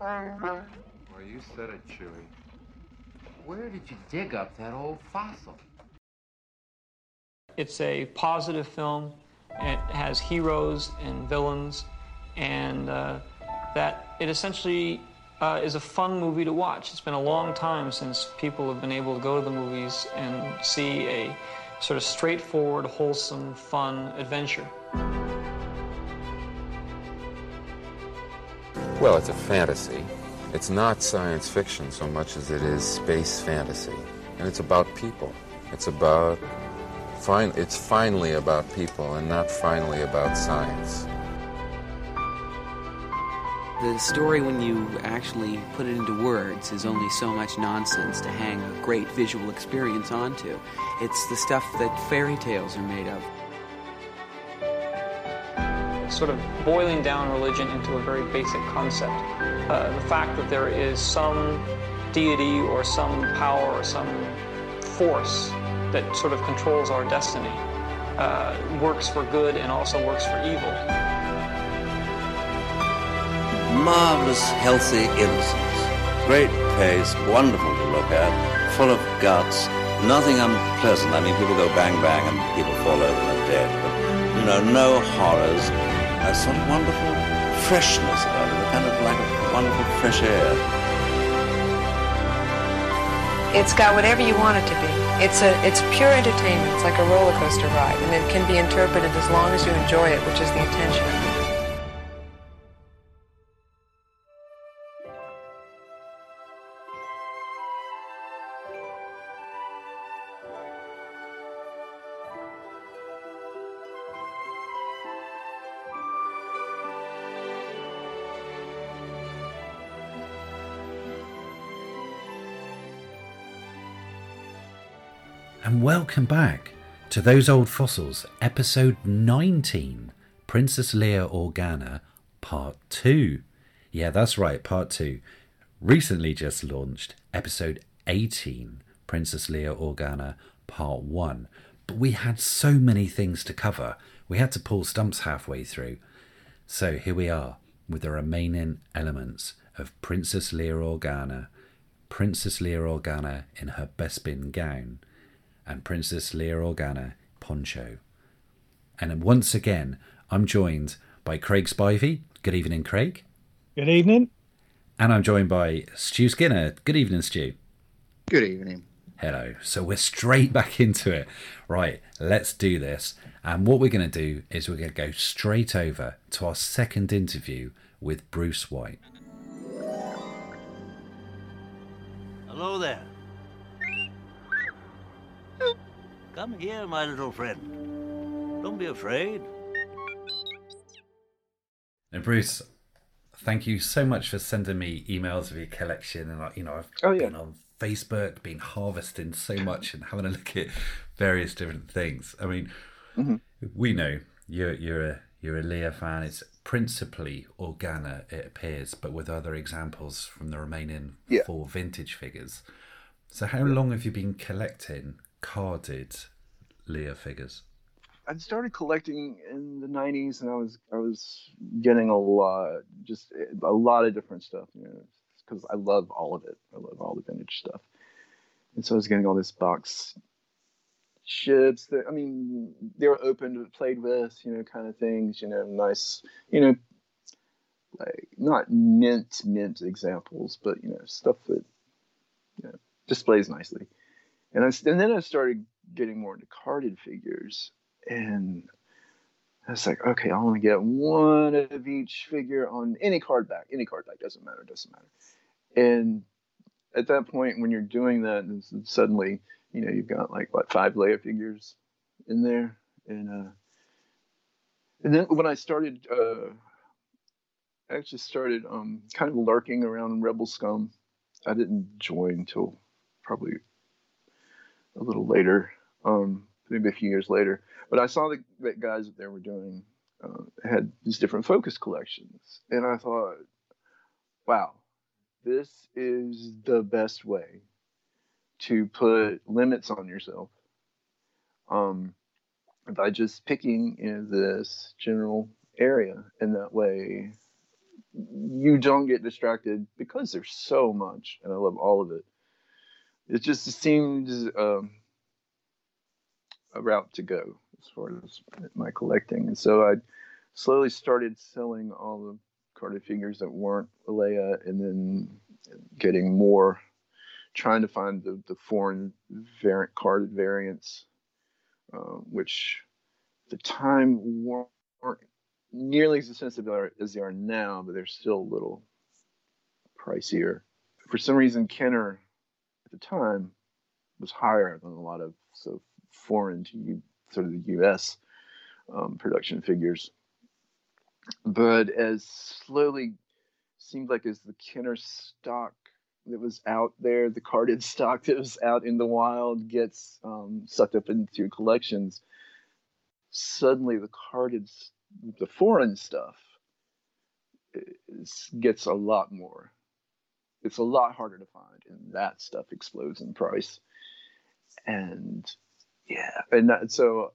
Well, you said it, Chewie. Where did you dig up that old fossil? It's a positive film. It has heroes and villains, and uh, that it essentially uh, is a fun movie to watch. It's been a long time since people have been able to go to the movies and see a sort of straightforward, wholesome, fun adventure. Well, it's a fantasy. It's not science fiction so much as it is space fantasy. And it's about people. It's about fine it's finally about people and not finally about science. The story, when you actually put it into words, is only so much nonsense to hang a great visual experience onto. It's the stuff that fairy tales are made of. Sort of boiling down religion into a very basic concept. Uh, the fact that there is some deity or some power or some force that sort of controls our destiny uh, works for good and also works for evil. marvelous, healthy innocence. Great pace, wonderful to look at, full of guts, nothing unpleasant. I mean, people go bang bang and people fall over and are dead, but you know, no horrors. Sort of wonderful freshness about it, a kind of like a wonderful fresh air. It's got whatever you want it to be. It's a it's pure entertainment. It's like a roller coaster ride, and it can be interpreted as long as you enjoy it, which is the intention. Welcome back to Those Old Fossils, episode 19 Princess Leia Organa, part 2. Yeah, that's right, part 2. Recently just launched episode 18 Princess Leia Organa, part 1. But we had so many things to cover, we had to pull stumps halfway through. So here we are with the remaining elements of Princess Leia Organa, Princess Leia Organa in her Bespin gown and Princess Leia Organa poncho. And once again, I'm joined by Craig Spivey. Good evening, Craig. Good evening. And I'm joined by Stu Skinner. Good evening, Stu. Good evening. Hello. So we're straight back into it. Right, let's do this. And what we're going to do is we're going to go straight over to our second interview with Bruce White. Hello there. Come here, my little friend. Don't be afraid. Now, Bruce, thank you so much for sending me emails of your collection. And, you know, I've Oh, yeah. been on Facebook, been harvesting so much and having a look at various different things. I mean, Mhm. we know you're, you're a you're a Leia fan. It's principally Organa, it appears, but with other examples from the remaining Yeah. four vintage figures. So, how long have you been collecting carded Leia figures? I started collecting in the '90s, and I was I was getting a lot, just a lot of different stuff, you know, because I love all of it. I love all the vintage stuff, and so I was getting all this box ships that I mean they were open to played with, you know, kind of things, you know, nice, you know, like not mint mint examples, but you know, stuff that you know displays nicely. And I and then I started getting more into carded figures, and I was like, okay, I want to get one of each figure on any card back. Any card back doesn't matter. Doesn't matter. And at that point, when you're doing that, and suddenly, you know, you've got like what five Leia figures in there, and uh, and then when I started, uh, I actually started um, kind of lurking around Rebel Scum. I didn't join until probably a little later, um, maybe a few years later. But I saw the, the guys that they were doing uh, had these different focus collections, and I thought, wow, this is the best way to put limits on yourself um, by just picking know, this general area, and that way you don't get distracted because there's so much, and I love all of it. It just seems um, a route to go as far as my collecting, and so I slowly started selling all the carded figures that weren't Leia, and then getting more, trying to find the, the foreign variant carded variants, uh, which the time weren't nearly as expensive as they are now, but they're still a little pricier. For some reason, Kenner the time was higher than a lot of so foreign to you, sort of the U.S. Um, production figures. But as slowly seemed like as the Kenner stock that was out there, the carded stock that was out in the wild gets um, sucked up into collections, suddenly the carded the foreign stuff gets a lot more. It's a lot harder to find, and that stuff explodes in price. And yeah, and that, so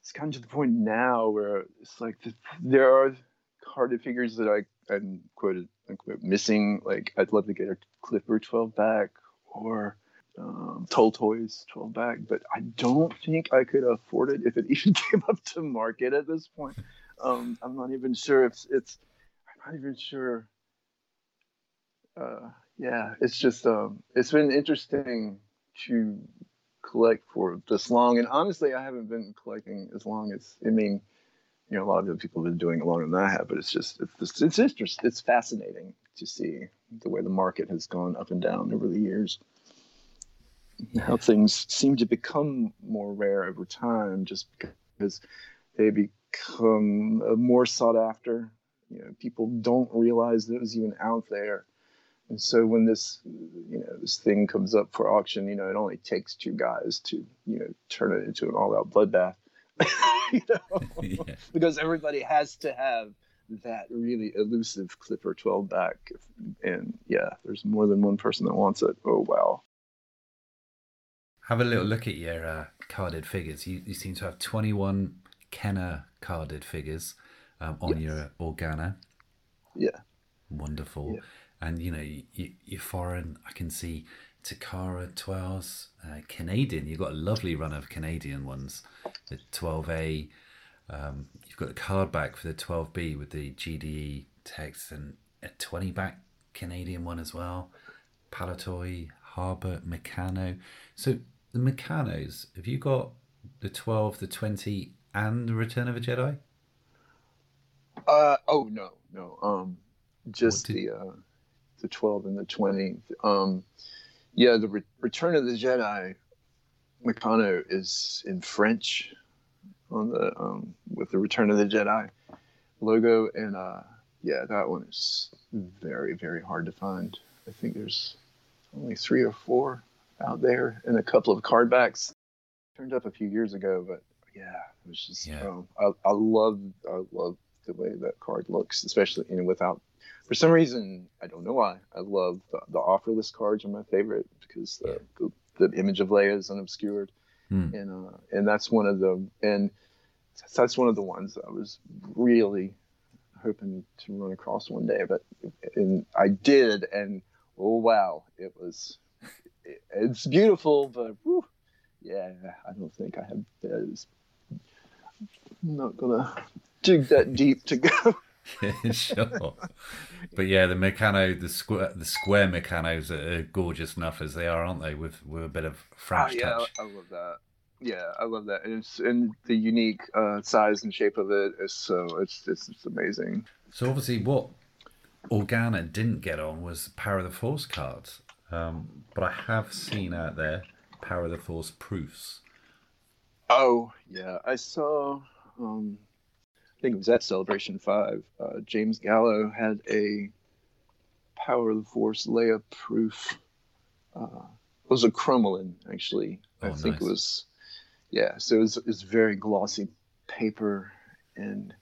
it's of to the point now where it's like the, there are carded figures that I I'm quoted unquote missing. Like I'd love to get a Clipper 12 back or um, Toltoys 12 back, but I don't think I could afford it if it even came up to market at this point. Um, I'm not even sure if it's, I'm not even sure. Uh, yeah, it's just, um, it's been interesting to collect for this long. And honestly, I haven't been collecting as long as, I mean, you know, a lot of the people have been doing it longer than I have, but it's just, it's, it's interesting. It's fascinating to see the way the market has gone up and down over the years how things seem to become more rare over time just because they become uh, more sought after. You know, people don't realize that it was even out there. And so when this, you know, this thing comes up for auction, you know, it only takes two guys to, you know, turn it into an all-out bloodbath. you know? yeah. Because everybody has to have that really elusive Clipper 12 back. And yeah, there's more than one person that wants it. Oh, wow have a little look at your uh, carded figures. You, you seem to have 21 Kenner carded figures um, on yes. your Organa. Yeah. Wonderful. Yeah. And, you know, you, you're foreign. I can see Takara 12s, uh, Canadian. You've got a lovely run of Canadian ones. The 12A. Um, you've got the card back for the 12B with the GDE text and a 20 back Canadian one as well. Palatoy, Harbert, Meccano. So the Meccanos, have you got the 12, the 20, and the Return of a Jedi? Uh oh no no um just did... the uh the 12 and the 20 um yeah the Re- Return of the Jedi Meccano is in French on the um with the Return of the Jedi logo and uh yeah that one is very very hard to find I think there's only three or four out there and a couple of card backs. Turned up a few years ago, but yeah, it was just. Yeah. Um, I, I love I love the way that card looks, especially you know without. For some reason, I don't know why. I love the, the offerless cards are my favorite because the, yeah. the, the image of Leia is unobscured, hmm. and uh, and that's one of the and that's one of the ones I was really hoping to run across one day, but and I did, and oh wow, it was it's beautiful, but whew, yeah, I don't think I have. Is, I'm not gonna dig that deep to go. sure, but yeah, the Meccano, the square, the square Meccanos are gorgeous enough as they are, aren't they? With with a bit of French oh, yeah, touch. I love that. Yeah, I love that, and it's and the unique uh, size and shape of it is so it's it's, it's amazing. So obviously, what Organa didn't get on was Power of the Force cards. Um, but I have seen out there Power of the Force proofs. Oh yeah, I saw. Um, I think it was at Celebration Five. Uh, James Gallo had a Power of the Force Leia proof. Uh, it was a Cromalin actually. Oh, I think nice. it was. Yeah, so it was, it was very glossy paper and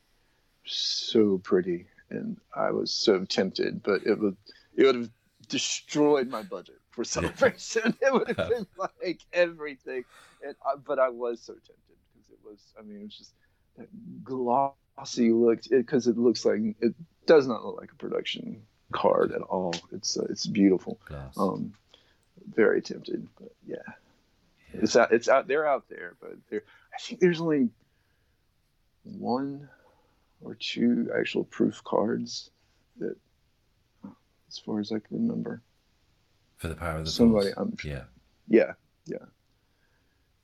so pretty, and I was so tempted, but it would it would have destroyed my budget for celebration. it would have been like everything, and I, but I was so tempted because it was. I mean, it was just that glossy glossy look it because it, looks like it does not look like a production card at all. It's uh, it's beautiful. Um, very tempted, but yeah, it's out. It's out. They're out there, but there. I think there's only one or two actual proof cards that, as far as I can remember. For the power of the Somebody. I'm- yeah, Yeah, yeah.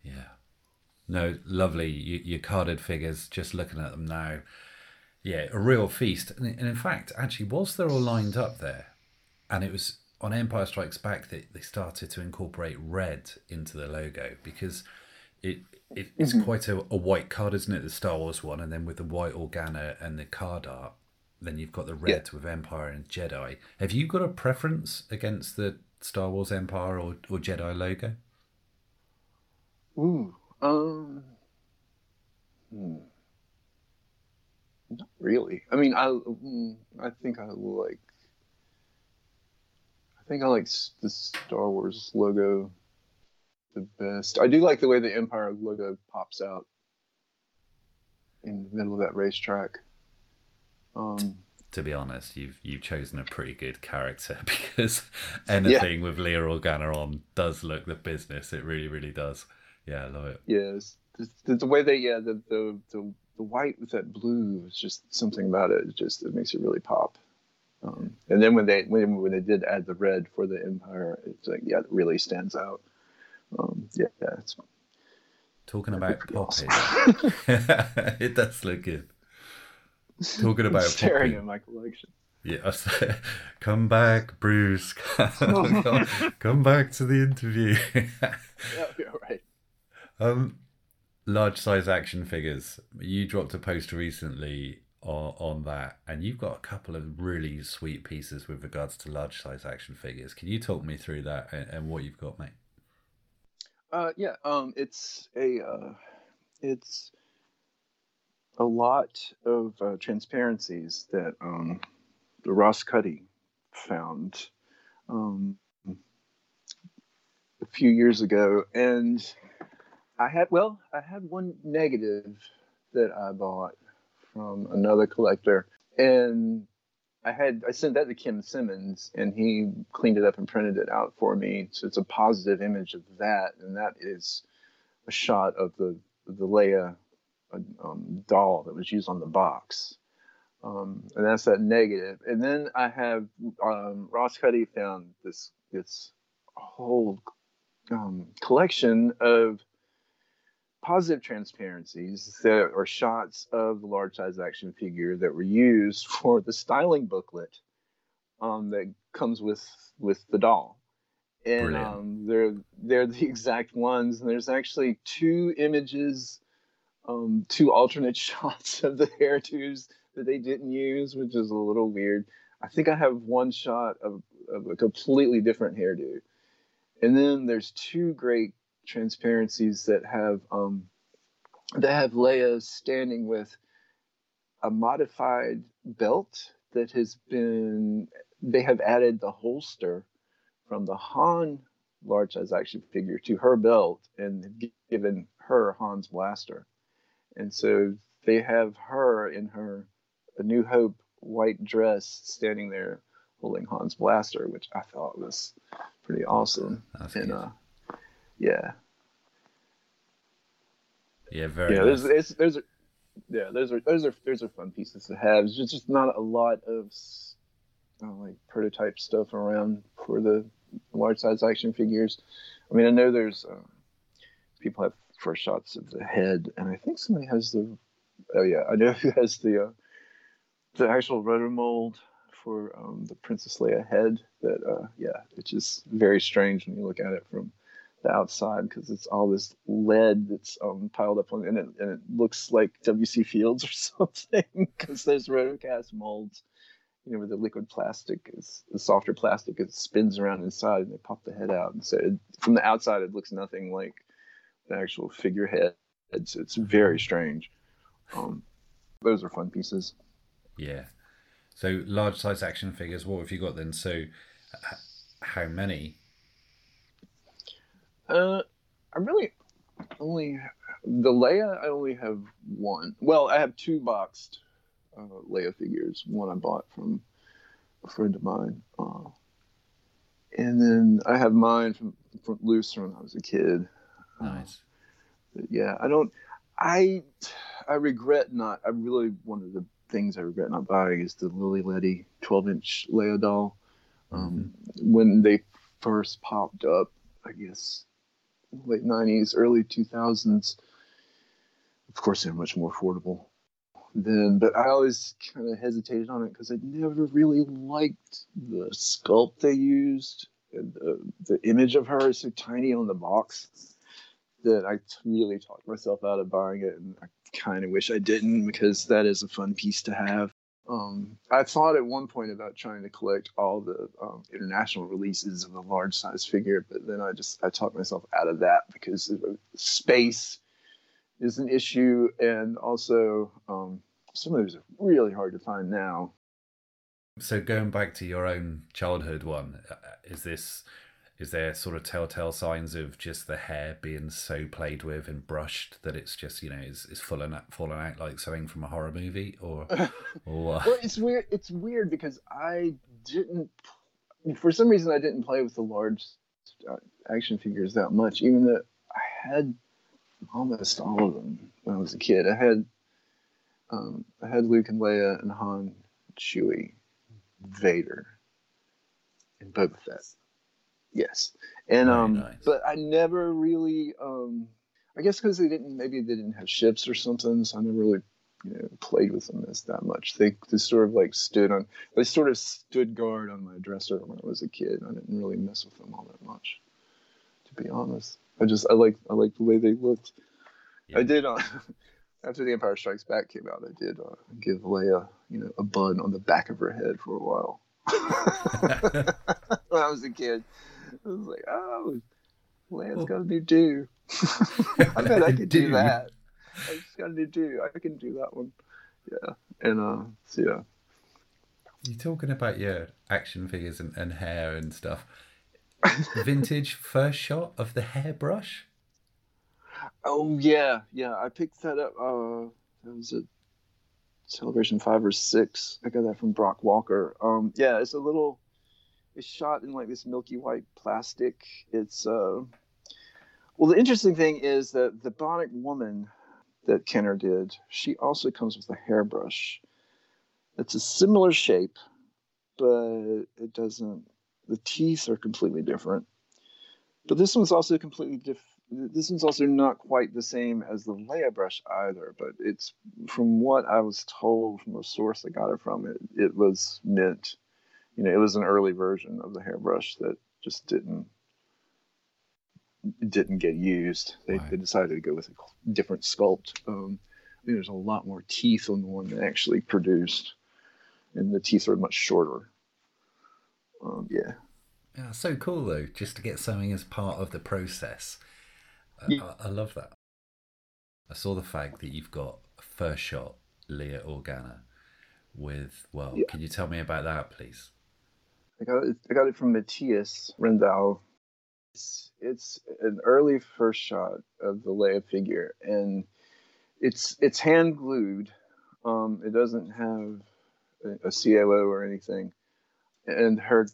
yeah. No, lovely. You, your carded figures. Just looking at them now. Yeah, a real feast. And, and in fact, actually, whilst they're all lined up there, and it was on Empire Strikes Back that they started to incorporate red into the logo because it, it it's Mhm. quite a, a white card, isn't it? The Star Wars one, and then with the white organa and the card art, then you've got the red with Empire and Jedi. Have you got a preference against the Star Wars Empire or, or Jedi logo? Ooh, um, hmm. not really. I mean, I mm, I think I like. I think I like the Star Wars logo the best. I do like the way the Empire logo pops out in the middle of that racetrack. Um, to be honest, you've you've chosen a pretty good character because anything with Leia Organa on does look the business. It really, really does. Yeah, I love it. Yes, the, the, the way they yeah the, the the the white with that blue is just something about it. It just it makes it really pop. Um, and then when they when when they did add the red for the Empire, it's like yeah, it really stands out. Um, yeah, yeah, it's Talking about poppy, it does look good. Talking about staring poppy. at my collection. Yeah, come back, Bruce. come, come back to the interview. Yeah, yeah, right. Um, large size action figures. You dropped a post recently on, on that, and you've got a couple of really sweet pieces with regards to large size action figures. Can you talk me through that and, and what you've got, mate? Uh, yeah, um, it's a uh, it's a lot of uh, transparencies that um, the Ross Cuddy found um, a few years ago, and I had well, I had one negative that I bought from another collector, and I had I sent that to Kim Simmons, and he cleaned it up and printed it out for me. So it's a positive image of that, and that is a shot of the the Leia um, doll that was used on the box, um, and that's that negative. And then I have um, Ross Cuddy found this this whole um, collection of positive transparencies that are shots of the large size action figure that were used for the styling booklet um, that comes with with the doll. And um, they're they're the exact ones. And there's actually two images um, two alternate shots of the hairdos that they didn't use which is a little weird. I think i have one shot of, of a completely different hairdo. And then there's two great transparencies that have um, that have Leia standing with a modified belt that has been they have added the holster from the Han large size action figure to her belt and given her Han's blaster. And so they have her in her A New Hope white dress standing there holding Han's blaster, which I thought was pretty awesome. That's and uh yeah. Yeah, very yeah, nice. there's, there's a, yeah, those are those are those are fun pieces to have. There's just, just not a lot of uh, like prototype stuff around for the large size action figures. I mean, I know there's uh, people have first shots of the head, and I think somebody has the. Oh yeah, I know who has the uh, the actual rotor mold for um, the Princess Leia head. That uh, yeah, it's just very strange when you look at it from the outside because it's all this lead that's um, piled up on and it, and it looks like WC Fields or something because there's rotocast molds, you know, where the liquid plastic is the softer plastic it spins around inside and they pop the head out and so it, from the outside it looks nothing like the actual figurehead. It's it's very strange. Um, those are fun pieces. Yeah. So large size action figures. What have you got then? So, how many? Uh, I really only the Leia, I only have one. Well, I have two boxed uh, Leia figures. One I bought from a friend of mine, uh, and then I have mine from from loose when I was a kid. Nice. Uh, yeah, I don't. I I regret not. I really one of the things I regret not buying is the Lili Ledy 12 inch Leia doll. Um, mm-hmm. When they first popped up, I guess late 90s, early 2000s. Of course, they're much more affordable then, but I always kind of hesitated on it because I never really liked the sculpt they used. And the, the image of her is so tiny on the box that I really talked myself out of buying it, and I kind of wish I didn't because that is a fun piece to have. Um, I thought at one point about trying to collect all the um, international releases of the large size figure, but then I just I talked myself out of that because space is an issue, and also um, some of those are really hard to find now. So going back to your own childhood one, uh, is this is there sort of telltale signs of just the hair being so played with and brushed that it's just you know is, is falling out, falling out like something from a horror movie or or what? well it's weird it's weird because i didn't for some reason i didn't play with the large uh, action figures that much even though i had almost all of them when i was a kid i had um, i had luke and leia and han chewie vader and boba fett Yes, and um, nice. but I never really um, I guess because they didn't maybe they didn't have ships or something, so I never really you know played with them as that much. They they sort of like stood on they sort of stood guard on my dresser when I was a kid. I didn't really mess with them all that much, to be honest. I just I like I like the way they looked. Yeah. I did uh, after The Empire Strikes Back came out. I did uh, give Leia you know a bun on the back of her head for a while. when I was a kid. I was like, oh, Lance got a new do. I bet I could do that. I just got a new do. I can do that one. Yeah. And uh, so yeah. You're talking about your action figures and, and hair and stuff. Vintage first shot of the hairbrush. Oh yeah, yeah. I picked that up. Uh, that was a Celebration five or six. I got that from Brock Walker. Um, yeah, it's a little is shot in like this milky white plastic. It's uh, well, the interesting thing is that the Bionic Woman that Kenner did, she also comes with a hairbrush. It's a similar shape, but it doesn't. The teeth are completely different. But this one's also completely different. This one's also not quite the same as the Leia brush either, but it's from what I was told from a source I got it from. It it was meant you know, it was an early version of the hairbrush that just didn't didn't get used. They, right. they decided to go with a different sculpt. Um, there's a lot more teeth on the one that actually produced, and the teeth are much shorter. Um, yeah. Yeah, so cool though, just to get something as part of the process. Yeah. I, I, love that. I saw the fact that you've got first shot Leia Organa with. Well, yeah. can you tell me about that, please? I got it, I got it from Matthias Rendau. It's, it's an early first shot of the Leia figure, and it's it's hand glued. Um, it doesn't have a, a COO or anything, and her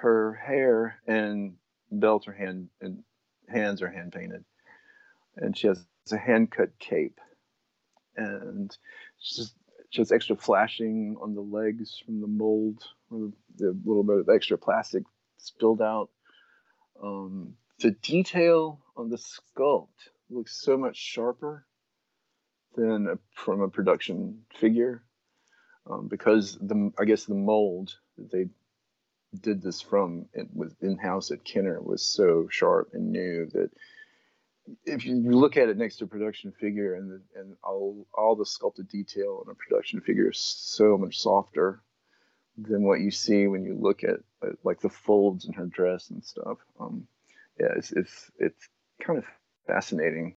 her hair and belt are hand and hands are hand painted, and she has a hand cut cape, and just just extra flashing on the legs from the mold, or the little bit of extra plastic spilled out. Um, the detail on the sculpt looks so much sharper than a, from a production figure um, because the I guess the mold that they did this from it was in house at Kenner was so sharp and new that if you look at it next to a production figure and the, and all all the sculpted detail in a production figure is so much softer than what you see when you look at, like the folds in her dress and stuff. Um, yeah, it's it's it's kind of fascinating.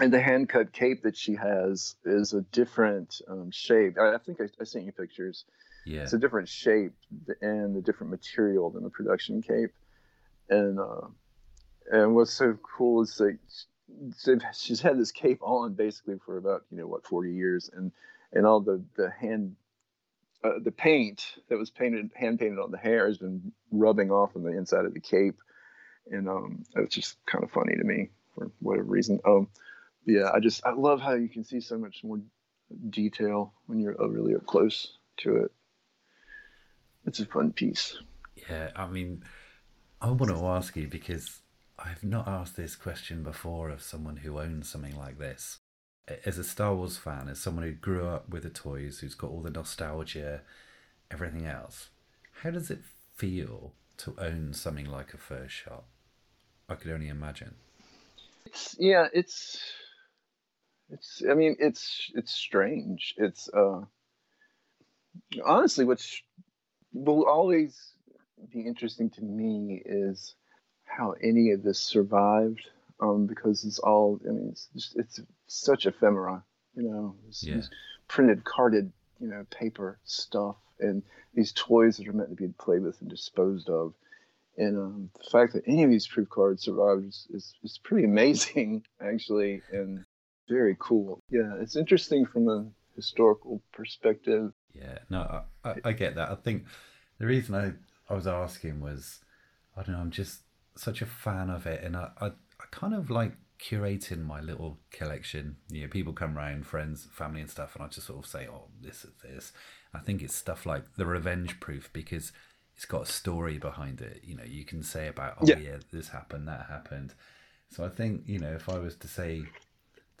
And the hand cut cape that she has is a different um, shape. I, I think I, I, sent you pictures. Yeah, it's a different shape and a different material than the production cape. And uh, and what's so cool is like she's had this cape on basically for about you know what 40 years, and and all the the hand uh, the paint that was painted hand painted on the hair has been rubbing off on the inside of the cape, and um, it's just kind of funny to me for whatever reason. Um, yeah, I just I love how you can see so much more detail when you're uh, really up close to it. It's a fun piece. Yeah, I mean, I want to ask you because I've not asked this question before of someone who owns something like this. As a Star Wars fan, as someone who grew up with the toys, who's got all the nostalgia, everything else, how does it feel to own something like a first shot? I could only imagine. It's yeah, it's it's I mean it's it's strange. It's uh honestly what's will always be interesting to me is how any of this survived um, because it's all I mean it's just, it's such ephemera you know it's, Yeah. it's printed carded you know paper stuff and these toys that are meant to be played with and disposed of and um, the fact that any of these proof cards survived is, is, is pretty amazing actually and very cool yeah it's interesting from a historical perspective Yeah, no, I, I, I get that. I think the reason I, I was asking was, I don't know, I'm just such a fan of it, and I, I, I kind of like curating my little collection. You know, people come round, friends, family, and stuff, and I just sort of say, oh, this is this. I think it's stuff like the revenge proof because it's got a story behind it. You know, you can say about, oh Yeah. yeah, this happened, that happened. So I think you know, if I was to say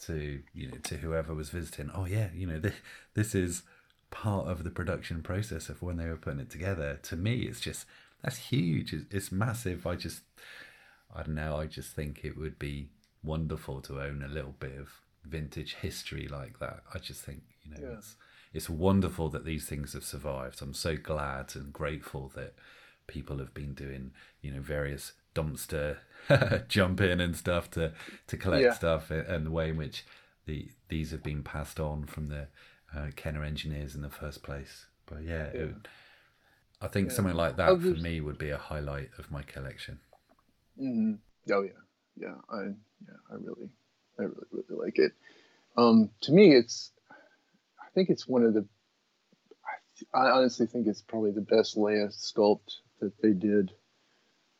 to you know to whoever was visiting, oh yeah, you know, this this is part of the production process of when they were putting it together. To me, it's just that's huge. It's, it's massive. I just I don't know. I just think it would be wonderful to own a little bit of vintage history like that. I just think you know Yeah. it's it's wonderful that these things have survived. I'm so glad and grateful that people have been doing you know various dumpster jump in and stuff to to collect Yeah. stuff and the way in which the these have been passed on from the uh, Kenner engineers in the first place. But yeah, it would- I think Yeah. something like that Oh, for me would be a highlight of my collection. hmm Oh yeah, yeah. I yeah, I really, I really, really like it. Um, to me, it's, I think it's one of the, I, I honestly think it's probably the best Leia sculpt that they did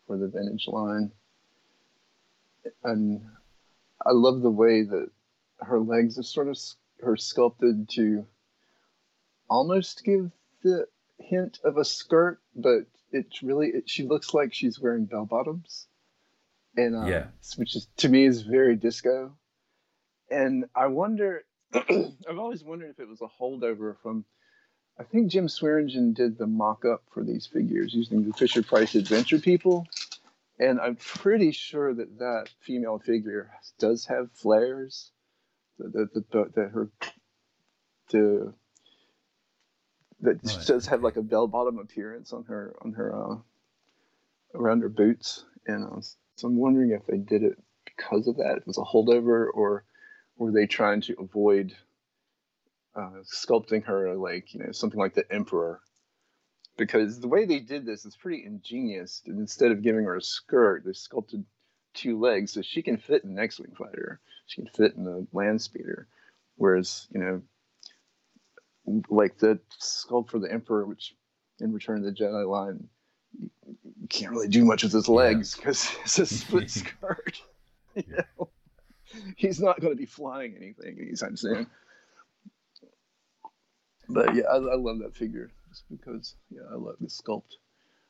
for the vintage line, and I love the way that her legs are sort of are sculpted to almost give the hint of a skirt, but it's really it, she looks like she's wearing bell bottoms and um, Yeah. which is to me is very disco. And I wonder, I've always wondered if it was a holdover from. I think Jim Swearingen did the mock-up for these figures using the Fisher Price Adventure People, and I'm pretty sure that that female figure does have flares. That, that, that her the that Right, does have like a bell-bottom appearance on her on her uh, around her boots, and uh, so I'm wondering if they did it because of that. If it was a holdover, or were they trying to avoid uh, sculpting her like you know something like the Emperor? Because the way they did this is pretty ingenious. And instead of giving her a skirt, they sculpted two legs so she can fit in an X-wing fighter. She can fit in the land speeder. Whereas you know like the sculpt for the Emperor, which in Return of the Jedi line, you, can't really do much with his legs because it's a split skirt. you know? He's not going to be flying anything anytime soon. But yeah, I, I love that figure just because yeah, I love the sculpt.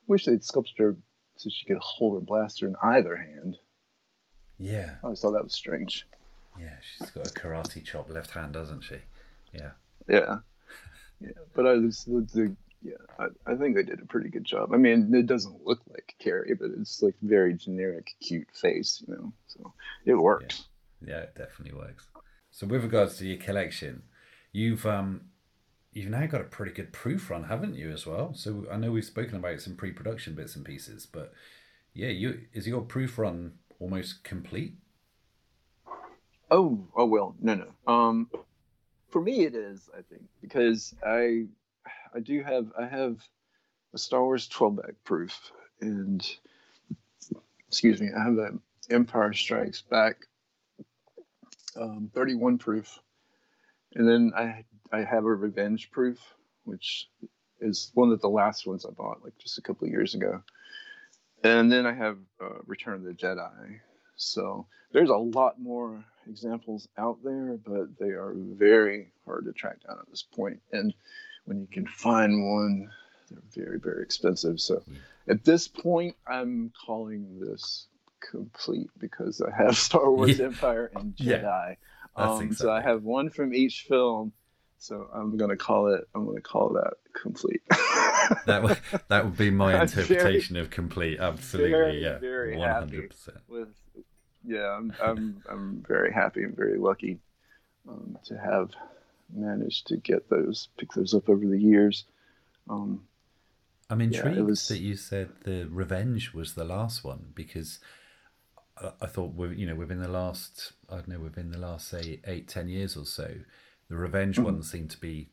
Wish they'd sculpted her so she could hold her blaster in either hand. Yeah, I always thought that was strange. yeah. She's got a karate chop left hand, doesn't she? Yeah. Yeah, yeah. But I was the, the yeah. I, I think they did a pretty good job. I mean, it doesn't look like Carrie, but it's like very generic, cute face, you know. So it works. Yeah, it definitely works. So with regards to your collection, you've um you've now got a pretty good proof run, haven't you, as well? So I know we've spoken about some pre-production bits and pieces, but yeah, you is your proof run almost complete? Oh, oh well, no, no. Um, for me it is, I think, because I, I do have, I have a Star Wars 12 back proof, and excuse me, I have a Empire Strikes Back um, 31 proof, and then I I have a revenge proof, which is one of the last ones I bought like just a couple of years ago, and then I have uh, Return of the Jedi. So there's a lot more examples out there, but they are very hard to track down at this point. And when you can find one, they're very very expensive. So at this point, I'm calling this complete because I have Star Wars Yeah. Empire and Jedi. That's Um, so I have one from each film. So I'm gonna call it. I'm gonna call that complete. That would that would be my I'm very- interpretation of complete. Absolutely, very, yeah, one hundred percent. with yeah I'm, I'm i'm very happy and very lucky um, to have managed to get those pick those up over the years um, I'm Yeah, intrigued was- that you said the revenge was the last one because I, I thought you know within the last I don't know within the last say eight ten years or so the revenge Mhm. ones seem to be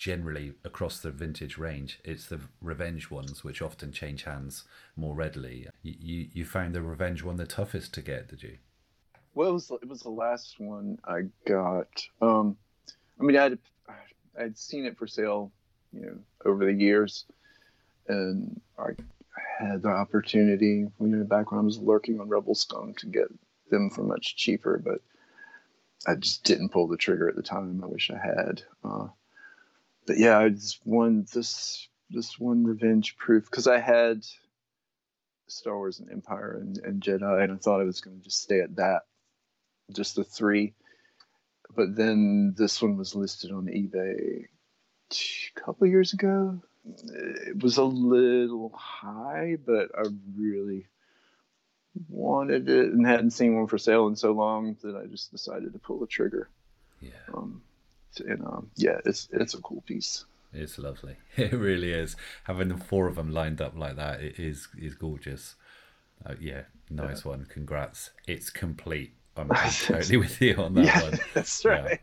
generally across the vintage range. It's the revenge ones which often change hands more readily. You you, you found the revenge one the toughest to get, did you? well it was it was the last one i got um i mean i'd i'd seen it for sale you know over the years and i had the opportunity you know back when i was lurking on rebel scum to get them for much cheaper but i just didn't pull the trigger at the time i wish i had uh, but yeah i just won this this one revenge proof because i had star wars and empire and, and jedi and i thought i was going to just stay at that just the three. But then this one was listed on eBay a couple years ago. It was a little high, but I really wanted it and hadn't seen one for sale in so long that I just decided to pull the trigger. Yeah. Um, and um, yeah, it's it's a cool piece. It's lovely. It really is. Having the four of them lined up like that it is is gorgeous. Uh, yeah, nice one. Congrats. It's complete. I'm, totally with you on that Yeah, one. that's Yeah. right.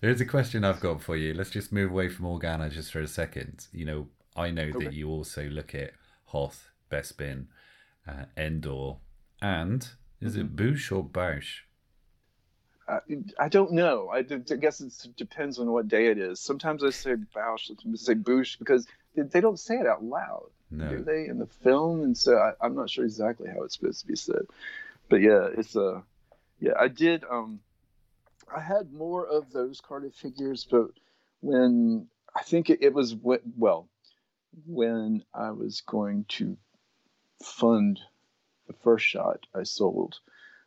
Here's a question I've got for you. Let's just move away from Organa just for a second. You know, I know that you also look at Hoth, Bespin, uh, Endor, and is Mm-hmm. it Bouche or Bausch? I, I don't know. I, d- I guess it depends on what day it is. Sometimes I say Bausch, sometimes I say Bouche because they, they don't say it out loud, No. do they, in the film? And so I, I'm not sure exactly how it's supposed to be said. But yeah, it's a, uh, yeah, I did. Um, I had more of those carded figures, but when I think it, it was when, well, when I was going to fund the first shot, I sold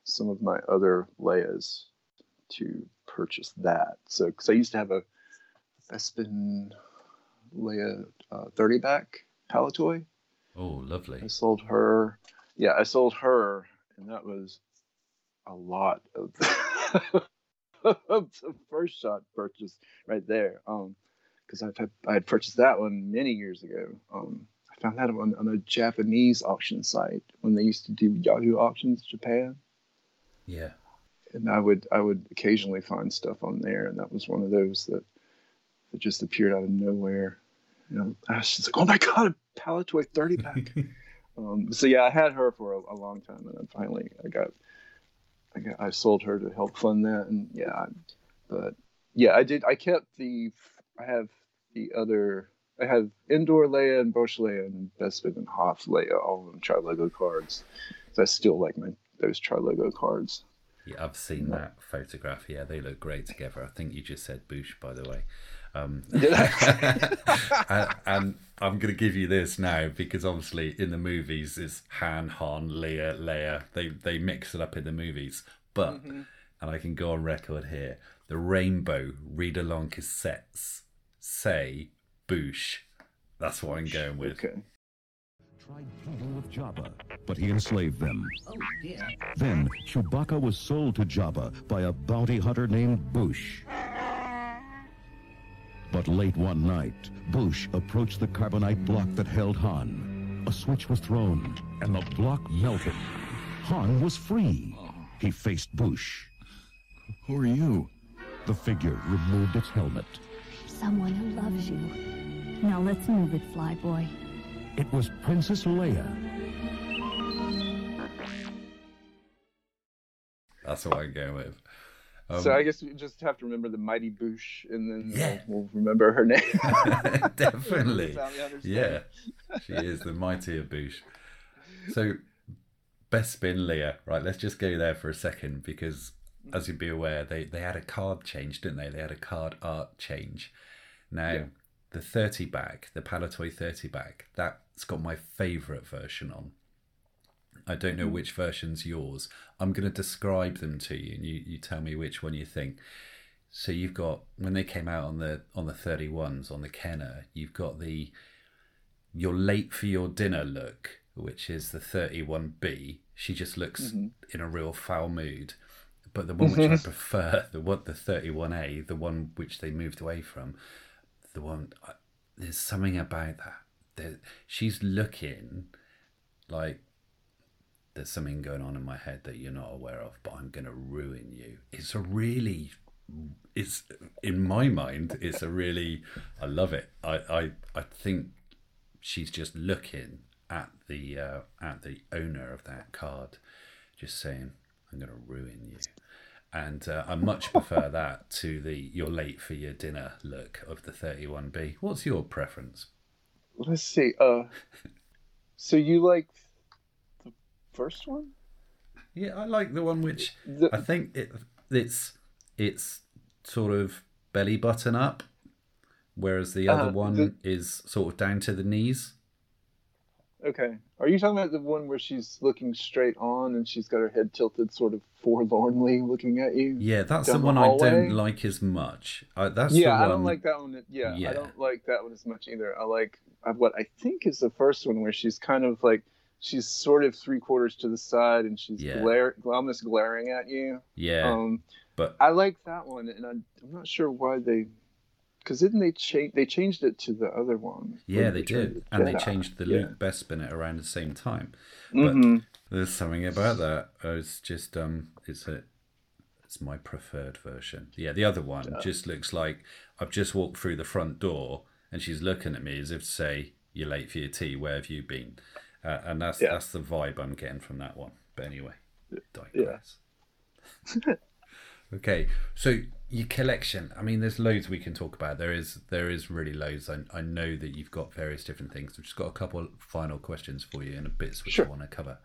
some of my other Leias to purchase that. So, because I used to have a Bespin Leia uh, 30 back Palatoy. Oh, lovely. I sold her. Yeah, I sold her, and that was a lot of the, of the first shot purchase right there. Um, because I had I had purchased that one many years ago. Um, I found that on, on a Japanese auction site when they used to do Yahoo auctions in Japan Yeah. And I would I would occasionally find stuff on there, and that was one of those that that just appeared out of nowhere. You know, I was just like, oh my god, a Palatoy thirty back. um, so yeah, I had her for a, a long time, and then finally I got I got I sold her to help fund that, and yeah, I, but yeah, I did. I kept the I have the other. I have Endor Leia and Bosch Leia and Bespin and Hoth Leia, all of them Trilogo cards. So I still like my those Trilogo cards. Yeah, I've seen that photograph. Yeah, they look great together. I think you just said Bouche, by the way. Um, and, and I'm going to give you this now because obviously in the movies it's Han, Han, Leia, Leia. They they mix it up in the movies, but and I can go on record here: the Rainbow read along cassettes say Bouche. That's what I'm going with. Okay. Tried pleading with Jabba, but he enslaved them. Oh, dear. Then Chewbacca was sold to Jabba by a bounty hunter named Bouche. But late one night, Bouche approached the carbonite block that held Han. A switch was thrown, and the block melted. Han was free. He faced Bouche. Who are you? The figure removed its helmet. Someone who loves you. Now let's move it, Flyboy. It was Princess Leia. That's what I'm going with. so Um, I guess we just have to remember the mighty Boosh, and then Yeah. we'll, we'll remember her name. Definitely. Yeah, she is the mightier Boosh. So, Bespin Leia, right? Let's just go there for a second because, as you'd be aware, they, they had a card change, didn't they? They had a card art change. Now, the 30 back, the Palatoy 30 back, that's got my favourite version on. I don't know which version's yours. I'm going to describe them to you, and you, you tell me which one you think. So you've got when they came out on the on the 31s on the Kenner, you've got the you're late for your dinner look, which is the 31B. She just looks Mhm. in a real foul mood. But the one which I prefer, the one the 31A, the one which they moved away from, the one I- there's something about that. There, she's looking like there's something going on in my head that you're not aware of, but I'm going to ruin you. It's a really, it's in my mind, it's a really, I love it. I, I, I think she's just looking at the uh, at the owner of that card, just saying, "I'm going to ruin you." And uh, I much prefer that to the "you're late for your dinner" look of the 31B. What's your preference? Let's see. Uh, so you like the first one? Yeah, I like the one which The- I think it it's it's sort of belly button up, whereas the other Uh, one the- is sort of down to the knees. Okay. Are you talking about the one where she's looking straight on and she's got her head tilted, sort of forlornly looking at you? Yeah, that's the one I don't like as much. I, that's yeah, the I don't like that one. Yeah, Yeah. I don't like that one as much either. I like what I think is the first one where she's kind of like she's sort of three quarters to the side and she's Yeah. glare, almost glaring at you. Yeah, Um, but I like that one, and I'm not sure why they, because didn't they change? They changed it to the other one. yeah, they did, and they changed the yeah. Luke Bespin around the same time. Mhm. But there's something about that. It's just um, it's a, it's my preferred version. Yeah, the other one Yeah. just looks like I've just walked through the front door and she's looking at me as if to say, "You're late for your tea. Where have you been?" Uh, and that's Yeah. that's the vibe I'm getting from that one. But anyway, digress. Yeah. Okay, so your collection. I mean, there's loads we can talk about. There is there is really loads. I, I know that you've got various different things. I've just got a couple of final questions for you and a bits which Sure. I want to cover.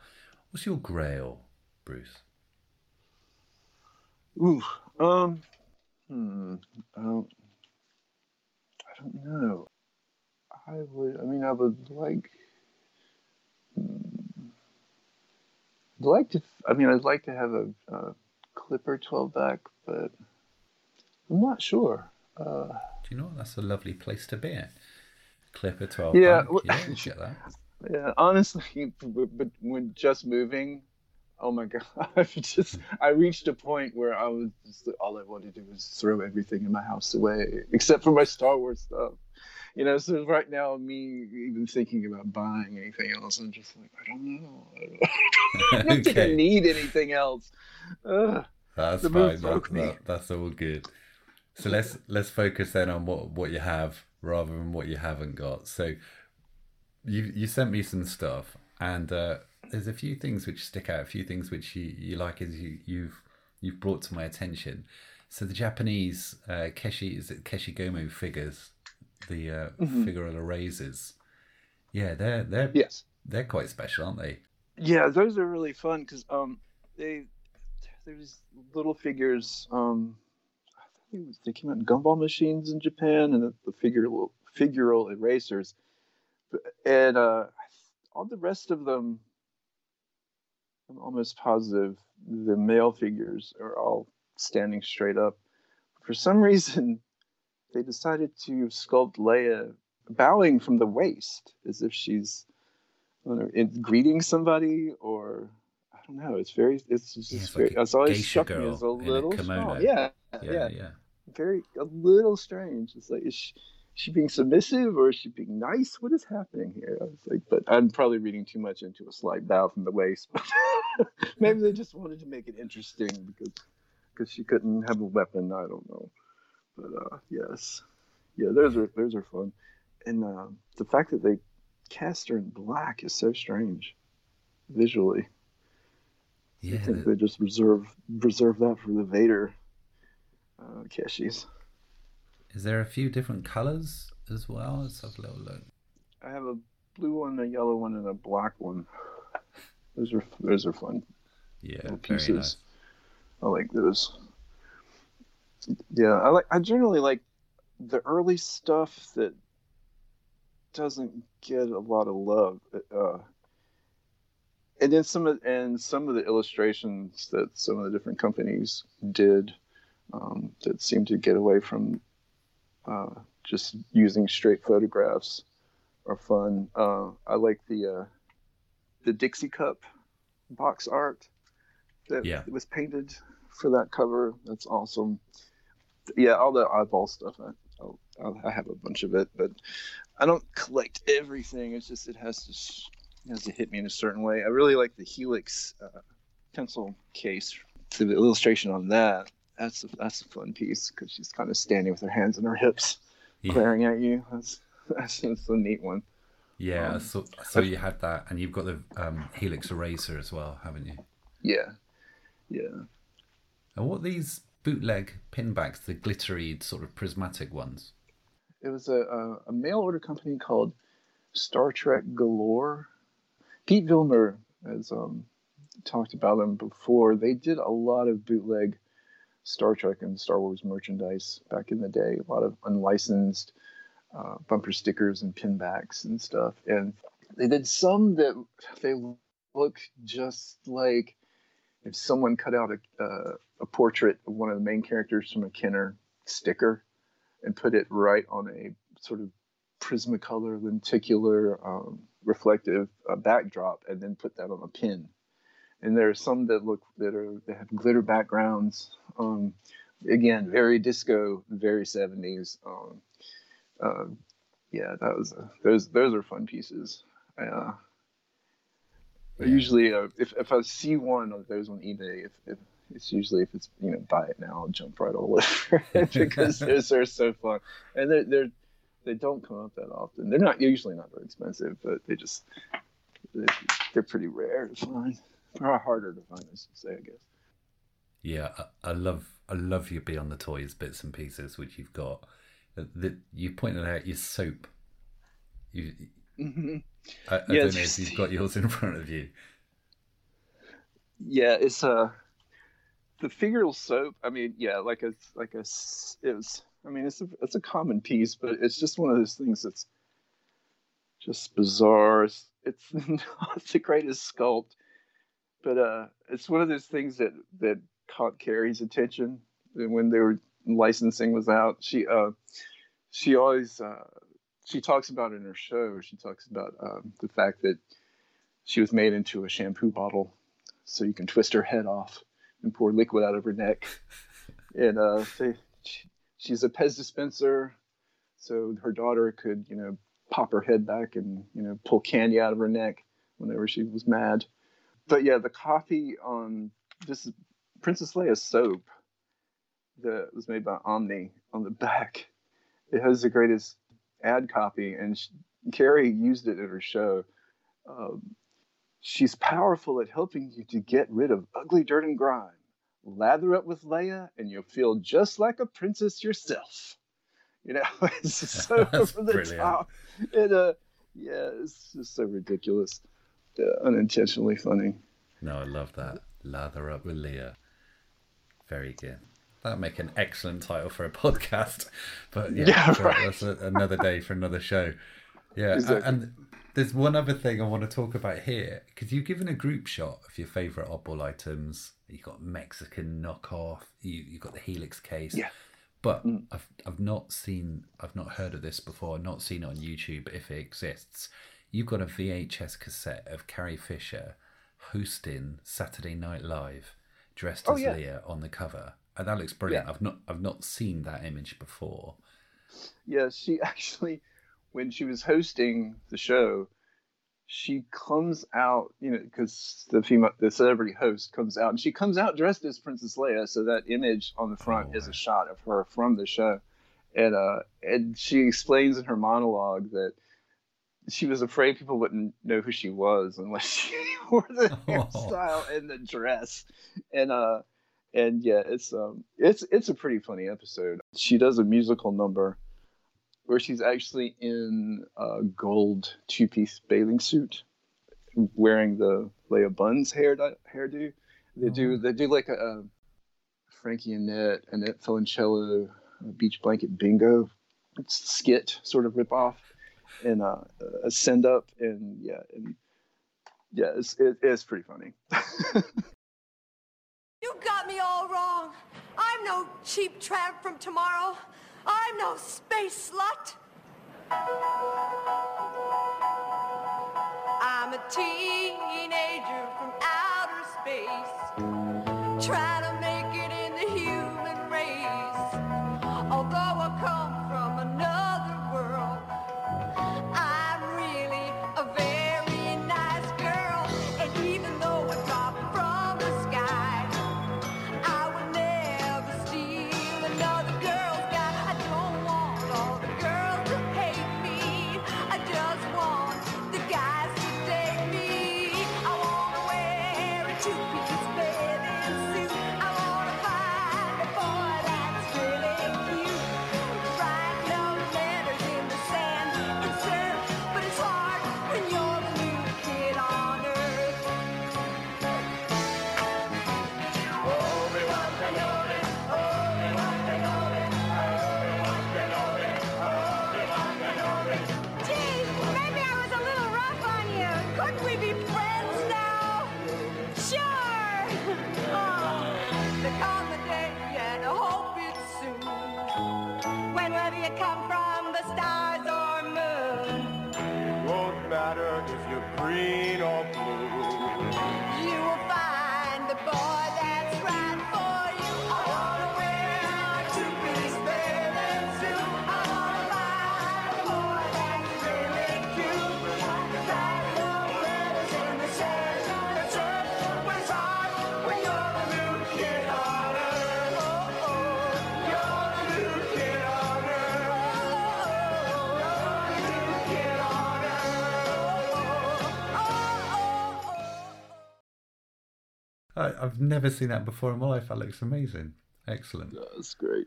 What's your grail, Bruce? Ooh, um, hmm, I don't, I don't know. I would, I mean, I would like, hmm, I'd like to, I mean, I'd like to have a, a Clipper 12 back, but I'm not sure. Uh, Do you know that's a lovely place to be at? Clipper twelve. Yeah, back. well- yeah, get that. yeah, honestly, but, when just moving, oh my god, I just, I reached a point where I was just, all I wanted to do was throw everything in my house away, except for my Star Wars stuff. You know, so right now, me even thinking about buying anything else, I'm just like, I don't know. I don't think I need anything else. Ugh. That's fine. that- that's all good. So let's let's focus then on what what you have rather than what you haven't got. So you you sent me some stuff, and uh, there's a few things which stick out. A few things which you, you like as you you've you've brought to my attention. So the Japanese uh, keshi is it keshigomu figures, the uh, Mhm. figural erasers. Yeah, they're they're Yes. they're quite special, aren't they? Yeah, those are really fun because um, they there's little figures. Um, They came out in gumball machines in Japan, and the, the figural figural erasers, and uh, all the rest of them. I'm almost positive the male figures are all standing straight up. For some reason, they decided to sculpt Leia bowing from the waist as if she's know, in greeting somebody or don't know. It's very, it's just it's very, like it's always geisha struck me as a in a little small. Yeah, Yeah, yeah, yeah. very a little strange. It's like is she, is she being submissive or is she being nice? What is happening here? I was like, but I'm probably reading too much into a slight bow from the waist. Maybe they just wanted to make it interesting because because she couldn't have a weapon. I don't know, but uh, yes, yeah, those are those are fun, and uh, the fact that they cast her in black is so strange visually. Yeah, I think they just reserve reserve that for the Vader uh, Keshi's. Is there a few different colors as well? Let's have a little look. I have a blue one, a yellow one, and a black one. Those are those are fun. Yeah, pieces. nice. I like those. Yeah, I like. I generally like the early stuff that doesn't get a lot of love. Uh, and then some of and some of the illustrations that some of the different companies did um, that seem to get away from uh, just using straight photographs are fun. Uh, I like the uh, the Dixie Cup box art that Yeah. was painted for that cover. That's awesome. Yeah, all the eyeball stuff. I, I'll, I'll, I have a bunch of it, but I don't collect everything. It's just it has to s- it has to hit me in a certain way. I really like the Helix uh, pencil case. The illustration on that. That's a, that's a fun piece because she's kind of standing with her hands on her hips, Yeah. glaring at you. That's that's, that's a neat one. Yeah, Um, so so you had that, and you've got the um, Helix eraser as well, haven't you? Yeah, yeah. And what are these bootleg pinbacks, the glittery sort of prismatic ones? It was a, a, a mail order company called Star Trek Galore. Pete Vilmur has um, talked about them before. They did a lot of bootleg Star Trek and Star Wars merchandise back in the day, a lot of unlicensed uh, bumper stickers and pinbacks and stuff. And they did some that they look just like if someone cut out a, uh, a portrait of one of the main characters from a Kenner sticker and put it right on a sort of prismacolor, lenticular, um, reflective uh, backdrop, and then put that on a pin. And there are some that look that are that have glitter backgrounds. Um, again, very disco, very seventies. Um, uh, yeah, that was a, those those are fun pieces. Uh, Yeah. Usually, uh, if if I see one of those on eBay, if, if it's usually if it's you know buy it now, I'll jump right all over it because those are so fun, and they're they're they don't come up that often. They're not usually not very expensive, but they just they're, pretty rare to find, or harder to find, I should say, I guess. Yeah, I, I love I love your Beyond the Toys bits and pieces which you've got. That you pointed out your soap. You, hmm I, I Yeah, don't know if you've got yours in front of you. Yeah, it's uh the figural soap. I mean, yeah, like a like a it was. I mean, it's a it's a common piece, but it's just one of those things that's just bizarre. It's, it's not the greatest sculpt, but uh, it's one of those things that that caught Carrie's attention when they were licensing was out. She uh she always uh she talks about in her show. She talks about um, the fact that she was made into a shampoo bottle so you can twist her head off and pour liquid out of her neck. And uh, they, she, she's a Pez dispenser, so her daughter could, you know, pop her head back and, you know, pull candy out of her neck whenever she was mad. But yeah, the copy on this is Princess Leia soap that was made by Omni on the back. It has the greatest ad copy, and she, Carrie used it at her show. Um, She's powerful at helping you to get rid of ugly dirt and grime. Lather up with Leia, and you'll feel just like a princess yourself. You know, it's so over the brilliant. top. And uh, yeah, it's just so ridiculous, uh, unintentionally funny. No, I love that. Lather up with Leia. Very good. That'd make an excellent title for a podcast. But yeah, Yeah, right. that's a, another day for another show. Yeah, Exactly. and there's one other thing I want to talk about here because you've given a group shot of your favourite oddball items. You've got Mexican knockoff. You you've got the Helix case. Yeah. But mm. I've I've not seen I've not heard of this before. I've Not seen it on YouTube if it exists. You've got a VHS cassette of Carrie Fisher hosting Saturday Night Live, dressed Oh, as yeah. Leia on the cover, and that looks brilliant. Yeah. I've not I've not seen that image before. Yeah, she actually, when she was hosting the show, she comes out, you know, because the female, the celebrity host comes out, and she comes out dressed as Princess Leia. So that image on the front Oh, is a shot of her from the show, and uh, and she explains in her monologue that she was afraid people wouldn't know who she was unless she wore the Oh. hairstyle and the dress, and uh, and yeah, it's um, it's it's a pretty funny episode. She does a musical number where she's actually in a gold two-piece bathing suit, wearing the Leia Buns hair hairdo. They do they do like a, a Frankie Annette, Annette Funicello, Beach Blanket Bingo skit sort of rip off, and uh, a send up, and yeah, and yeah, it's it, it's pretty funny. You got me all wrong. I'm no cheap tramp from tomorrow. I'm no space slut. I'm a teenager from outer space, I've never seen that before in my life. That looks amazing. Excellent. That's great.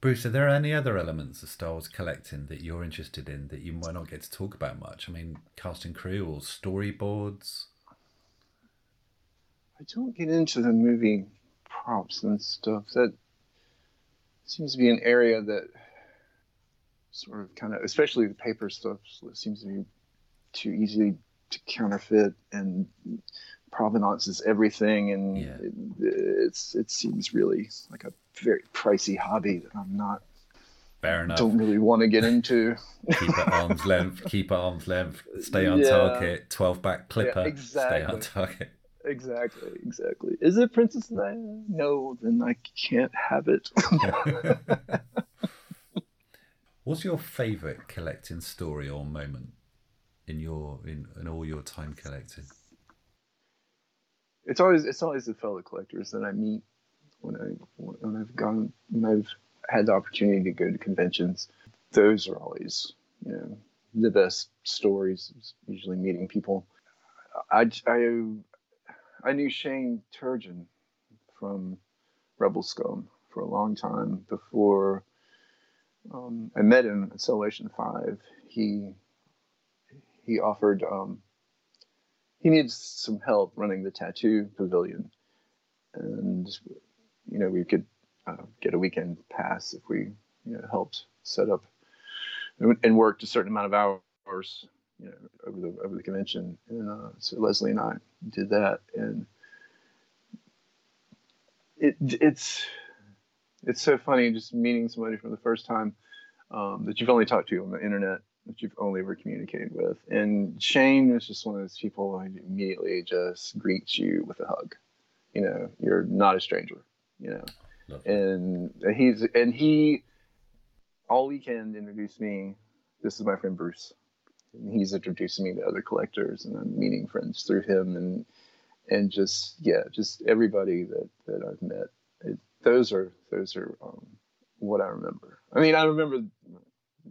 Bruce, are there any other elements of Star Wars collecting that you're interested in that you might not get to talk about much? I mean, cast and crew or storyboards? I don't get into the movie props and stuff. That seems to be an area that sort of kind of, especially the paper stuff, seems to be too easy to counterfeit and provenance is everything, and it, it's it seems really like a very pricey hobby that I'm not. Fair enough. Don't really want to get into. Keep at arm's length. Keep at arm's length. Stay on Yeah. target. Twelve back clipper. Yeah, Stay on target. Exactly, exactly. Is it Princess Leia? No, then I can't have it. What's your favourite collecting story or moment in your in, in all your time collecting? It's always it's always the fellow collectors that I meet when I when I've gone when I've had the opportunity to go to conventions. Those are always you know the best stories. Usually meeting people. I I I knew Shane Turgeon from Rebel Scum for a long time before um, I met him at Celebration Five. He he offered um, he needs some help running the tattoo pavilion, and you know we could uh, get a weekend pass if we you know helped set up and, worked a certain amount of hours you know over the over the convention. And uh, so Leslie and I did that, and it it's it's so funny just meeting somebody for the first time um, that you've only talked to on the internet that you've only ever communicated with. And Shane is just one of those people who immediately just greets you with a hug. You know, you're not a stranger. You know, and he's and he all weekend introduced me. This is my friend Bruce. And he's introducing me to other collectors, and I'm meeting friends through him, and and just yeah, just everybody that that I've met. It, those are those are um, what I remember. I mean, I remember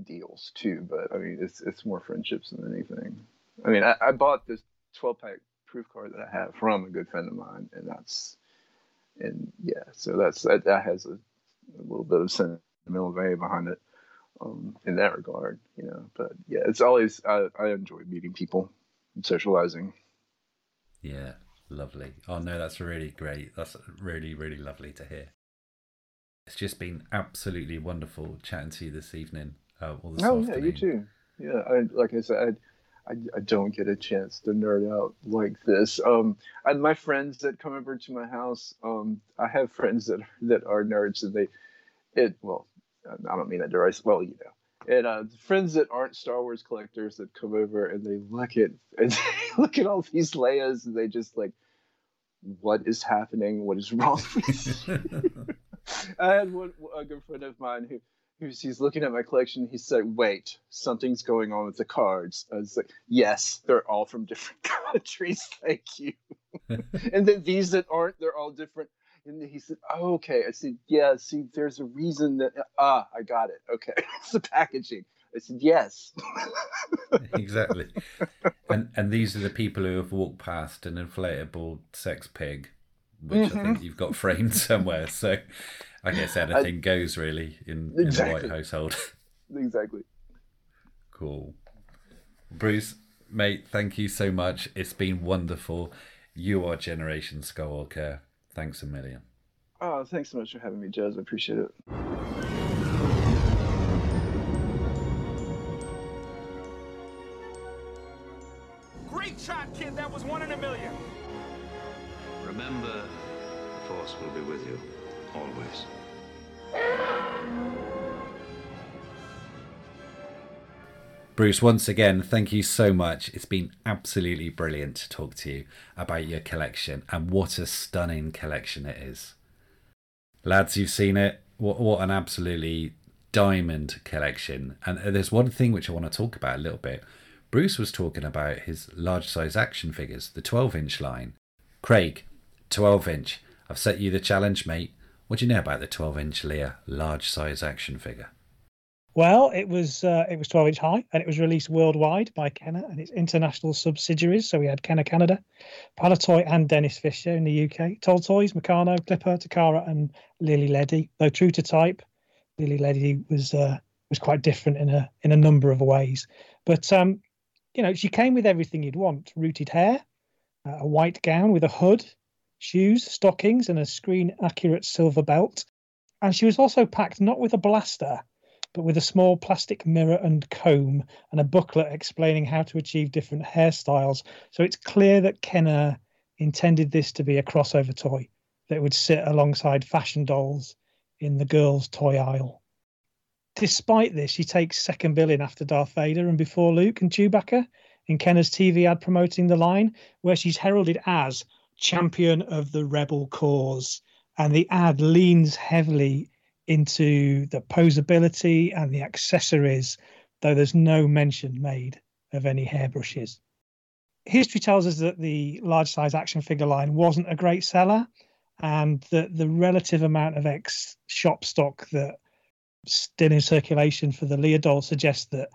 deals too, but I mean, it's it's more friendships than anything. I mean, I, I bought this 12 pack proof card that I have from a good friend of mine, and that's and yeah, so that's that, that has a, a little bit of sentimental value behind it um, in that regard, you know. But yeah, it's always I, I enjoy meeting people and socializing. Yeah, lovely. Oh no, that's really great. That's really really lovely to hear. It's just been absolutely wonderful chatting to you this evening. Uh, this oh yeah, you too. Yeah, I, like I said, I, I don't get a chance to nerd out like this. Um, and my friends that come over to my house, um, I have friends that that are nerds, and they, it well, I don't mean that to well, you know, and uh, friends that aren't Star Wars collectors that come over and they look at and they look at all these Leias and they just like, what is happening? What is wrong with? I had one a good friend of mine who who's he's looking at my collection. He said, "Wait, something's going on with the cards." I was like, "Yes, they're all from different countries. Thank you." and then these that aren't, they're all different. And he said, oh, "Okay." I said, "Yeah. See, there's a reason that ah, I got it. Okay, it's the packaging." I said, "Yes." exactly. And and these are the people who have walked past an inflatable sex pig, which I think you've got framed somewhere. So I guess anything goes really in, in the White household. exactly. Cool. Bruce, mate, thank you so much. It's been wonderful. You are Generation Skywalker. Thanks a million. Oh, thanks so much for having me, Jez. I appreciate it. Great shot, kid. That was one in a million. Remember, the Force will be with you, always. Bruce, once again, thank you so much. It's been absolutely brilliant to talk to you about your collection and what a stunning collection it is. Lads, you've seen it. What, what an absolutely diamond collection. And uh, there's one thing which I want to talk about a little bit. Bruce was talking about his large size action figures, the 12 inch line. Craig, 12 inch. I've set you the challenge, mate. What do you know about the 12 inch Leia large size action figure? Well, it was uh, it was 12 inch high, and it was released worldwide by Kenner and its international subsidiaries. So we had Kenner Canada, Palitoy, and Denys Fisher in the UK. Toltoys, Meccano, Clipper, Takara, and Lili Ledy. Though true to type, Lili Ledy was uh, was quite different in a in a number of ways. But um, you know, she came with everything you'd want: rooted hair, uh, a white gown with a hood, shoes, stockings, and a screen accurate silver belt. And she was also packed not with a blaster, but with a small plastic mirror and comb and a booklet explaining how to achieve different hairstyles. So it's clear that Kenner intended this to be a crossover toy that would sit alongside fashion dolls in the girls' toy aisle. Despite this, she takes second billing after Darth Vader and before Luke and Chewbacca in Kenner's TV ad promoting the line, where she's heralded as champion of the rebel cause. And the ad leans heavily into the posability and the accessories, though there's no mention made of any hairbrushes. History tells us that the large size action figure line wasn't a great seller, and that the relative amount of ex shop stock that still in circulation for the Leia doll suggests that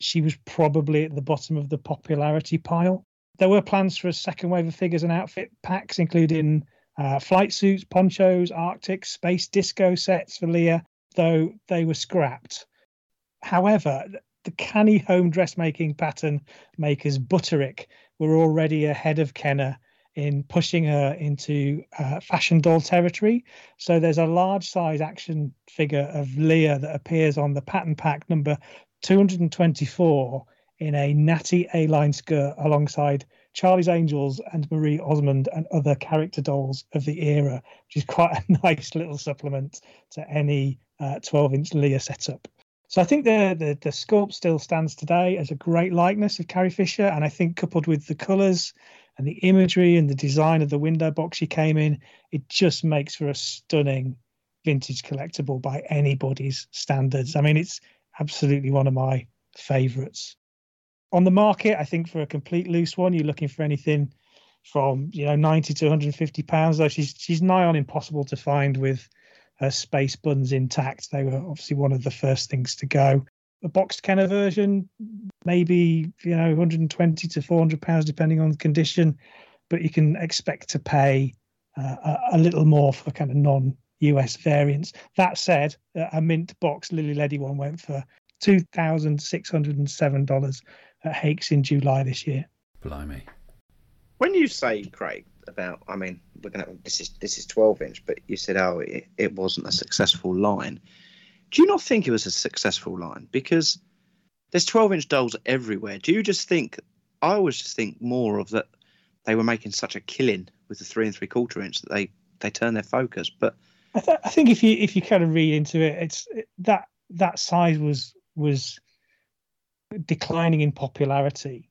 she was probably at the bottom of the popularity pile. There were plans for a second wave of figures and outfit packs, including uh, flight suits, ponchos, Arctic, space disco sets for Leia, though they were scrapped. However, the canny home dressmaking pattern makers Butterick were already ahead of Kenner in pushing her into uh, fashion doll territory. So there's a large size action figure of Leia that appears on the pattern pack number 224 in a natty A line skirt alongside Charlie's Angels and Marie Osmond and other character dolls of the era, which is quite a nice little supplement to any uh, 12 inch Leia setup. So I think the, the the sculpt still stands today as a great likeness of Carrie Fisher, and I think coupled with the colours and the imagery and the design of the window box she came in, it just makes for a stunning vintage collectible by anybody's standards. I mean, it's absolutely one of my favourites on the market, I think for a complete loose one, you're looking for anything from you know 90 to 150 pounds. Though she's she's nigh on impossible to find with her space buns intact. They were obviously one of the first things to go. A boxed Kenner version, maybe you know 120 to 400 pounds depending on the condition, but you can expect to pay uh, a, little more for kind of non. US variants. That said, a mint box Lili Ledy one went for $2,607 at Hakes in July this year. Blimey. When you say, Craig, about, I mean, we're gonna this is this is 12 inch, but you said, oh, it, it wasn't a successful line. Do you not think it was a successful line? Because there's 12 inch dolls everywhere. Do you just think? I always just think more of that they were making such a killing with the three and three quarter inch that they they turned their focus. But I, th- I think if you if you kind of read into it, it's that that size was was declining in popularity.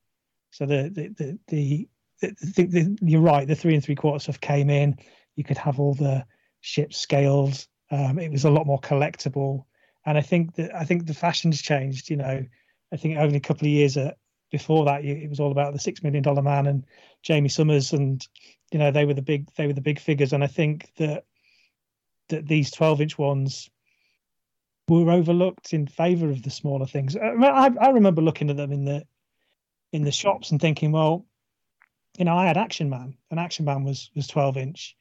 So the the the, the, the, the you're right. The three and three quarter stuff came in. You could have all the ship scales. Um, it was a lot more collectible, and I think that I think the fashion's changed. You know, I think only a couple of years uh, before that, it was all about the six million dollar man and Jaime Sommers, and you know they were the big they were the big figures. And I think that that these twelve inch ones were overlooked in favour of the smaller things. Uh, I, I, I remember looking at them in the in the shops and thinking, well, you know, I had Action Man, and Action Man was was twelve inch,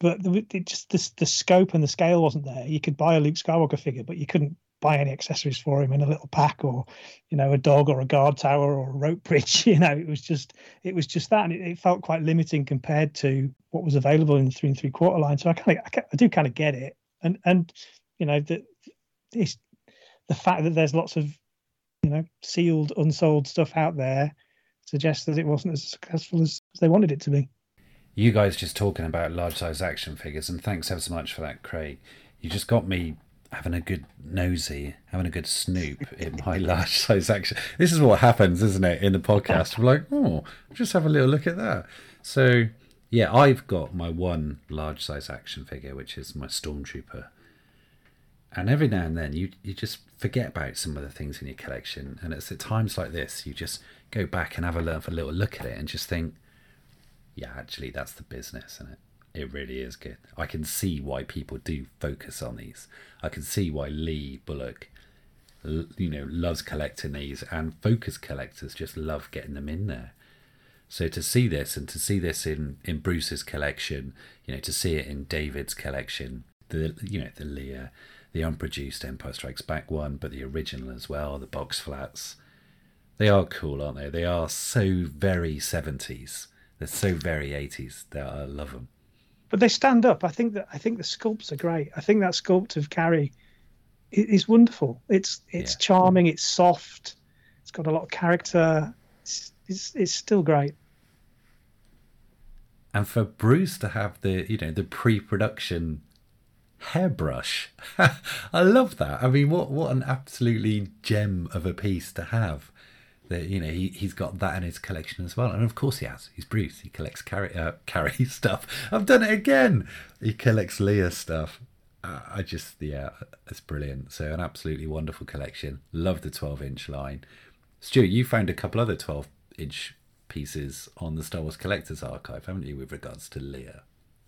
but the, it just the, the scope and the scale wasn't there. You could buy a Luke Skywalker figure, but you couldn't buy any accessories for him in a little pack or you know a dog or a guard tower or a rope bridge you know it was just it was just that and it, it felt quite limiting compared to what was available in the three and three quarter line so i kind of I, I do kind of get it and and you know the it's the fact that there's lots of you know sealed unsold stuff out there suggests that it wasn't as successful as they wanted it to be You guys just talking about large size action figures, and thanks ever so much for that, Craig. You just got me having a good nosy, having a good snoop in my large size action. This is what happens, isn't it, in the podcast? I'm like, oh, just have a little look at that. So, yeah, I've got my one large size action figure, which is my Stormtrooper. And every now and then, you you just forget about some of the things in your collection, and it's at times like this you just go back and have a little, a little look at it and just think, yeah, actually, that's the business, isn't it? It really is good. I can see why people do focus on these. I can see why Lee Bullock, you know, loves collecting these, and focus collectors just love getting them in there. So to see this and to see this in in Bruce's collection, you know, to see it in David's collection, the you know the Leia, the unproduced Empire Strikes Back one, but the original as well, the box flats. They are cool, aren't they? They are so very seventies. They're so very eighties. That I love them. but they stand up. I think that I think the sculpts are great. I think that sculpt of Carrie is wonderful. It's it's charming. It's soft. It's got a lot of character. It's it's, it's still great. and for Bruce to have the you know the pre-production hairbrush, I love that. I mean, what what an absolutely gem of a piece to have. That you know he he's got that in his collection as well, and of course he has. He's Bruce. He collects Carrie uh, Carrie stuff. I've done it again. He collects Leia stuff. Uh, I just yeah, it's brilliant. So an absolutely wonderful collection. Love the twelve inch line. Stu, you found a couple other twelve inch pieces on the Star Wars Collectors Archive, haven't you, with regards to Leia?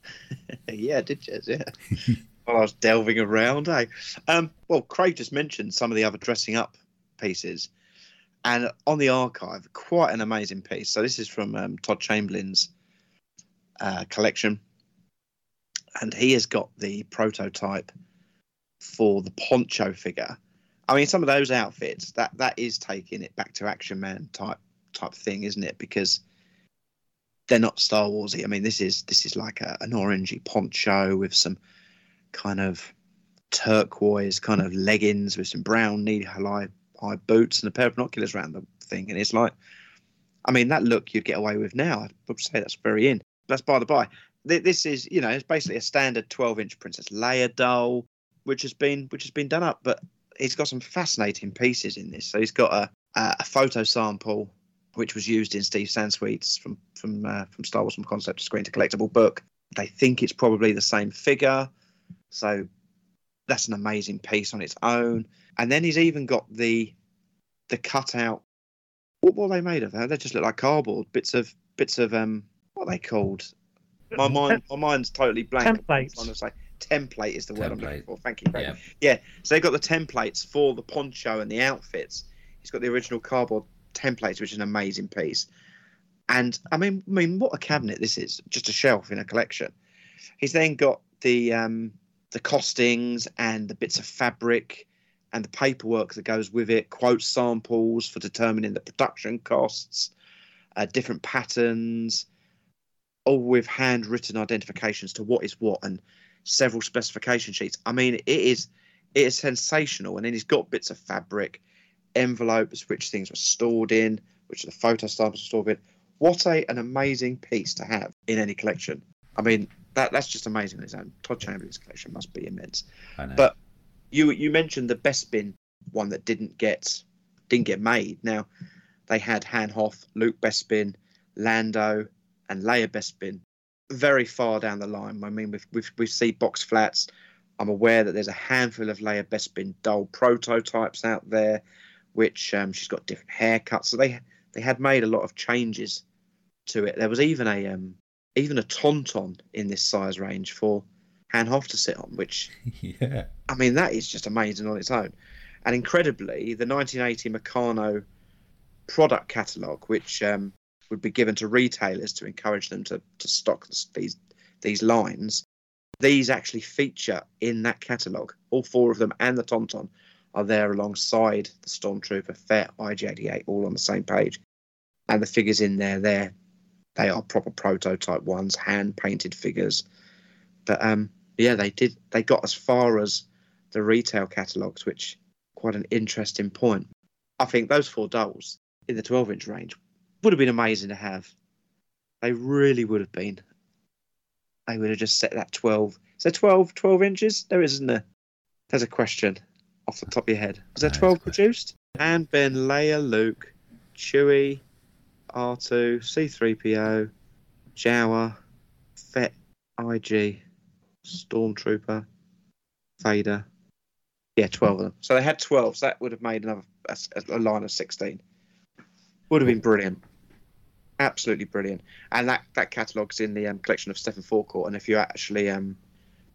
yeah, I did Jez, yeah. While I was delving around, eh? Um, well, Craig just mentioned some of the other dressing up pieces, and on the archive, quite an amazing piece. So this is from um, Todd Chamberlain's uh, collection, and he has got the prototype for the poncho figure. I mean, some of those outfits that that is taking it back to Action Man type type thing, isn't it? Because they're not Star Warsy. I mean, this is this is like a, an orangey poncho with some kind of turquoise kind of leggings with some brown knee high high boots and a pair of binoculars around the thing. And it's like, I mean, that look you'd get away with now. I would say that's very in. That's by the by. This is, you know, it's basically a standard 12 inch Princess Leia doll, which has been which has been done up. But he's got some fascinating pieces in this. So he's got a a, a photo sample which was used in Steve Sansweet's from from uh, from Star Wars from concept to screen to collectible book. They think it's probably the same figure, so that's an amazing piece on its own. And then he's even got the the cutout. What were they made of? They just look like cardboard bits of bits of um. What are they called? My mind, my mind's totally blank. Templates. I'm trying to say template is the word I'm looking for. Thank you. Craig. Yeah. So they've got the templates for the poncho and the outfits. He's got the original cardboard templates, which is an amazing piece. And I mean, I mean, what a cabinet this is! Just a shelf in a collection. He's then got the um, the costings and the bits of fabric and the paperwork that goes with it, quote samples for determining the production costs, uh, different patterns, all with handwritten identifications to what is what and several specification sheets. I mean, it is it is sensational. And then he's got bits of fabric, envelopes which things were stored in, which the photo samples were stored in. What a an amazing piece to have in any collection. I mean, that that's just amazing its own. Todd Chamberlain's collection must be immense. I know. But you you mentioned the best Bespin one that didn't get didn't get made. Now they had Han Hoth, Luke Bespin, Lando, and Leia Bespin very far down the line. I mean, we we we see box flats. I'm aware that there's a handful of Leia Bespin doll prototypes out there, which um, she's got different haircuts. So they they had made a lot of changes to it. There was even a um, even a tauntaun in this size range for Han Hoth to sit on, which yeah. I mean, that is just amazing on its own. And incredibly, the 1980 Meccano product catalogue, which um, would be given to retailers to encourage them to, to stock these these lines, these actually feature in that catalogue. All four of them and the Tauntaun are there alongside the Stormtrooper, Fett, IG88, all on the same page. And the figures in there, there they are proper prototype ones, hand painted figures. But um, yeah, they did. They got as far as the retail catalogues, which quite an interesting point. I think those four dolls in the 12 inch range would have been amazing to have. They really would have been. They would have just set that 12. Is there 12, 12 inches? There isn't there. There's a question off the top of your head. Was there 12 produced? And Ben, Leia, Luke, Chewie, R2, C3PO, Jawa, Fett, IG, Stormtrooper, Vader. Yeah, 12 of them. So they had 12. So that would have made another a, a line of 16. Would have been brilliant. Absolutely brilliant. And that, that catalogue's in the um, collection of Stephen Faucourt. And if you actually um,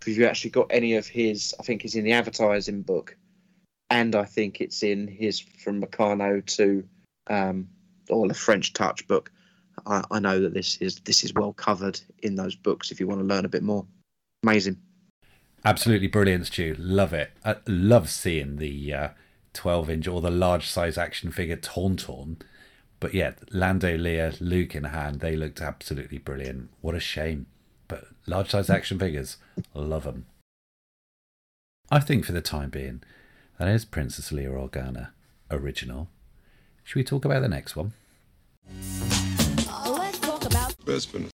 if you actually got any of his, I think it's in the advertising book, and I think it's in his from Meccano to um, or the French Touch book. I, I know that this is this is well covered in those books. If you want to learn a bit more, amazing. Absolutely brilliant, Stu. Love it. I love seeing the uh, 12 inch or the large size action figure Tauntaun. But yeah, Lando, Leia, Luke in hand, they looked absolutely brilliant. What a shame. But large size action figures, love them. I think for the time being, that is Princess Leia Organa original. Should we talk about the next one? Let's talk about Bespin.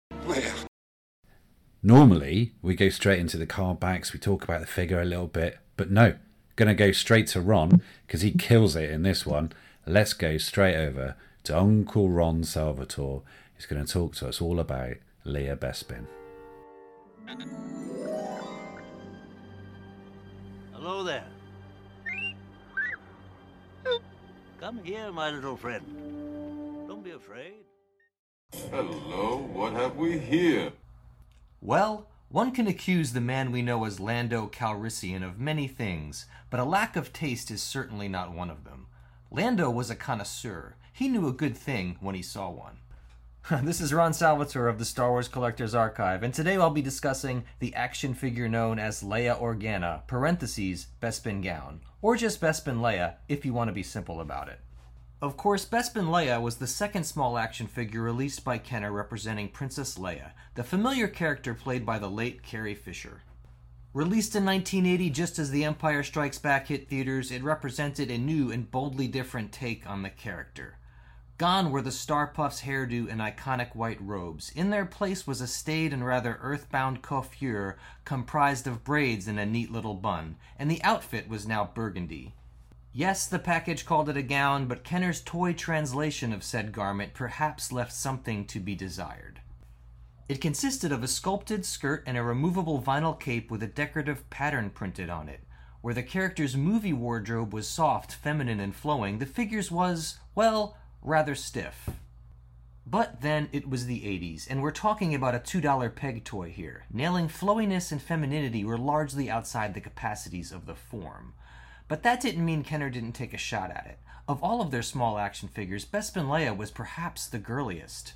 Normally, we go straight into the card backs, we talk about the figure a little bit, but no, gonna go straight to Ron because he kills it in this one. Let's go straight over to Uncle Ron Salvatore. He's going to talk to us all about Leia Bespin. Hello there. Come here, my little friend. Don't be afraid. Hello, what have we here? Well, one can accuse the man we know as Lando Calrissian of many things, but a lack of taste is certainly not one of them. Lando was a connoisseur. He knew a good thing when he saw one. this is Ron Salvatore of the Star Wars Collectors Archive, and today I'll be discussing the action figure known as Leia Organa, parentheses, Bespin Gown, or just Bespin Leia if you want to be simple about it. Of course, Bespin Leia was the second small action figure released by Kenner representing Princess Leia, the familiar character played by the late Carrie Fisher. Released in 1980 just as The Empire Strikes Back hit theaters, it represented a new and boldly different take on the character. Gone were the Star Puff's hairdo and iconic white robes. In their place was a staid and rather earthbound coiffure comprised of braids and a neat little bun, and the outfit was now burgundy. Yes, the package called it a gown, but Kenner's toy translation of said garment perhaps left something to be desired. It consisted of a sculpted skirt and a removable vinyl cape with a decorative pattern printed on it. Where the character's movie wardrobe was soft, feminine, and flowing, the figure's was, well, rather stiff. But then it was the 80s, and we're talking about a $2 peg toy here. Nailing flowiness and femininity were largely outside the capacities of the form. But that didn't mean Kenner didn't take a shot at it. Of all of their small action figures, Bespin Leia was perhaps the girliest.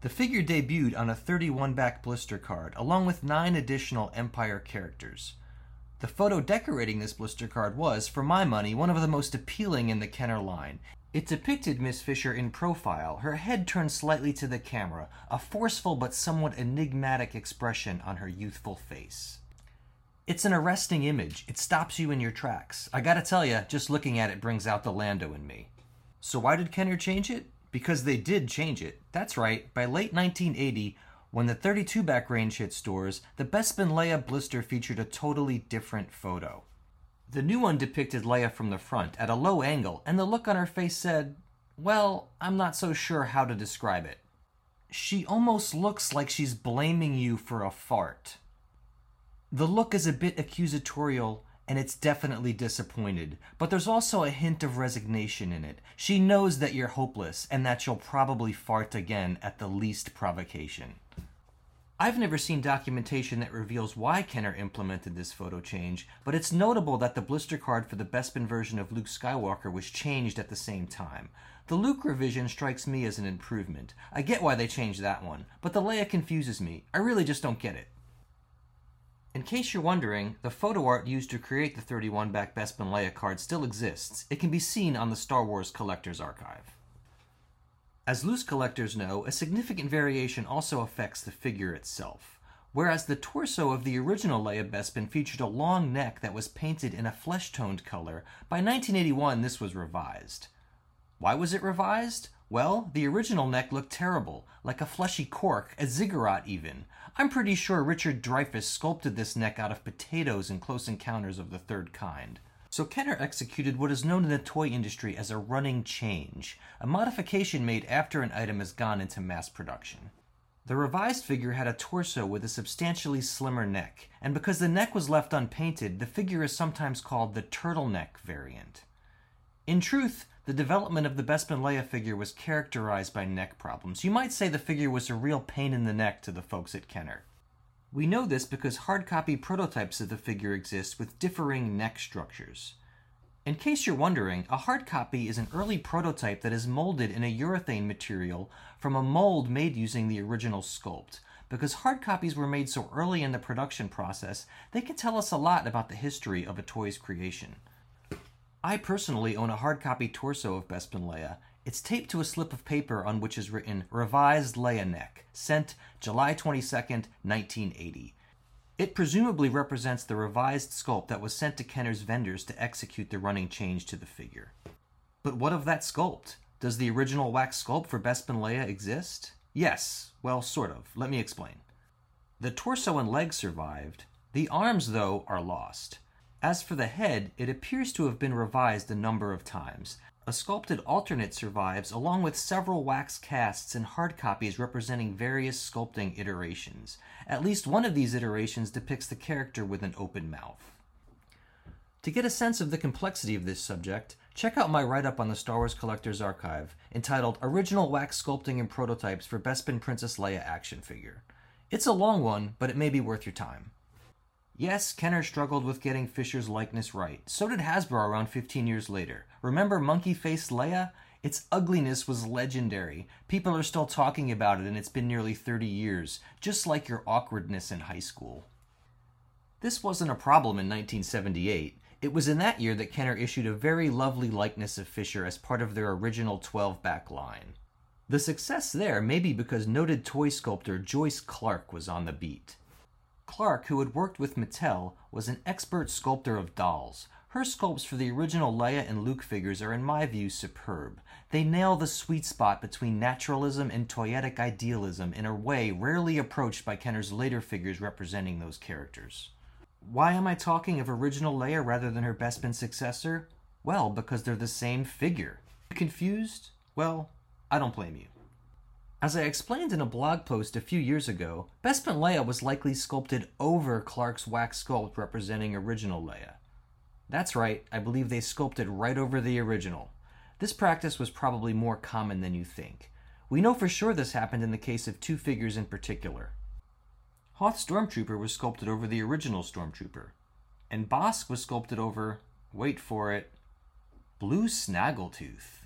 The figure debuted on a 31 back blister card, along with nine additional Empire characters. The photo decorating this blister card was, for my money, one of the most appealing in the Kenner line. It depicted Miss Fisher in profile, her head turned slightly to the camera, a forceful but somewhat enigmatic expression on her youthful face. It's an arresting image. It stops you in your tracks. I gotta tell you, just looking at it brings out the Lando in me. So why did Kenner change it? Because they did change it. That's right, by late 1980, when the 32 back range hit stores, the Bespin Leia blister featured a totally different photo. The new one depicted Leia from the front at a low angle, and the look on her face said, Well, I'm not so sure how to describe it. She almost looks like she's blaming you for a fart. The look is a bit accusatorial and it's definitely disappointed, but there's also a hint of resignation in it. She knows that you're hopeless and that you'll probably fart again at the least provocation. I've never seen documentation that reveals why Kenner implemented this photo change, but it's notable that the blister card for the Bespin version of Luke Skywalker was changed at the same time. The Luke revision strikes me as an improvement. I get why they changed that one, but the Leia confuses me. I really just don't get it. In case you're wondering, the photo art used to create the 31 back Bespin Leia card still exists. It can be seen on the Star Wars Collector's Archive. As loose collectors know, a significant variation also affects the figure itself. Whereas the torso of the original Leia Bespin featured a long neck that was painted in a flesh toned color, by 1981 this was revised. Why was it revised? Well, the original neck looked terrible, like a fleshy cork, a ziggurat even. I'm pretty sure Richard Dreyfuss sculpted this neck out of potatoes in Close Encounters of the Third Kind. So Kenner executed what is known in the toy industry as a running change, a modification made after an item has gone into mass production. The revised figure had a torso with a substantially slimmer neck, and because the neck was left unpainted, the figure is sometimes called the turtleneck variant. In truth, the development of the Bespin Leia figure was characterized by neck problems. You might say the figure was a real pain in the neck to the folks at Kenner. We know this because hard copy prototypes of the figure exist with differing neck structures. In case you're wondering, a hard copy is an early prototype that is molded in a urethane material from a mold made using the original sculpt. Because hard copies were made so early in the production process, they can tell us a lot about the history of a toy's creation. I personally own a hard copy torso of Bespin Leia. It's taped to a slip of paper on which is written Revised Leia Neck, sent July 22nd, 1980. It presumably represents the revised sculpt that was sent to Kenner's vendors to execute the running change to the figure. But what of that sculpt? Does the original wax sculpt for Bespin Leia exist? Yes, well, sort of. Let me explain. The torso and legs survived. The arms, though, are lost. As for the head, it appears to have been revised a number of times. A sculpted alternate survives, along with several wax casts and hard copies representing various sculpting iterations. At least one of these iterations depicts the character with an open mouth. To get a sense of the complexity of this subject, check out my write up on the Star Wars Collector's Archive entitled Original Wax Sculpting and Prototypes for Bespin Princess Leia Action Figure. It's a long one, but it may be worth your time. Yes, Kenner struggled with getting Fisher's likeness right. So did Hasbro around 15 years later. Remember monkey Face Leia? Its ugliness was legendary. People are still talking about it, and it's been nearly 30 years, just like your awkwardness in high school. This wasn't a problem in 1978. It was in that year that Kenner issued a very lovely likeness of Fisher as part of their original 12 back line. The success there may be because noted toy sculptor Joyce Clark was on the beat. Clark, who had worked with Mattel, was an expert sculptor of dolls. Her sculpts for the original Leia and Luke figures are, in my view, superb. They nail the sweet spot between naturalism and toyetic idealism in a way rarely approached by Kenner's later figures representing those characters. Why am I talking of original Leia rather than her Bespin successor? Well, because they're the same figure. Confused? Well, I don't blame you. As I explained in a blog post a few years ago, Bespin Leia was likely sculpted over Clark's wax sculpt representing original Leia. That's right, I believe they sculpted right over the original. This practice was probably more common than you think. We know for sure this happened in the case of two figures in particular. Hoth Stormtrooper was sculpted over the original Stormtrooper, and Bossk was sculpted over, wait for it, Blue Snaggletooth.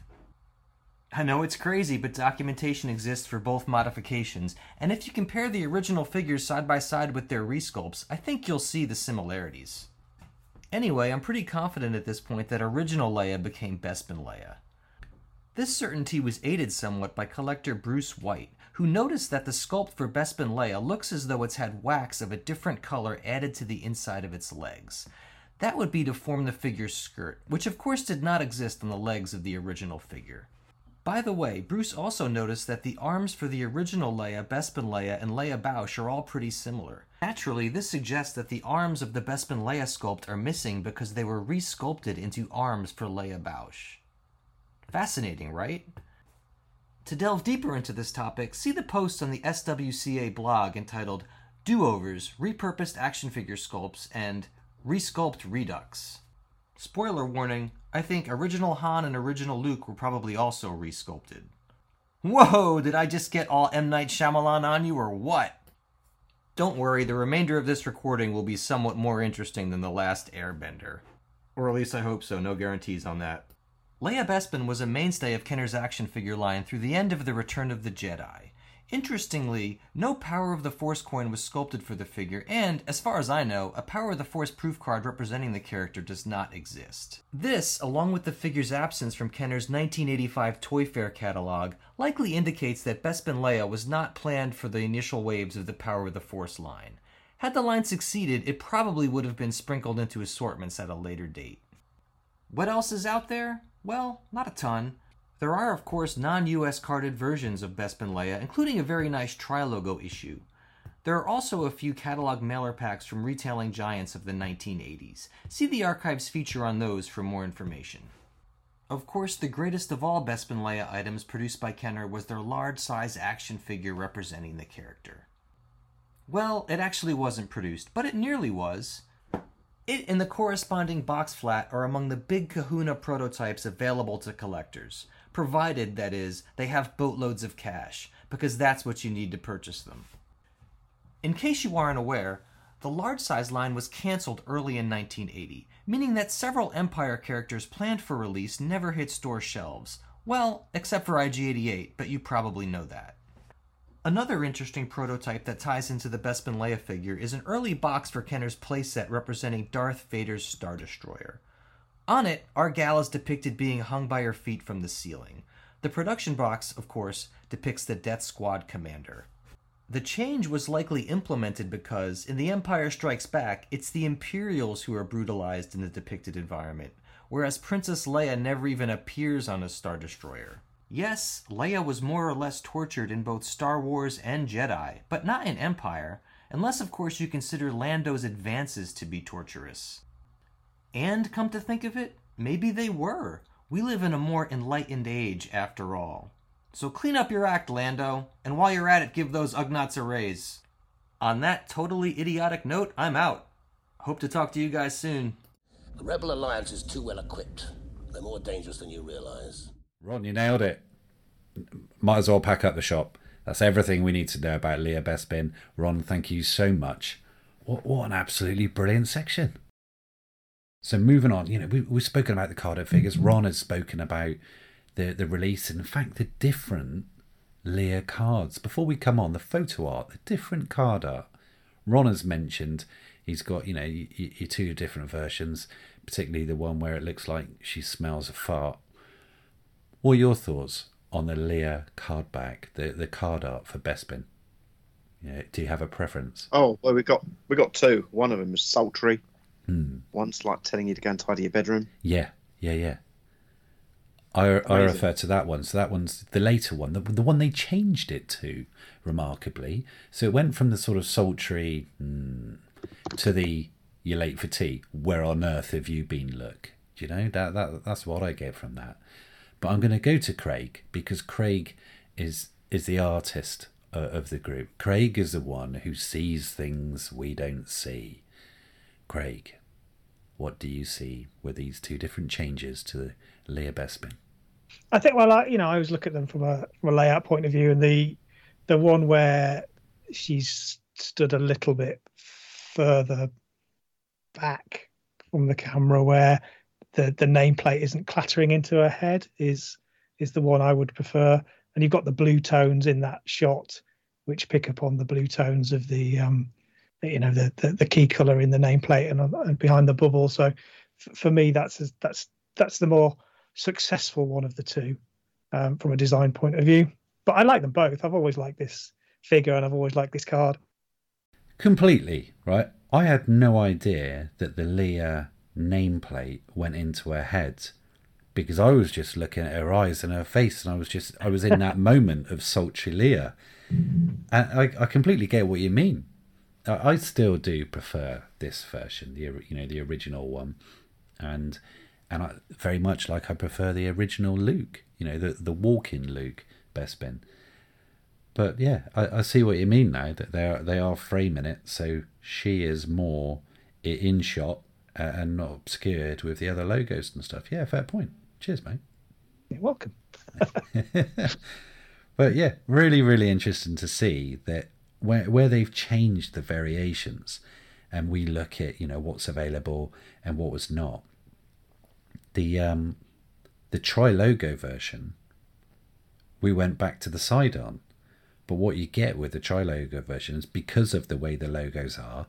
I know it's crazy, but documentation exists for both modifications, and if you compare the original figures side by side with their resculpts, I think you'll see the similarities. Anyway, I'm pretty confident at this point that original Leia became Bespin Leia. This certainty was aided somewhat by collector Bruce White, who noticed that the sculpt for Bespin Leia looks as though it's had wax of a different color added to the inside of its legs. That would be to form the figure's skirt, which of course did not exist on the legs of the original figure. By the way, Bruce also noticed that the arms for the original Leia, Bespin Leia, and Leia Boushh are all pretty similar. Naturally, this suggests that the arms of the Bespin Leia sculpt are missing because they were resculpted into arms for Leia Boushh. Fascinating, right? To delve deeper into this topic, see the post on the SWCA blog entitled Do Overs, Repurposed Action Figure Sculpts, and Resculpt Redux. Spoiler warning I think original Han and original Luke were probably also resculpted. Whoa, did I just get all M. Night Shyamalan on you or what? Don't worry, the remainder of this recording will be somewhat more interesting than the last Airbender. Or at least I hope so, no guarantees on that. Leia Bespin was a mainstay of Kenner's action figure line through the end of The Return of the Jedi. Interestingly, no Power of the Force coin was sculpted for the figure, and, as far as I know, a Power of the Force proof card representing the character does not exist. This, along with the figure's absence from Kenner's 1985 Toy Fair catalog, likely indicates that Bespin Leia was not planned for the initial waves of the Power of the Force line. Had the line succeeded, it probably would have been sprinkled into assortments at a later date. What else is out there? Well, not a ton. There are, of course, non US carded versions of Bespin Leia, including a very nice Trilogo issue. There are also a few catalog mailer packs from retailing giants of the 1980s. See the archives feature on those for more information. Of course, the greatest of all Bespin Leia items produced by Kenner was their large size action figure representing the character. Well, it actually wasn't produced, but it nearly was. It and the corresponding box flat are among the big kahuna prototypes available to collectors, provided, that is, they have boatloads of cash, because that's what you need to purchase them. In case you aren't aware, the large size line was cancelled early in 1980, meaning that several Empire characters planned for release never hit store shelves. Well, except for IG 88, but you probably know that. Another interesting prototype that ties into the Bespin Leia figure is an early box for Kenner's playset representing Darth Vader's Star Destroyer. On it, our gal is depicted being hung by her feet from the ceiling. The production box, of course, depicts the Death Squad commander. The change was likely implemented because, in The Empire Strikes Back, it's the Imperials who are brutalized in the depicted environment, whereas Princess Leia never even appears on a Star Destroyer. Yes, Leia was more or less tortured in both Star Wars and Jedi, but not in Empire, unless, of course, you consider Lando's advances to be torturous. And come to think of it, maybe they were. We live in a more enlightened age, after all. So clean up your act, Lando, and while you're at it, give those Ugnaughts a raise. On that totally idiotic note, I'm out. Hope to talk to you guys soon. The Rebel Alliance is too well equipped. They're more dangerous than you realize. Ron, you nailed it. Might as well pack up the shop. That's everything we need to know about Leia Bespin. Ron, thank you so much. What, what an absolutely brilliant section. So moving on, you know, we, we've spoken about the Cardo figures. Mm-hmm. Ron has spoken about the, the release. In fact, the different Leia cards. Before we come on, the photo art, the different card art. Ron has mentioned he's got, you know, your two different versions, particularly the one where it looks like she smells a fart. What are your thoughts on the Leia card back, the, the card art for Bespin? Yeah, do you have a preference? Oh well, we got we got two. One of them is sultry. Hmm. One's like telling you to go and tidy your bedroom. Yeah, yeah, yeah. I, I refer to that one. So that one's the later one, the, the one they changed it to, remarkably. So it went from the sort of sultry mm, to the "you're late for tea." Where on earth have you been? Look, Do you know that that that's what I get from that. But I'm going to go to Craig because Craig is is the artist uh, of the group. Craig is the one who sees things we don't see. Craig, what do you see with these two different changes to Leia Bespin? I think well, I, you know, I always look at them from a from a layout point of view, and the the one where she's stood a little bit further back from the camera, where the the nameplate isn't clattering into her head, is is the one I would prefer. And you've got the blue tones in that shot, which pick up on the blue tones of the, um, you know, the the, the key color in the nameplate and, and behind the bubble. So f- for me, that's that's that's the more successful one of the two um, from a design point of view. But I like them both. I've always liked this figure and I've always liked this card. Completely, right? I had no idea that the Leia nameplate went into her head because I was just looking at her eyes and her face, and I was just I was in that moment of sultry Leia, and I, I completely get what you mean. I, still do prefer this version, the you know the original one, and and I very much like I prefer the original Luke, you know the the walk-in Luke Bespin. But yeah, I, I see what you mean now that they are they are framing it so she is more in shot and not obscured with the other logos and stuff. Yeah, fair point. Cheers, mate. You're welcome. But yeah, really, really interesting to see that where where they've changed the variations, and we look at you know what's available and what was not. The um, the Trilogo version, we went back to the side on, but what you get with the Trilogo version is because of the way the logos are,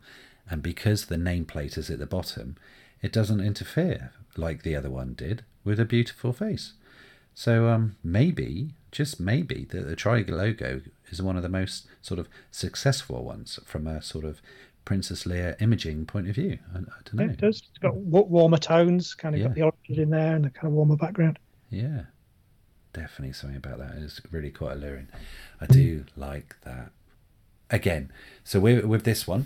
and because the nameplate is at the bottom, it doesn't interfere like the other one did with a beautiful face. So um, maybe, just maybe, the, the Trilogo is one of the most sort of successful ones from a sort of Princess Leia imaging point of view. I, I don't know. It does. It's got wa- warmer tones, kind of got the orange in there and a kind of warmer background. Yeah, definitely something about that is really quite alluring. I do like that. Again, so with with this one,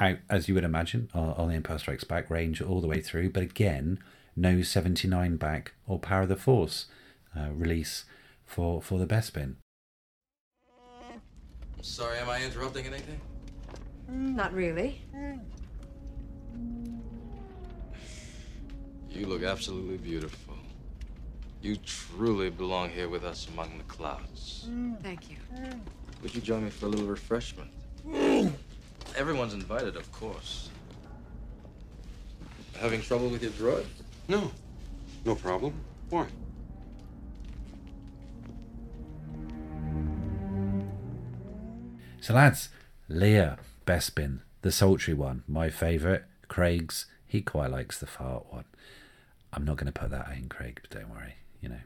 out as you would imagine on, on the Empire Strikes Back range all the way through, but again, no seventy nine back or Power of the Force uh, release for for the Bespin. Sorry, am I interrupting anything? Mm, not really. You look absolutely beautiful. You truly belong here with us among the clouds. Thank you. Would you join me for a little refreshment? Everyone's invited, of course. Having trouble with your droid? No. No problem. Why? So lads, Leia Bespin, the sultry one, my favourite. Craig's, he quite likes the fart one. I'm not going to put that in, Craig, but don't worry. You know,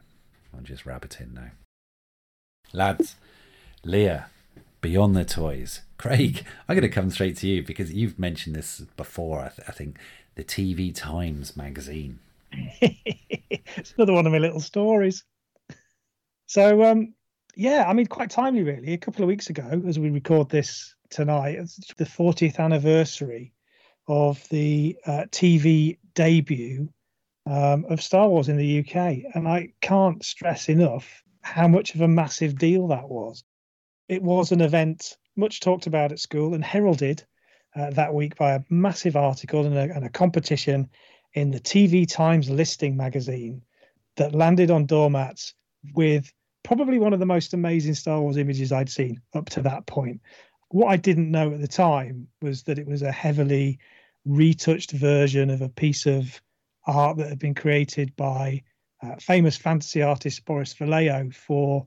I'm just rabbiting now. Lads, Leia, beyond the toys. Craig, I'm going to come straight to you because you've mentioned this before. I, th- I think the TV Times magazine. it's another one of my little stories. So, um, yeah, I mean, quite timely, really. A couple of weeks ago, as we record this tonight, the 40th anniversary of the uh, TV debut um, of Star Wars in the UK. And I can't stress enough how much of a massive deal that was. It was an event much talked about at school and heralded uh, that week by a massive article and a, and a competition in the TV Times listing magazine that landed on doormats with probably one of the most amazing Star Wars images I'd seen up to that point. What I didn't know at the time was that it was a heavily retouched version of a piece of art that had been created by uh, famous fantasy artist Boris Vallejo for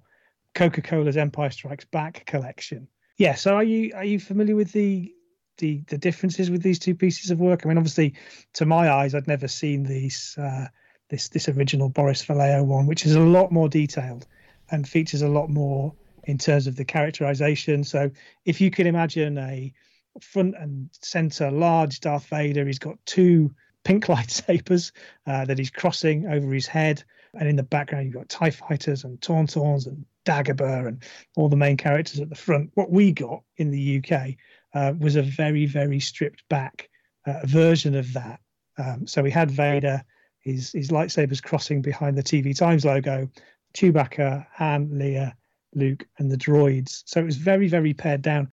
Coca-Cola's Empire Strikes Back collection. Yeah, so are you are you familiar with the the the differences with these two pieces of work? I mean, obviously, to my eyes, I'd never seen these uh, this this original Boris Vallejo one, which is a lot more detailed and features a lot more in terms of the characterization. So, if you can imagine a front and center large Darth Vader, he's got two pink lightsabers uh, that he's crossing over his head, and in the background you've got Tie fighters and Tauntauns and Dagobah and all the main characters at the front. What we got in the UK uh, was a very, very stripped back uh, version of that. Um, so we had Vader, his his lightsabers crossing behind the TV Times logo, Chewbacca, Han, Leia, Luke, and the droids. So it was very, very pared down.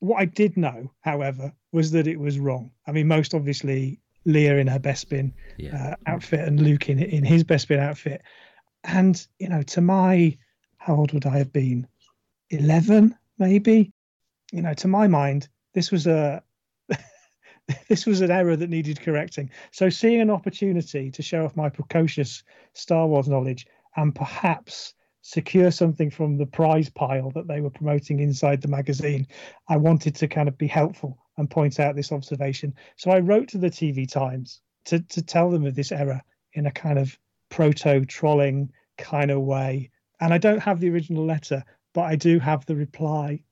What I did know, however, was that it was wrong. I mean, most obviously Leia in her Bespin uh, outfit and Luke in in his Bespin outfit, and you know, to my how old would I have been? Eleven, maybe. You know, to my mind, this was a this was an error that needed correcting. So, seeing an opportunity to show off my precocious Star Wars knowledge, and perhaps secure something from the prize pile that they were promoting inside the magazine, I wanted to kind of be helpful and point out this observation. So I wrote to the TV Times to, to tell them of this error in a kind of proto trolling kind of way. And I don't have the original letter, but I do have the reply.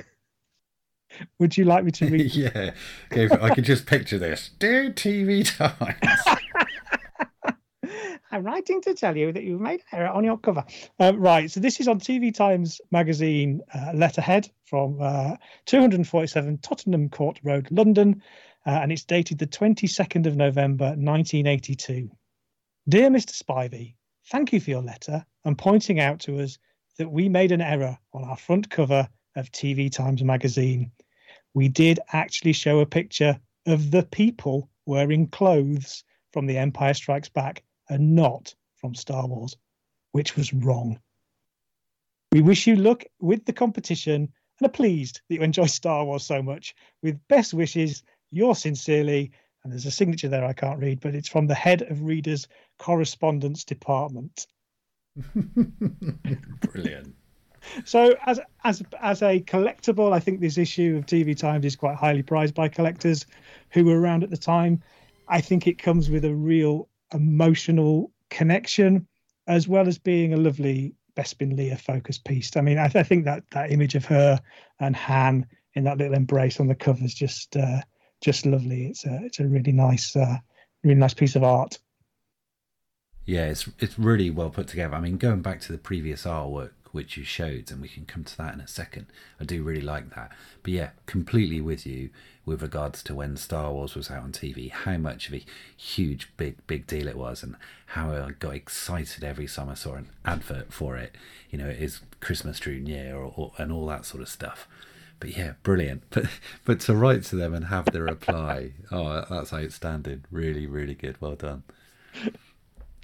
Would you like me to read? yeah, I can just picture this. Dear TV Times. I'm writing to tell you that you've made an error on your cover. Um, right, so this is on TV Times magazine uh, letterhead from uh, 247 Tottenham Court Road, London, uh, and it's dated the 22nd of November 1982. Dear Mr. Spivey, thank you for your letter and pointing out to us that we made an error on our front cover of TV Times magazine. We did actually show a picture of the people wearing clothes from The Empire Strikes Back and not from Star Wars, which was wrong. We wish you luck with the competition and are pleased that you enjoy Star Wars so much. With best wishes, yours sincerely, and there's a signature there I can't read, but it's from the head of Readers Correspondence Department. Brilliant. So as as as a collectible, I think this issue of TV Times is quite highly prized by collectors who were around at the time. I think it comes with a real emotional connection, as well as being a lovely Bespin Leia focused piece. I mean, I, th- I think that that image of her and Han in that little embrace on the cover is just uh, just lovely. It's a it's a really nice uh, really nice piece of art. Yeah, it's it's really well put together. I mean, going back to the previous artwork which you showed, and we can come to that in a second. I do really like that. But yeah, completely with you with regards to when Star Wars was out on TV, how much of a huge, big, big deal it was, and how I got excited every time I saw an advert for it. You know, it is Christmas True Year or, or and all that sort of stuff. But yeah, brilliant. But but to write to them and have the reply, oh, that's outstanding. Really, really good. Well done.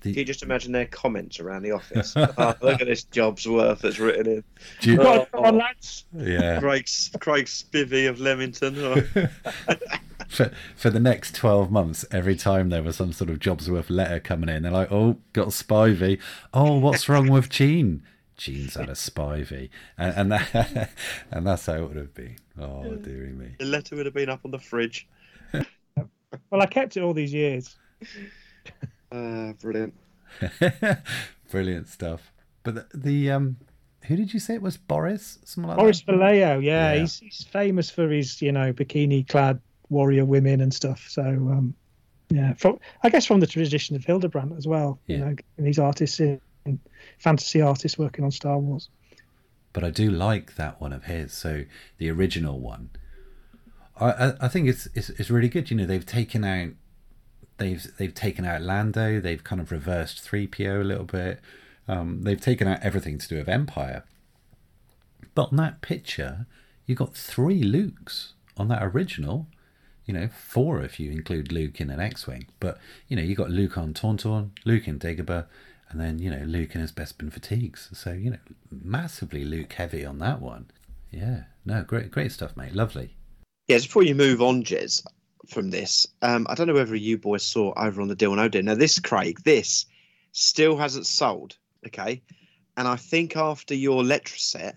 Can you just imagine their comments around the office? oh, look at this job's worth that's written in. Do you- oh, Right, come on, lads. Yeah. Craig, Craig Spivey of Leamington. Oh. for for the next 12 months every time there was some sort of jobsworth letter coming in they're like oh got spivey oh what's wrong with gene gene's had a spivey and, and that and that's how it would have been oh dearie me the letter would have been up on the fridge. Well, I kept it all these years. Uh, brilliant. brilliant stuff but the, the um who did you say it was boris something like Boris that Vallejo, yeah, Yeah. He's, he's famous for his, you know, bikini-clad warrior women and stuff. So, um, yeah, from I guess from the tradition of Hildebrandt as well. You know, and these artists in, fantasy artists working on Star Wars. but I do like that one of his. So the original one, I I, I think it's, it's it's really good. You know, they've taken out they've they've taken out Lando. They've kind of reversed three PO a little bit. Um, they've taken out everything to do with Empire. But on that picture, you got three Lukes on that original. You know, four if you include Luke in an X-wing. But you know, you got Luke on Tauntaun, Luke in Dagobah, and then you know Luke in his Bespin fatigues. So you know, massively Luke heavy on that one. Yeah, no, great, great stuff, mate. Lovely. Yeah, before you move on, Jez, from this, um, I don't know whether you boys saw over on the Deal No Deal. Now, this, Craig, this still hasn't sold, okay? And I think after your Letraset,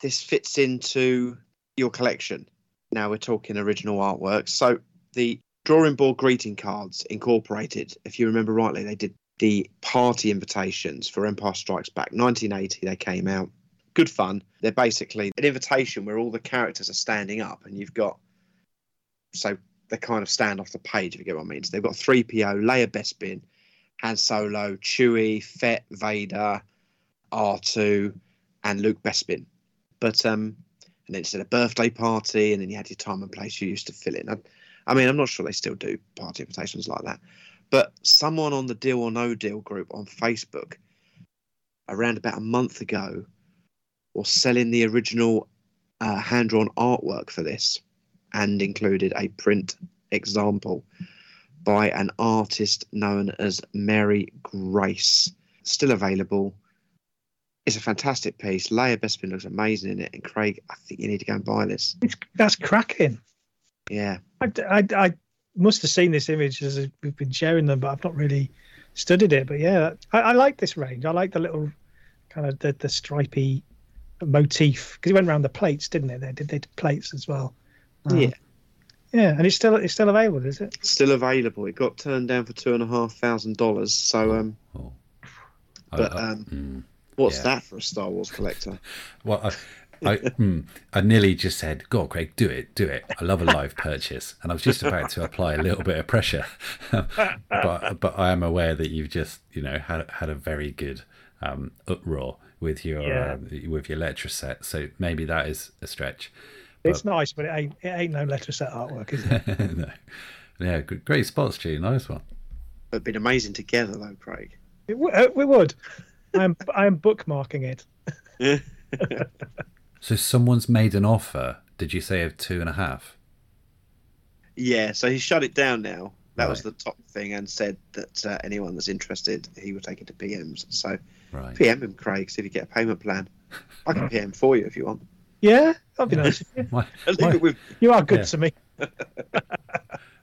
this fits into your collection. Now we're talking original artwork. So the drawing board greeting cards incorporated, if you remember rightly, they did the party invitations for Empire Strikes Back. 1980, they came out. Good fun. They're basically an invitation where all the characters are standing up and you've got so they kind of stand off the page, if you get what I mean. So they've got 3PO, Leia Bespin, Han Solo, Chewie, Fett, Vader, R2, and Luke Bespin. But um, and then it's at a birthday party, and then you had your time and place you used to fill in. I, I mean, I'm not sure they still do party invitations like that. But someone on the Deal or No Deal group on Facebook around about a month ago was selling the original uh, hand drawn artwork for this and included a print example by an artist known as Mary Grace. Still available. It's a fantastic piece. Leia Bespin looks amazing in it. And Craig, I think you need to go and buy this. It's, that's cracking. Yeah. I, I, I must have seen this image as we've been sharing them, but I've not really studied it. But yeah, I, I like this range. I like the little kind of the, the stripy motif because it went around the plates, didn't it? They did they did plates as well. Um, Yeah. yeah, and it's still it's still available, is it? Still available. It got turned down for two and a half thousand dollars. So, um, but I- I- um, what's yeah. that for a Star Wars collector? Well, I, I, hmm, I nearly just said, "God, Craig, do it, do it." I love a live purchase, and I was just about to apply a little bit of pressure, but but I am aware that you've just you know had had a very good um, uproar with your Yeah. um, with your Letraset, so maybe that is a stretch. It's nice, but it ain't it ain't no Letraset artwork, is it? no. Yeah, great spots, Stu. Nice one. It'd been amazing together, though, Craig. It w- uh, we would. I'm I'm bookmarking it. So someone's made an offer. Did you say of two and a half? Yeah, so he shut it down now. That was the top thing, and said that uh, anyone that's interested, he would take it to PMs. So Right. PM him, Craig, see if you get a payment plan. I can PM for you if you want. Yeah, that'd be nice. My, Leave it with You are good Yeah. to me.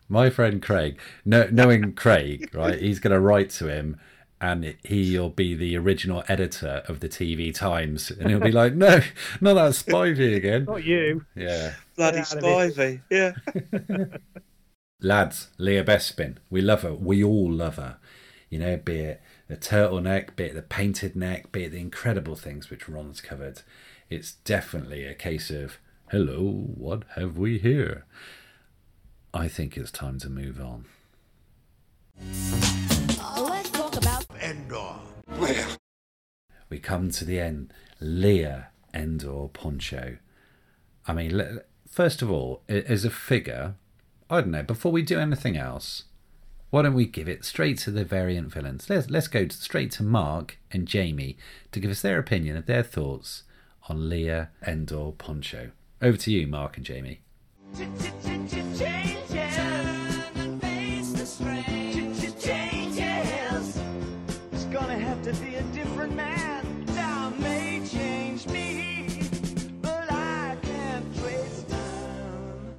my friend Craig, no, knowing Craig, right, he's going to write to him and he'll be the original editor of the TV Times. And he'll be like, no, not that Spivey again. Not you. Yeah. bloody Get Spivey. Yeah. Lads, Leia Bespin, we love her. We all love her. You know, be it the turtleneck, be it the painted neck, be it the incredible things which Ron's covered. It's definitely a case of, hello, what have we here? I think it's time to move on. Let's talk about Endor. we come to the end. Leia Endor Poncho. I mean, first of all, a- as a figure, I don't know. Before we do anything else, why don't we give it straight to the variant villains? Let's let's go straight to Mark and Jamie to give us their opinion of their thoughts on Leia Endor Poncho. Over to you, Mark and Jamie. It's gonna have to be a different man. Now may change me, but I can't trace time.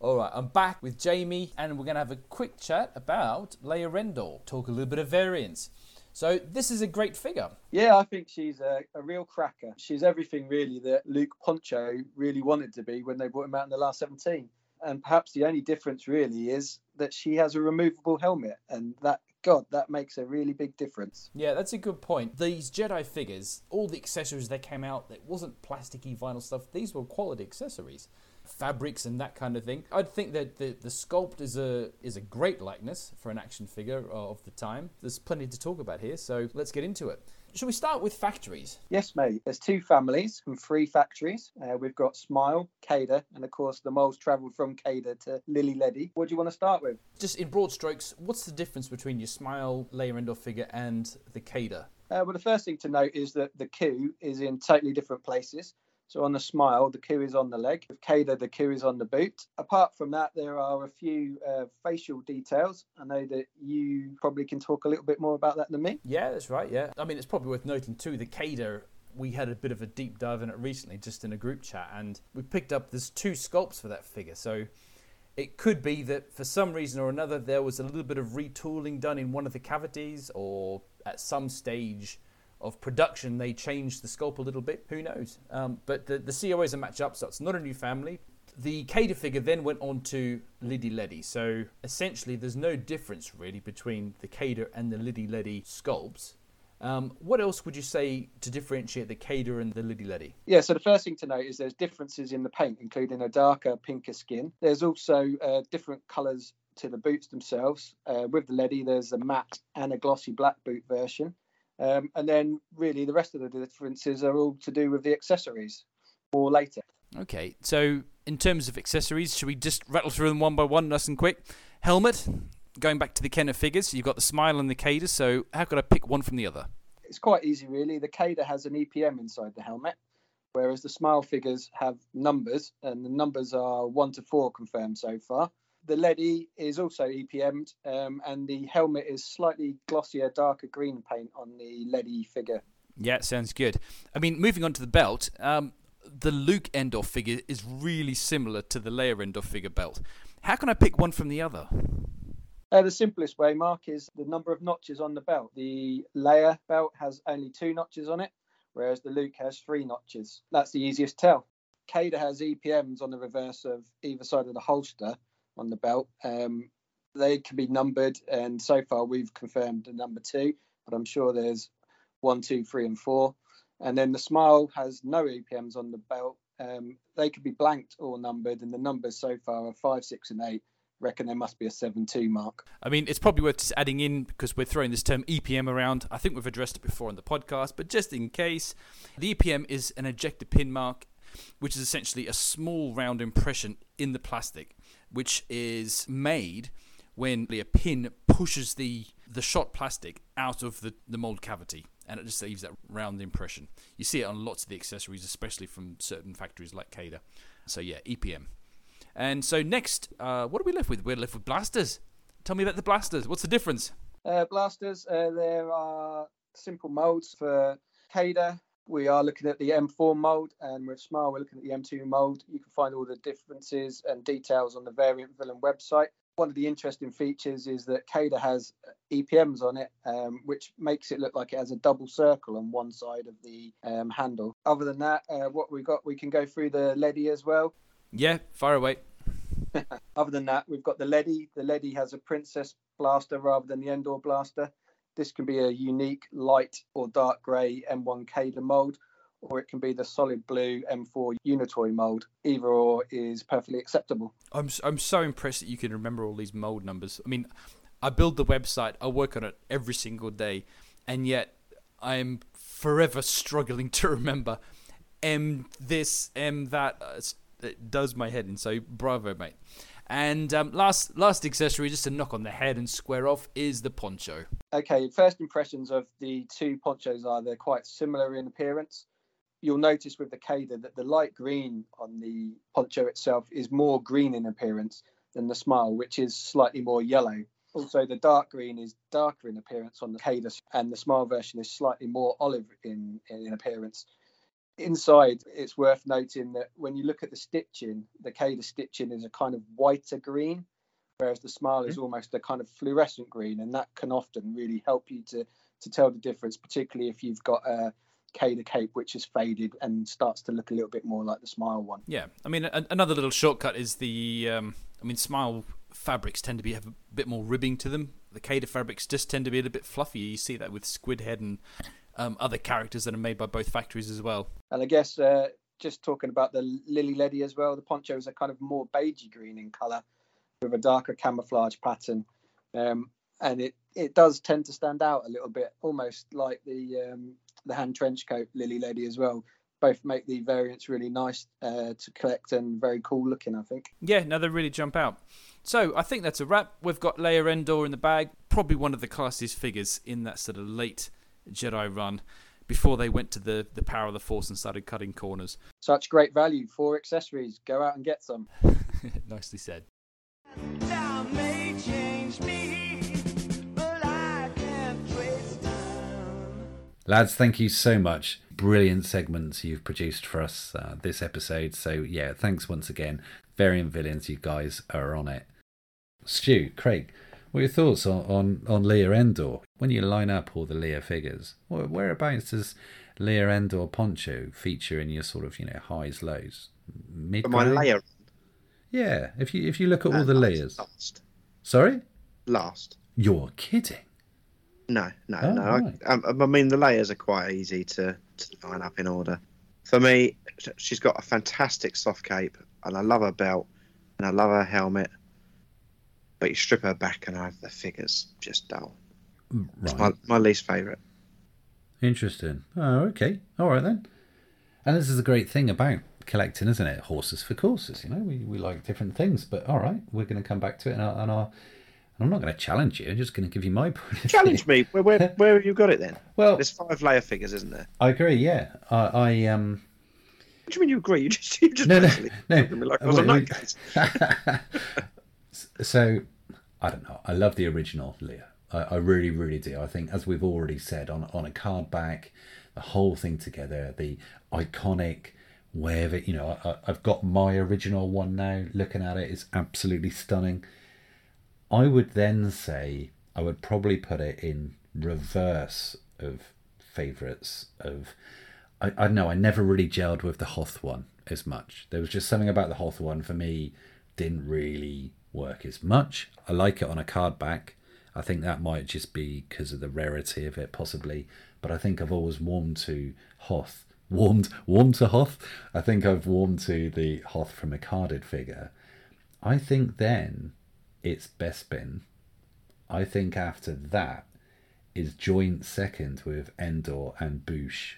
All right, I'm back with Jamie, and we're going to have a quick chat about Leia Endor. Talk a little bit of variants. So this is a great figure. Yeah, I think she's a, a real cracker. She's everything really that Luke Poncho really wanted to be when they brought him out in the last 17. And perhaps the only difference really is that she has a removable helmet, and that God, that makes a really big difference. Yeah, that's a good point. These Jedi figures, all the accessories that came out, that wasn't plasticky vinyl stuff. These were quality accessories, fabrics and that kind of thing. I'd think that the, the sculpt is a is a great likeness for an action figure of the time. There's plenty to talk about here, so let's get into it. Shall we start with factories? Yes, mate. There's two families from three factories. Uh, we've got Smile, Kader, and of course the moles travelled from Kader to Lili Ledy. What do you want to start with? Just in broad strokes, what's the difference between your Smile Leia Endor figure and the Kader? Uh, well, the first thing to note is that the COO is in totally different places. So on the smile, the COO is on the leg. With Kader, the COO is on the boot. Apart from that, there are a few uh, facial details. I know that you probably can talk a little bit more about that than me. Yeah, that's right. Yeah, I mean it's probably worth noting too. The Kader, we had a bit of a deep dive in it recently, just in a group chat, and we picked up there's two sculpts for that figure. So it could be that for some reason or another there was a little bit of retooling done in one of the cavities, or at some stage of production they changed the sculpt a little bit. Who knows? Um, but the the COAs are match up, so it's not a new family. The Kader figure then went on to Lili Ledy. So essentially, there's no difference really between the Kader and the Lili Ledy sculpts. Um, what else would you say to differentiate the Kader and the Lili Ledy? Yeah, so the first thing to note is there's differences in the paint, including a darker, pinker skin. There's also uh, different colours to the boots themselves. Uh, with the Ledy, there's a matte and a glossy black boot version. Um, and then, really, the rest of the differences are all to do with the accessories or later. Okay, so in terms of accessories, should we just rattle through them one by one, nice and quick? Helmet, going back to the Kenner figures, you've got the Smile and the Kader, so how could I pick one from the other? It's quite easy, really. The Kader has an EPM inside the helmet, whereas the Smile figures have numbers, and the numbers are one to four confirmed so far. The Ledy is also EPM'd, um, and the helmet is slightly glossier, darker green paint on the Ledy figure. Yeah, sounds good. I mean, moving on to the belt, um, the Luke Endor figure is really similar to the Leia Endor figure belt. How can I pick one from the other? Uh, the simplest way, Mark, is the number of notches on the belt. The Leia belt has only two notches on it, whereas the Luke has three notches. That's the easiest tell. Kader has EPMs on the reverse of either side of the holster on the belt. Um, they can be numbered, and so far we've confirmed the number two, but I'm sure there's one, two, three, and four. And then the Smile has no EPMs on the belt. Um, they could be blanked or numbered, and the numbers so far are five, six, and eight. Reckon there must be a seven-two mark. I mean, it's probably worth just adding in because we're throwing this term EPM around. I think we've addressed it before on the podcast, but just in case, the EPM is an ejector pin mark, which is essentially a small round impression in the plastic, which is made when a pin pushes the the shot plastic out of the, the mold cavity and it just leaves that round impression. You see it on lots of the accessories, especially from certain factories like Kader. So yeah, EPM. And so next, uh, what are we left with? We're left with blasters. Tell me about the blasters. What's the difference? Uh, blasters, uh, there are simple molds for Kader. We are looking at the M4 mold, and with Smile, we're looking at the M2 mold. You can find all the differences and details on the Variant Villain website. One of the interesting features is that Kader has EPMs on it, um, which makes it look like it has a double circle on one side of the um, handle. Other than that, uh, what we got, we can go through the Ledy as well. Yeah, fire away. Other than that, we've got the Ledy. The Ledy has a Princess blaster rather than the Endor blaster. This can be a unique light or dark grey M1 Kader mold, or it can be the solid blue M4 Unitoy mold. Either or is perfectly acceptable. I'm I'm so impressed that you can remember all these mold numbers. I mean, I build the website, I work on it every single day, and yet I'm forever struggling to remember M this M that. Uh, it does my head in. So bravo, mate. And um, last last accessory, just to knock on the head and square off, is the poncho. Okay, first impressions of the two ponchos are they're quite similar in appearance. You'll notice with the Kader that the light green on the poncho itself is more green in appearance than the Smile, which is slightly more yellow. Also, the dark green is darker in appearance on the Kader, and the Smile version is slightly more olive in, in appearance. Inside, it's worth noting that when you look at the stitching, the Kader stitching is a kind of whiter green, whereas the Smile is almost a kind of fluorescent green, and that can often really help you to to tell the difference, particularly if you've got a Kader cape which is faded and starts to look a little bit more like the Smile one. Yeah, I mean, a- another little shortcut is the. Um, I mean, smile fabrics tend to be have a bit more ribbing to them. The Kader fabrics just tend to be a little bit fluffier. You see that with Squid Head and um, other characters that are made by both factories as well. And I guess uh, just talking about the Lili Ledy as well, the ponchos are kind of more beigey green in colour with a darker camouflage pattern. Um, and it, it does tend to stand out a little bit, almost like the um, the Han trench coat Lili Ledy as well. Both make the variants really nice uh, to collect and very cool looking, I think. Yeah, no, they really jump out. So I think that's a wrap. We've got Leia Endor in the bag, probably one of the classiest figures in that sort of late Jedi run before they went to the, the power of the Force and started cutting corners. Such great value for accessories. Go out and get some. Nicely said. Now may change me, but I can't trace Lads, thank you so much. Brilliant segments you've produced for us uh, this episode. So, yeah, thanks once again. Variant Villains, you guys are on it. Stu, Craig, what are your thoughts on, on, on Leia Endor? When you line up all the Leia figures, whereabouts does Leia Endor Poncho feature in your sort of, you know, highs, lows? Mid my Leia Yeah, if you if you look at all Uh, the last- layers. last. Sorry? last. You're kidding. No, no, Oh, no. right. I, I, I mean, the Leias are quite easy to, to line up in order. For me, she's got a fantastic soft cape, and I love her belt, and I love her helmet. But you strip her back, and I have the figures just dull. It's my, Right. my least favourite. Interesting. Oh, okay. All right then. And this is a great thing about collecting, isn't it? Horses for courses. You know, we, we like different things, but all right, we're going to come back to it, and, I'll, and I'll, I'm not going to challenge you. I'm just going to give you my point. Challenge me. Where, where, where have you got it then? Well, there's five Leia figures, isn't there? I agree. Yeah, I, I um. What do you mean you agree? You just, you just No, no, no. like I was a Wait, nutcase. So, I don't know. I love the original Leia. I, I really, really do. I think, as we've already said, on on a card back, the whole thing together, the iconic, wherever you know, I, I've got my original one now. Looking at it, it's absolutely stunning. I would then say I would probably put it in reverse of favourites of I, I don't know, I never really gelled with the Hoth one as much. There was just something about the Hoth one for me didn't really work as much. I like it on a card back. I think that might just be because of the rarity of it, possibly. But I think I've always warmed to Hoth. Warmed, warmed to Hoth. I think I've warmed to the Hoth from a carded figure. I think then it's Bespin. I think after that is joint second with Endor and Boosh,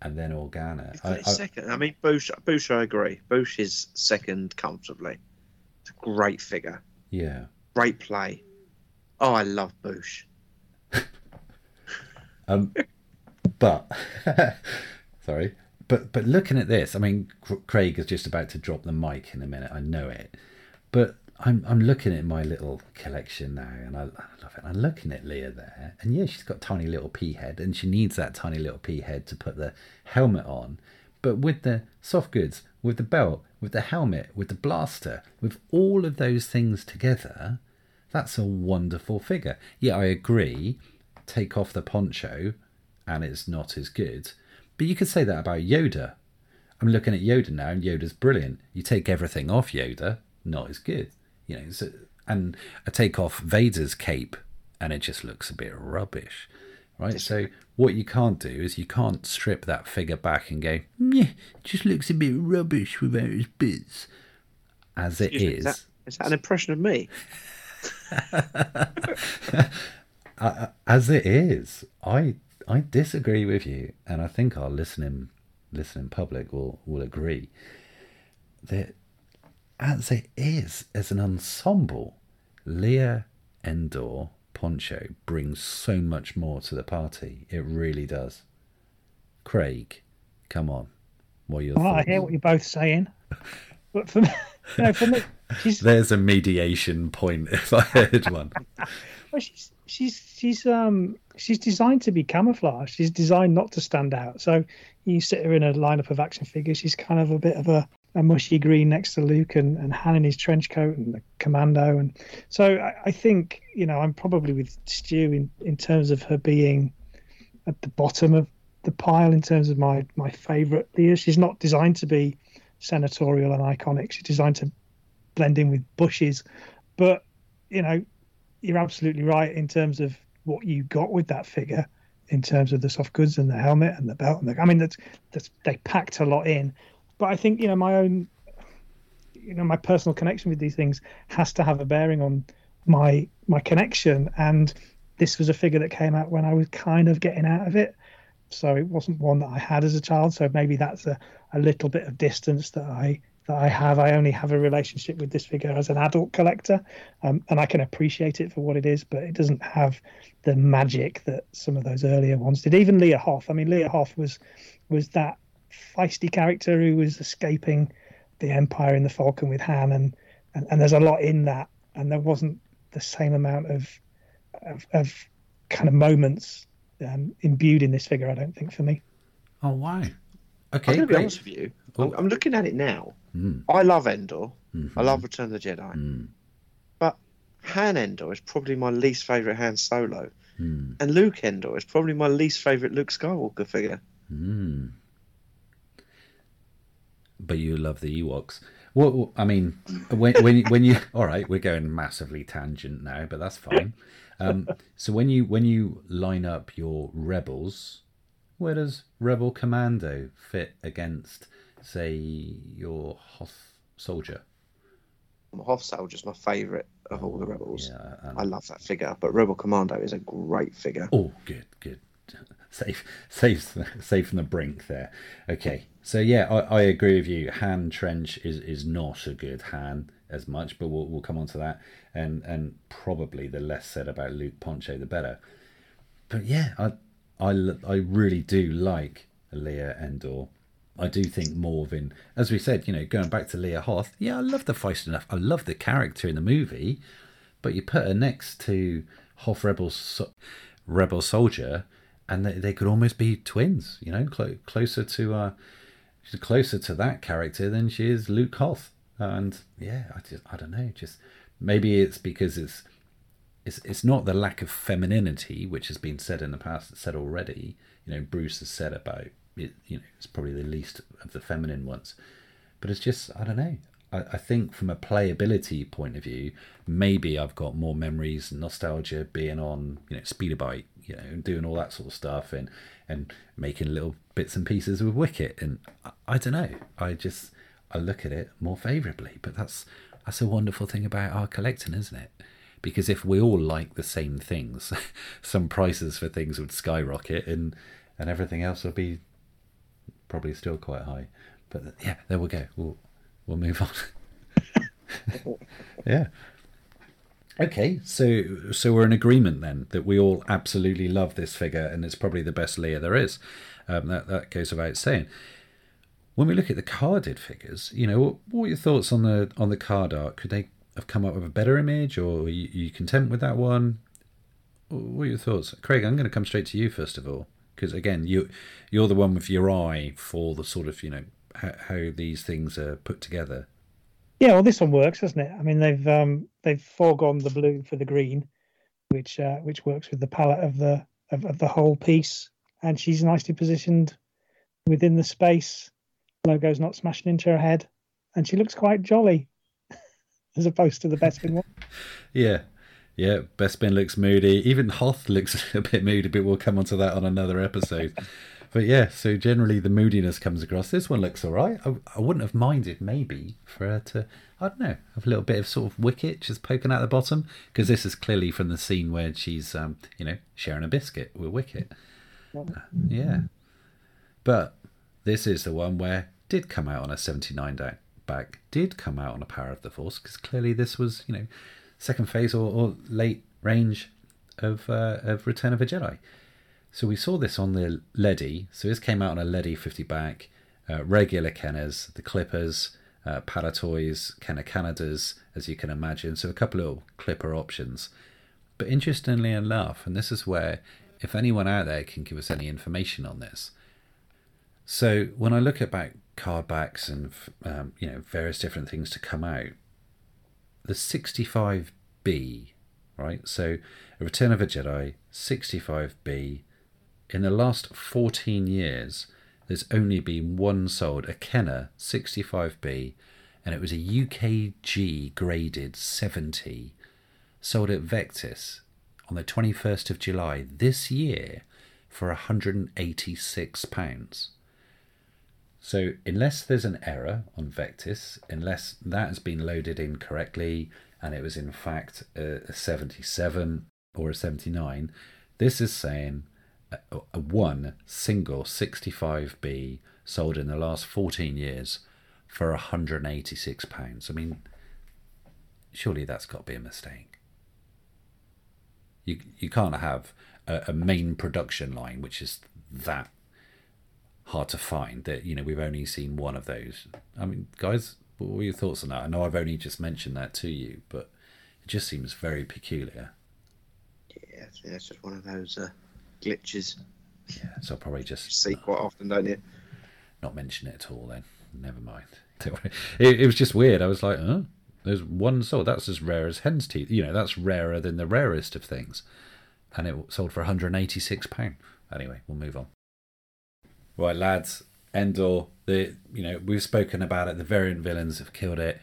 and then Organa. I, I, second. I mean, Bush. Bush, I agree. Bush is second comfortably. Great figure. yeah. Great play. Oh, I love Boushh. Um, but sorry, but but looking at this, I mean, Craig is just about to drop the mic in a minute. I know it, but I'm I'm looking at my little collection now, and I, I love it. I'm looking at Leia there, and yeah, she's got tiny little pea head, and she needs that tiny little pea head to put the helmet on. But with the soft goods, with the belt, with the helmet, with the blaster, with all of those things together, that's a wonderful figure. Yeah, I agree. Take off the poncho, and it's not as good. But you could say that about Yoda. I'm looking at Yoda now, and Yoda's brilliant. You take everything off Yoda, not as good. You know, so, and I take off Vader's cape, and it just looks a bit rubbish, right? So what you can't do is you can't strip that figure back and go, yeah, it just looks a bit rubbish without its bits, as it Excuse me, is. Is that, is that an impression of me? uh, as it is, I I disagree with you, and I think our listening listening public will will agree that as it is as an ensemble, Leia Endor Poncho brings so much more to the party. It really does. Craig, come on, what are Well, I hear what you're both saying, but for me, know, for me, she's There's a mediation point if I heard one. well, she's she's she's um she's designed to be camouflage. She's designed not to stand out. So you sit her in a lineup of action figures. She's kind of a bit of a, a mushy green next to Luke and, and Han in his trench coat and the commando. And so I, I think you know I'm probably with Stu in in terms of her being at the bottom of the pile in terms of my my favourite Leia. She's not designed to be senatorial and iconic. She's designed to blend in with bushes, but you know you're absolutely right in terms of what you got with that figure in terms of the soft goods and the helmet and the belt and the, I mean that's, that's they packed a lot in but I think you know my own you know my personal connection with these things has to have a bearing on my my connection and this was a figure that came out when I was kind of getting out of it so it wasn't one that I had as a child so maybe that's a, a little bit of distance that I that I have. I only have a relationship with this figure as an adult collector, um, and I can appreciate it for what it is, but it doesn't have the magic that some of those earlier ones did. Even Leia Hoth. I mean, Leia Hoth was was that feisty character who was escaping the Empire in the Falcon with Han, and and, and there's a lot in that, and there wasn't the same amount of of, of kind of moments um, imbued in this figure. I don't think for me. Oh wow! I'm Okay, going to be great. honest with you. I'm, I'm looking at it now. Mm. I love Endor. I Mhm. love Return of the Jedi. But Han Endor is probably my least favourite Han Solo. Mm. And Luke Endor is probably my least favourite Luke Skywalker figure. Mm. But you love the Ewoks. Well, I mean, when when when you all right, we're going massively tangent now, but that's fine. Um, so when you when you line up your rebels, where does Rebel Commando fit against, say, your Hoth soldier? Hoth Soldier's my favourite of all the rebels. Yeah, I love that figure. But Rebel Commando is a great figure. Oh, good, good. Safe, safe, safe from the brink there. Okay, so yeah, I, I agree with you. Han Trench is is not a good Han as much, but we'll we'll come on to that. And and probably the less said about Luke Poncho, the better. But yeah, I I, I really do like Leia Endor. I do think Morvin, as we said, you know, going back to Leia Hoth, yeah, I love the feist enough. I love the character in the movie, but you put her next to Hoth Rebel so- Rebel Soldier, and they, they could almost be twins. You know, clo- closer to uh, she's closer to that character than she is Luke Hoth. And yeah, I just I don't know, just maybe it's because it's it's it's not the lack of femininity which has been said in the past said already you know bruce has said about it you know it's probably the least of the feminine ones but it's just i don't know I, I think from a playability point of view maybe i've got more memories nostalgia being on you know speeder bike you know and doing all that sort of stuff and and making little bits and pieces with wicket and i, I don't know i just i look at it more favorably but that's that's a wonderful thing about our collecting isn't it because if we all like the same things, some prices for things would skyrocket and and everything else would be probably still quite high. But yeah, there we go. We'll we'll move on. yeah. Okay, so so we're in agreement then that we all absolutely love this figure and it's probably the best Leia there is. Um, that that goes without saying. When we look at the carded figures, you know, what, what are your thoughts on the on the card art? Could they have come up with a better image, or are you, are you content with that one? What are your thoughts, Craig? I'm going to come straight to you first of all, because again, you you're the one with your eye for the sort of you know how these things are put together. Yeah, well, this one works, doesn't it? I mean, they've um, they've foregone the blue for the green, which uh, which works with the palette of the of, of the whole piece, and she's nicely positioned within the space. Logo's not smashing into her head, and she looks quite jolly as opposed to the Bespin one. Yeah, yeah. Bespin looks moody. Even Hoth looks a bit moody, but we'll come onto that on another episode. But yeah, so generally the moodiness comes across. This one looks all right. I, I wouldn't have minded maybe for her to, I don't know, have a little bit of sort of wicket just poking out the bottom because this is clearly from the scene where she's, um, you know, sharing a biscuit with Wicket. Uh, yeah, but this is the one where did come out on a 79 day back did come out on a Power of the Force because clearly this was, you know, second phase or, or late range of uh, of Return of a Jedi. So we saw this on the Ledy. So this came out on a Ledy 50 back, uh, regular Kenners, the Clippers, uh, Palitoys, Kenner Canadas, as you can imagine. So a couple of Clipper options. But interestingly enough, and this is where, if anyone out there can give us any information on this. So when I look at back card backs and um, you know various different things to come out. The 65B, right? So, a Return of a Jedi 65B. In the last 14 years, there's only been one sold, a Kenner 65B, and it was a UKG graded 70, sold at Vectis on the 21st of July this year for 186 pounds. So unless there's an error on Vectis, unless that has been loaded incorrectly and it was in fact a 77 or a 79, this is saying a, one single 65B sold in the last 14 years for 186 pounds. I mean, surely that's got to be a mistake. You you can't have a, a main production line which is that hard to find. That you know we've only seen one of those. I mean, guys, what were your thoughts on that? I know I've only just mentioned that to you, but it just seems very peculiar. Yeah, it's just one of those uh, glitches. Yeah, so I'll probably just see quite often, don't you? Not mention it at all. Then never mind. It, it was just weird. I was like, oh, there's one sold. That's as rare as hen's teeth. You know, that's rarer than the rarest of things, and it sold for 186 pound. Anyway, we'll move on. Right, lads, Endor. The you know we've spoken about it. The variant villains have killed it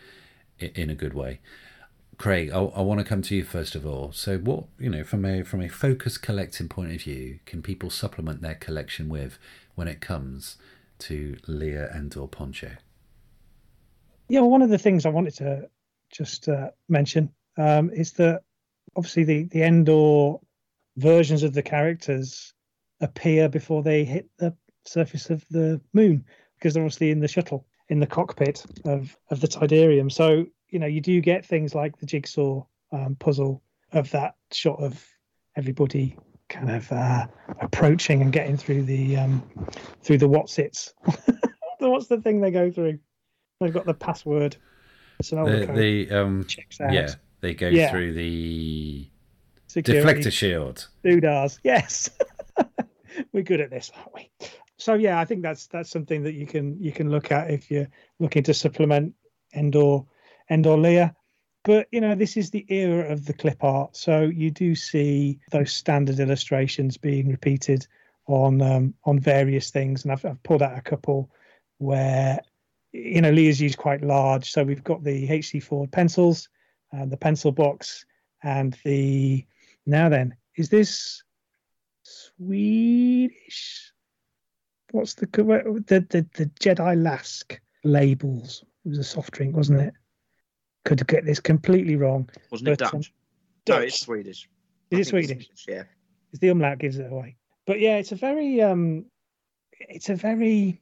in a good way. Craig, I, I want to come to you first of all. So, what you know from a from a focus collecting point of view, can people supplement their collection with when it comes to Leia Endor Poncho? Yeah, well, one of the things I wanted to just uh, mention um, is that obviously the the Endor versions of the characters appear before they hit the surface of the moon because they're obviously in the shuttle in the cockpit of of the Tydirium. So you know you do get things like the jigsaw um, puzzle of that shot of everybody kind of uh, approaching and getting through the um, through the what's its. What's the thing they go through? They've got the password. It's an the, the um, yeah, they go yeah. through the Security. deflector shield. Doodars, yes. We're good at this, aren't we? so yeah, I think that's that's something that you can you can look at if you're looking to supplement Endor Endor Leia. But you know, this is the era of the clip art, so you do see those standard illustrations being repeated on um, on various things, and I've, I've pulled out a couple where you know Leia's used quite large. So we've got the HC Ford pencils, and the pencil box, and the now then is this Swedish? What's the the the, the Jedi Läsk labels? It was a soft drink, wasn't it? Could get this completely wrong. Wasn't it but, um, Dutch? No, Dutch. it's Swedish. Is I it think it's Swedish? Yeah. It's the umlaut gives it away. But yeah, it's a very um, it's a very.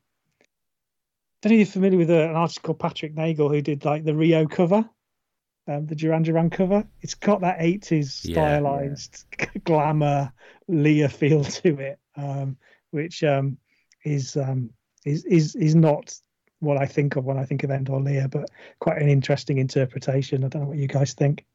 I don't know if you're familiar with uh, an artist called Patrick Nagel who did like the Rio cover, um, the Duran Duran cover. It's got that 80s Yeah. stylized glamour Leia feel to it, um, which um, is um, is is is not what I think of when I think of Endor Leia, but quite an interesting interpretation. I don't know what you guys think.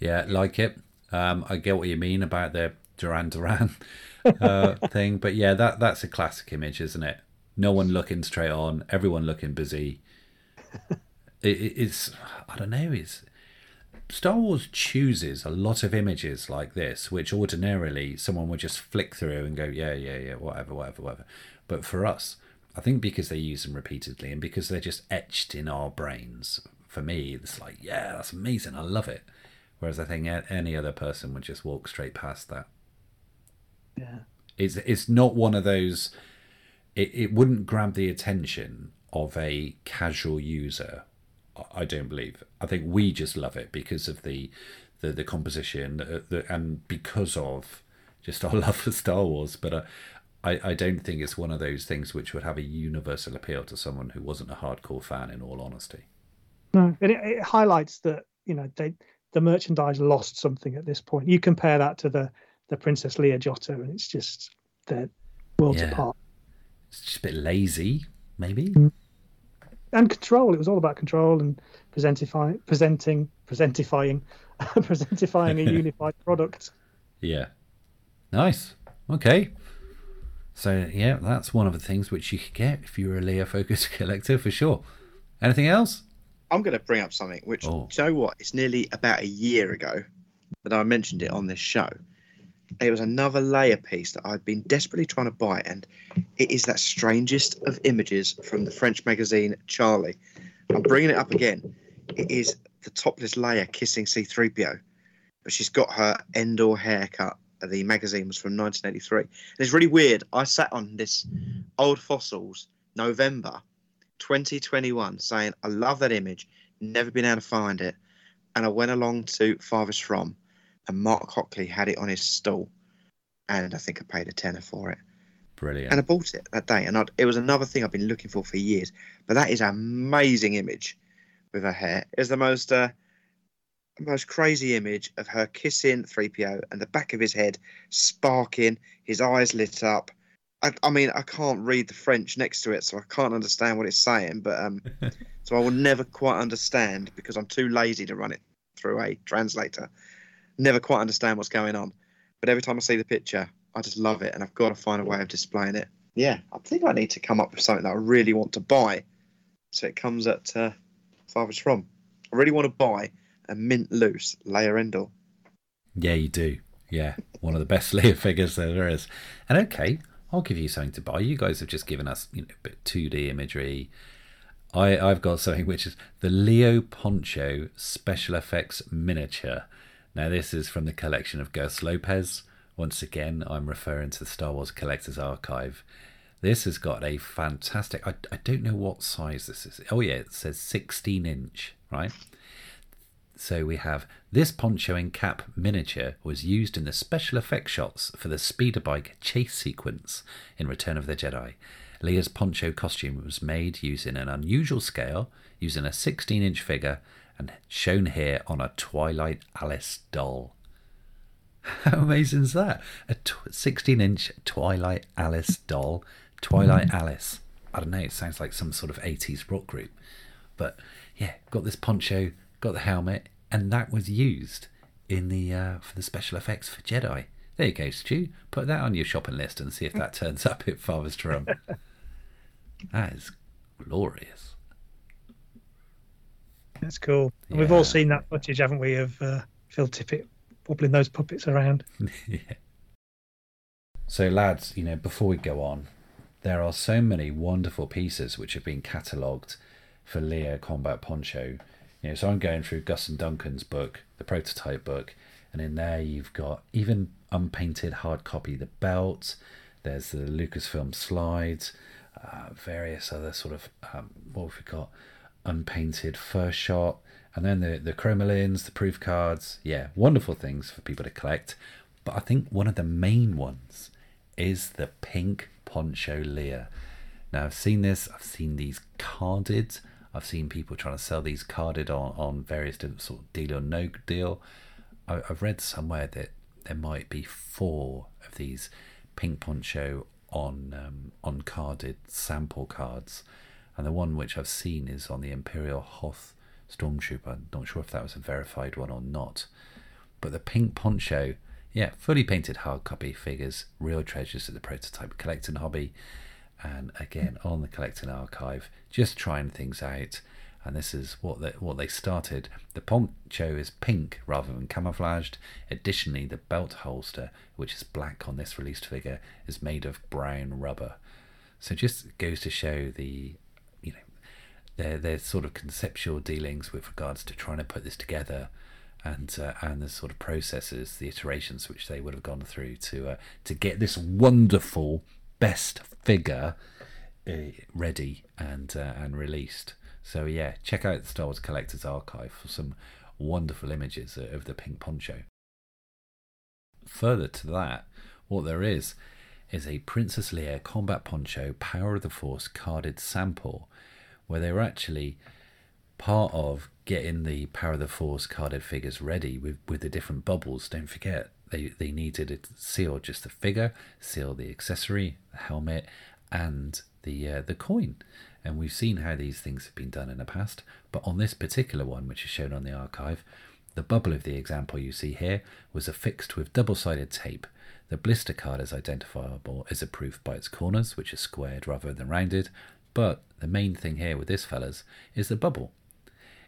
Yeah, like it. Um, I get what you mean about the Duran Duran uh, thing, but yeah, that that's a classic image, isn't it? No one looking straight on, everyone looking busy. it, it- it's I don't know. It's Star Wars chooses a lot of images like this, which ordinarily someone would just flick through and go, yeah, yeah, yeah, whatever, whatever, whatever. But for us, I think because they use them repeatedly and because they're just etched in our brains, for me, it's like, yeah, that's amazing. I love it. Whereas I think any other person would just walk straight past that. Yeah. It's it's not one of those. It it wouldn't grab the attention of a casual user. I- I don't believe. I think we just love it because of the the the composition, uh, the, and because of just our love for Star Wars. But uh, I I don't think it's one of those things which would have a universal appeal to someone who wasn't a hardcore fan. In all honesty. No, and it, it highlights that you know they the merchandise lost something at this point. You compare that to the the Princess Leia Giotto, and it's just they're worlds Yeah. apart. It's just a bit lazy, maybe. Mm. And control. It was all about control and presentify, presenting, presentifying, presentifying a unified product. Yeah. Nice. Okay. So yeah, that's one of the things which you could get if you were a Leia focused collector for sure. Anything else? I'm going to bring up something which, Oh. you know what? It's nearly about a year ago that I mentioned it on this show. It was another Leia piece that I'd been desperately trying to buy, and it is that strangest of images from the French magazine Charlie. I'm bringing it up again. It is the topless Leia kissing C3PO, but she's got her Endor haircut. The magazine was from 1983. And it's really weird. I sat on this old fossils November 2021 saying, I love that image, never been able to find it. And I went along to Farthest From, and Mark Hockley had it on his stall. And I think I paid a tenner for it. Brilliant. And I bought it that day. And I'd, it was another thing I've been looking for for years. But that is an amazing image with her hair. It's the most. Uh, most crazy image of her kissing 3PO and the back of his head sparking, his eyes lit up. I, I mean, I can't read the French next to it, so I can't understand what it's saying. But um, so I will never quite understand because I'm too lazy to run it through a translator. Never quite understand what's going on. But every time I see the picture, I just love it, and I've got to find a way of displaying it. Yeah, I think I need to come up with something that I really want to buy, so it comes at uh, Father's From. I really want to buy a mint loose Leia Endor. Yeah, you do. Yeah, one of the best Leia figures there is. And okay, I'll give you something to buy. You guys have just given us, you know, a bit 2D imagery. I I've got something which is the Leia Poncho Special Effects Miniature. Now this is from the collection of Gus Lopez. Once again, I'm referring to the Star Wars Collector's Archive. This has got a fantastic. I, I don't know what size this is. Oh yeah, it says 16 inch, right? So we have this poncho and cap miniature was used in the special effect shots for the speeder bike chase sequence in Return of the Jedi. Leia's poncho costume was made using an unusual scale, using a 16 inch figure, and shown here on a Twilight Alice doll. How amazing is that? A 16 inch Twilight Alice doll. Twilight Alice. I don't know, it sounds like some sort of 80s rock group. But yeah, got this poncho, got the helmet, and that was used in the uh, for the special effects for Jedi. There you go, Stu. Put that on your shopping list and see if that turns up at Father's Drum. that is glorious. That's cool. And we've all seen that footage, haven't we, of uh, Phil Tippett wobbling those puppets around. yeah. So, lads, you know, before we go on, there are so many wonderful pieces which have been catalogued for Leia Combat Poncho. You know, so I'm going through Gus and Duncan's book, the prototype book, and in there you've got even unpainted hard copy the belt. There's the Lucasfilm slides, uh, various other sort of um, what have we got? Unpainted first shot, and then the the Cromalins, the proof cards. Yeah, wonderful things for people to collect. But I think one of the main ones is the pink poncho Leia. Now I've seen this. I've seen these carded. I've seen people trying to sell these carded on, on various different sort of deal or no deal. I, I've read somewhere that there might be four of these pink poncho on um, on carded sample cards, and the one which I've seen is on the Imperial Hoth Stormtrooper. I'm not sure if that was a verified one or not, but the pink poncho, yeah, fully painted hard copy figures, real treasures of the prototype collecting hobby, and again on the collecting archive, just trying things out. And this is what they, what they started. The poncho is pink rather than camouflaged. Additionally, the belt holster, which is black on this released figure, is made of brown rubber. So just goes to show the, you know, their their sort of conceptual dealings with regards to trying to put this together, and uh, and the sort of processes, the iterations which they would have gone through to uh, to get this wonderful best figure uh, ready and uh, and released. So yeah, check out the Star Wars Collector's Archive for some wonderful images of the pink poncho. Further to that, what there is is a Princess Leia combat poncho Power of the Force carded sample, where they were actually part of getting the Power of the Force carded figures ready with, with the different bubbles. Don't forget, they, they needed to seal just the figure, seal the accessory, the helmet, and the uh, the coin. And we've seen how these things have been done in the past. But on this particular one, which is shown on the archive, the bubble of the example you see here was affixed with double sided tape. The blister card is identifiable as approved by its corners, which are squared rather than rounded. But the main thing here with this, fellas, is the bubble.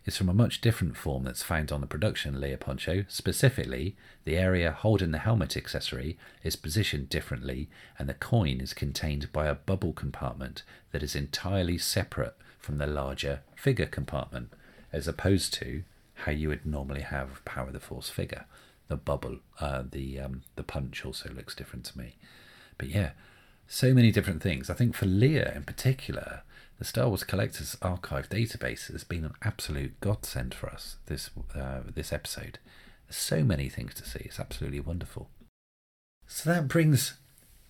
It's from a much different form that's found on the production Leia poncho. Specifically, the area holding the helmet accessory is positioned differently, and the coin is contained by a bubble compartment that is entirely separate from the larger figure compartment, as opposed to how you would normally have Power of the Force figure. The bubble, uh, the um, the punch also looks different to me. But yeah, so many different things. I think for Leia in particular, the Star Wars Collectors Archive database has been an absolute godsend for us this uh, this episode. There's so many things to see. It's absolutely wonderful. So that brings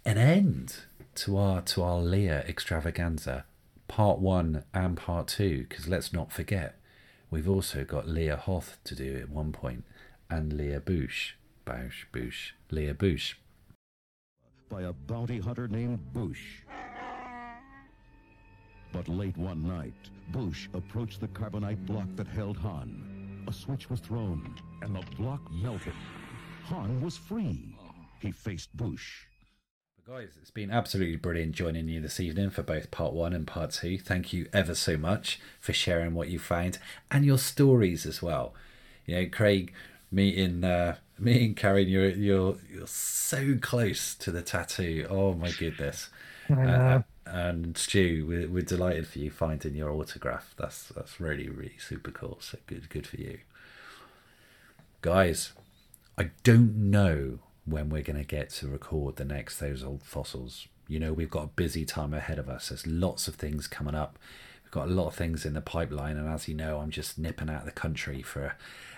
an end to our to our Leia extravaganza, part one and part two. Because let's not forget, we've also got Leia Hoth to do at one point, and Leia Boushh, Boushh, Boushh, Leia Boushh. by a bounty hunter named Boushh. But late one night, Boushh approached the carbonite block that held Han. A switch was thrown, and the block melted. Han was free. He faced Boushh. Guys, it's been absolutely brilliant joining you this evening for both part one and part two. Thank you ever so much for sharing what you found and your stories as well. You know, Craig, meeting uh, meeting Karen, you're you're you're so close to the tattoo. Oh my goodness. Uh, and Stu, we're, we're delighted for you finding your autograph. That's that's really really super cool. So good good for you, guys. I don't know when we're going to get to record the next those old fossils. You know, we've got a busy time ahead of us. There's lots of things coming up. We've got a lot of things in the pipeline, and as you know, I'm just nipping out of the country for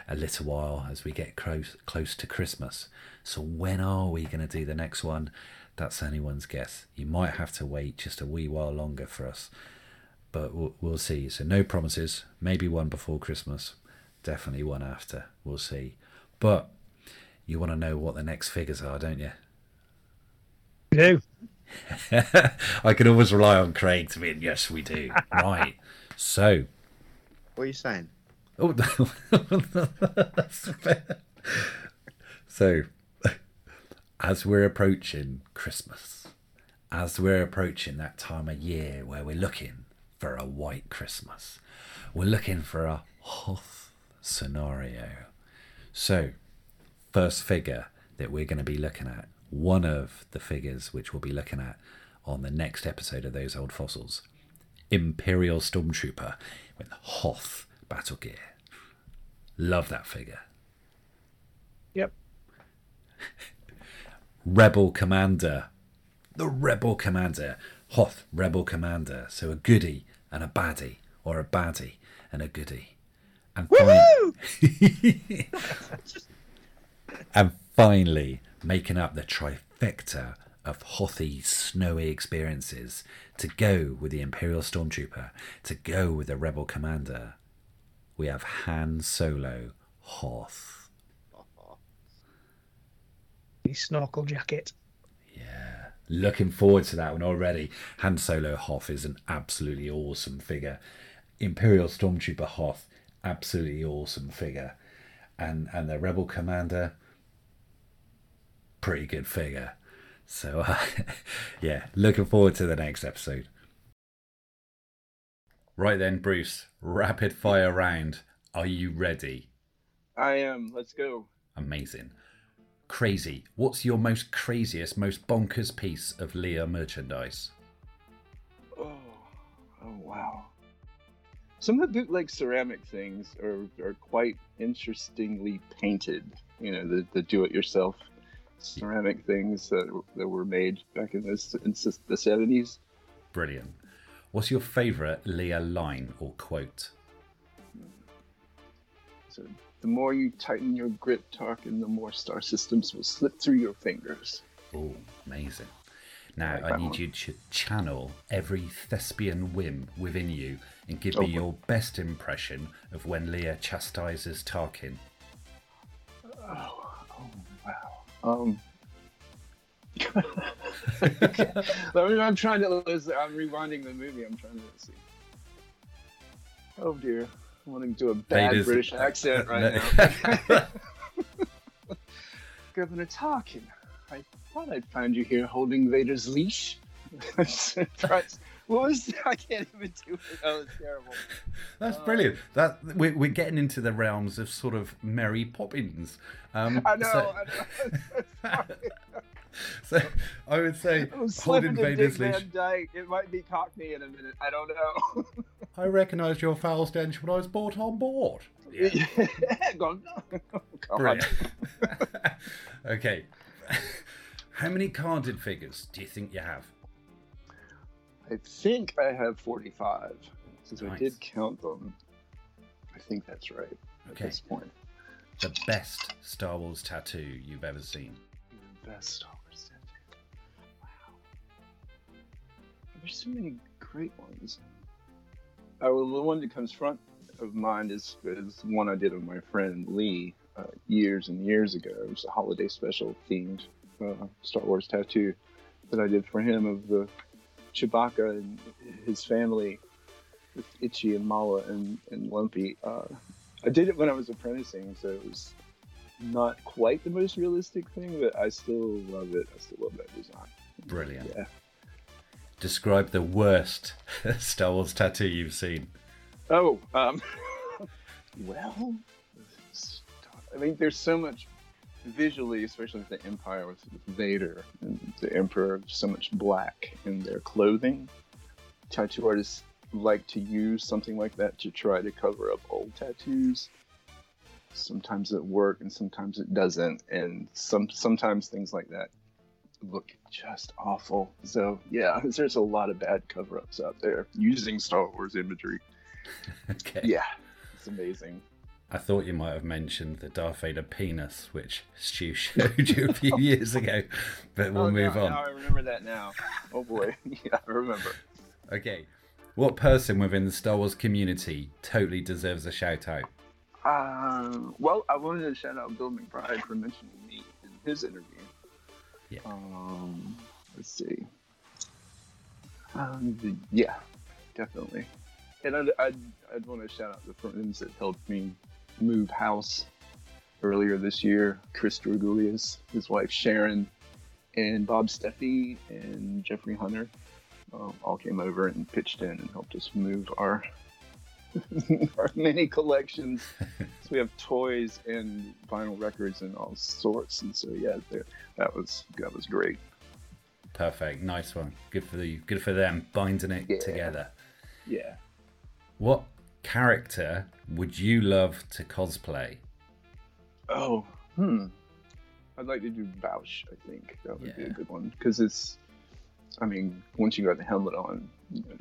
a little while as we get close close to Christmas. So when are we going to do the next one? That's anyone's guess. You might have to wait just a wee while longer for us, but we'll, we'll see. So no promises. Maybe one before Christmas. Definitely one after. We'll see. But you want to know what the next figures are, don't you? We do. I can always rely on Craig to be in. Yes, we do. right. So, What are you saying? oh, that's fair. So, as we're approaching Christmas, as we're approaching that time of year where we're looking for a white Christmas. We're looking for a Hoth scenario. So, first figure that we're going to be looking at, one of the figures which we'll be looking at on the next episode of Those Old Fossils Imperial Stormtrooper with Hoth battle gear. Love that figure. Rebel Commander. The Rebel Commander. Hoth Rebel Commander. So a goody and a baddie, or a baddie and a goody. And, fin- and finally, making up the trifecta of Hothy's snowy experiences to go with the Imperial Stormtrooper, to go with the Rebel Commander, we have Han Solo Hoth. The snorkel jacket. Yeah, looking forward to that one already. Han Solo Hoth is an absolutely awesome figure. Imperial Stormtrooper Hoth, absolutely awesome figure. And and the Rebel Commander, pretty good figure. So uh, yeah, looking forward to the next episode. Right then, Bruce, rapid fire round. Are you ready? I am. Let's go. Amazing. Crazy. What's your most craziest, most bonkers piece of Leia merchandise? Oh, oh wow. Some of the bootleg ceramic things are, are quite interestingly painted. You know, the, the do-it-yourself ceramic things that, that were made back in, this, in the 70s. Brilliant. What's your favourite Leia line or quote? Hmm. So the more you tighten your grip, Tarkin, the more star systems will slip through your fingers. Oh, amazing. Now, like I need one. you to channel every thespian whim within you and give me Okay. your best impression of when Leia chastises Tarkin. Oh, oh wow. Um. Me- I'm trying to. I'm rewinding the movie. I'm trying to see. Oh dear, I want to do a bad Vader's- British accent right now. Governor Tarkin, I thought I'd find you here holding Vader's leash. what was that? I can't even do it. That was terrible. That's brilliant. That we're, we're getting into the realms of sort of Mary Poppins. Um, I know. So, I know. so I would say I was holding slipping to Vader's leash. It might be Cockney in a minute. I don't know. I recognised your foul stench when I was brought on board. Go- oh, God. Brilliant. okay. How many carded figures do you think you have? I think I have 45. Since I did count them. I think that's right at Okay. this point. The best Star Wars tattoo you've ever seen. The Best Star There's so many great ones. Oh, well, the one that comes front of mind is, is one I did with my friend Lee uh, years and years ago. It was a holiday special themed uh, Star Wars tattoo that I did for him of the Chewbacca and his family with Itchy and Malla and, and Lumpy. Uh, I did it when I was apprenticing, so it was not quite the most realistic thing, but I still love it. I still love that design. Brilliant. Yeah. Describe the worst Star Wars tattoo you've seen. Oh, um, well, I mean, there's so much visually, especially with the Empire with, Vader and the Emperor, so much black in their clothing. Tattoo artists like to use something like that to try to cover up old tattoos. Sometimes it works and sometimes it doesn't, and some sometimes things like that look just awful. So yeah, there's a lot of bad cover-ups out there using Star Wars imagery. Okay. Yeah, it's amazing. I thought you might have mentioned the Darth Vader penis, which Stu showed you a few years ago, but we'll Oh, move on. I remember that now. Oh boy, yeah, I remember. Okay. What person within the Star Wars community totally deserves a shout out? Uh, well, I wanted to shout out Bill McBride for mentioning me in his interview. Yeah. Um, let's see. Um, yeah, definitely. And I'd, I'd, I'd want to shout out the friends that helped me move house earlier this year. Chris Dragulias, his wife Sharon, and Bob Steffi and Jeffrey Hunter. um, all came over and pitched in and helped us move our our many collections. so we have toys and vinyl records and all sorts. And so yeah, that was that was great. Perfect. Nice one. Good for you. Good for them binding it together. Yeah. What character would you love to cosplay? Oh, hmm. I'd like to do Boushh. I think that would be a good one because it's. I mean, once you got the helmet on,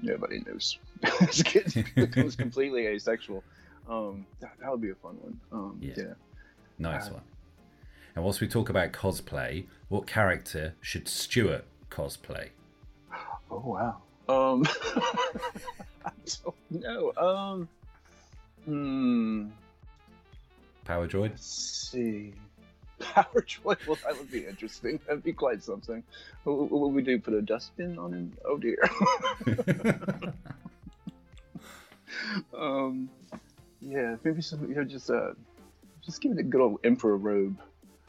nobody knows. This kid becomes completely asexual. Um, that, that would be a fun one. Um, yeah. Nice Uh, one. And whilst we talk about cosplay, what character should Stuart cosplay? Oh wow. Um, I don't know. Um, hmm. Power Droid? Let's see. Power Droid. Well, that would be interesting. That'd be quite something. What, what would we do? Put a dustbin on him? Oh dear. um, yeah, maybe some. You know, just uh, just give it a good old emperor robe.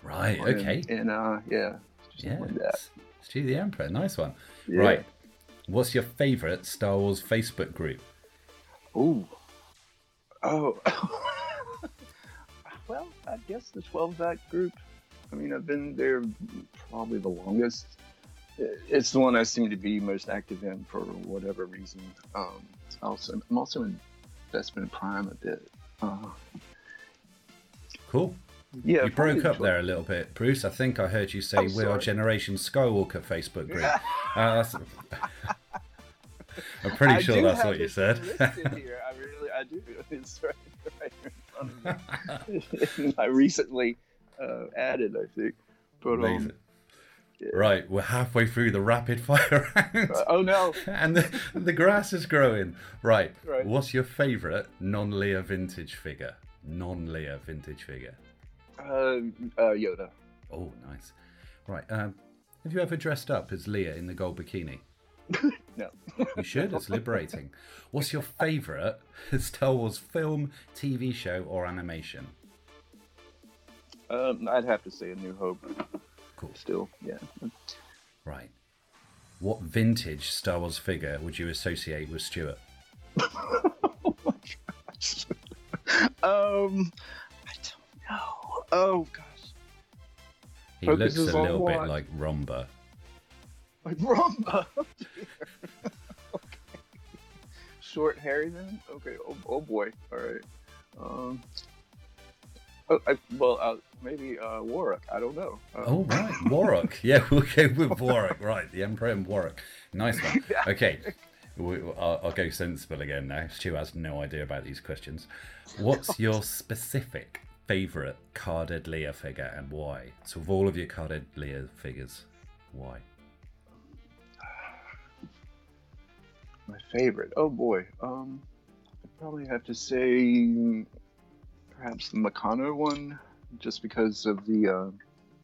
Right, him. okay. And uh, yeah, just Yeah. like the Emperor. Nice one. Yeah. Right. What's your favourite Star Wars Facebook group? Ooh. Oh. well, I guess the 12 Back group. I mean, I've been there probably the longest. It's the one I seem to be most active in for whatever reason. Um, also, I'm also in Investment Prime a bit. Uh, Cool. Yeah, You broke up there a little bit, Bruce. I think I heard you say we're our. Generation Skywalker Facebook group. Uh, I'm pretty I sure that's what you said. here. I really, I do. It's right, right in front of me. I recently uh, added, I think. But um. Right, we're halfway through the rapid fire round. Uh, oh no! and the, the grass is growing. Right. Right. What's your favourite non-Leia vintage figure? Non-Leia vintage figure. uh, uh, Yoda. Oh, nice. Right. Um, have you ever dressed up as Leia in the gold bikini? No. You should. It's liberating. What's your favourite Star Wars film, TV show, or animation? Um, I'd have to say A New Hope. Cool. Still, yeah. Right. What vintage Star Wars figure would you associate with Stuart? Um, I don't know. Oh gosh, He Focus looks a little bit like Romba. like Romba. Oh, okay. Short hairy then. Okay. Oh, oh boy. All right. Um. Oh, I, well, uh, maybe uh, Warwick. I don't know. Uh, Oh, right. Warwick. Yeah, we'll go with Warwick. Right. The Emperor and Warwick. Nice one. Okay. We, I'll, I'll go sensible again now. Stu has no idea about these questions. What's your specific favourite carded Leia figure and why? So, of all of your carded Leia figures, why? My favorite. Oh boy. Um, I'd probably have to say perhaps the Meccano one, just because of the uh,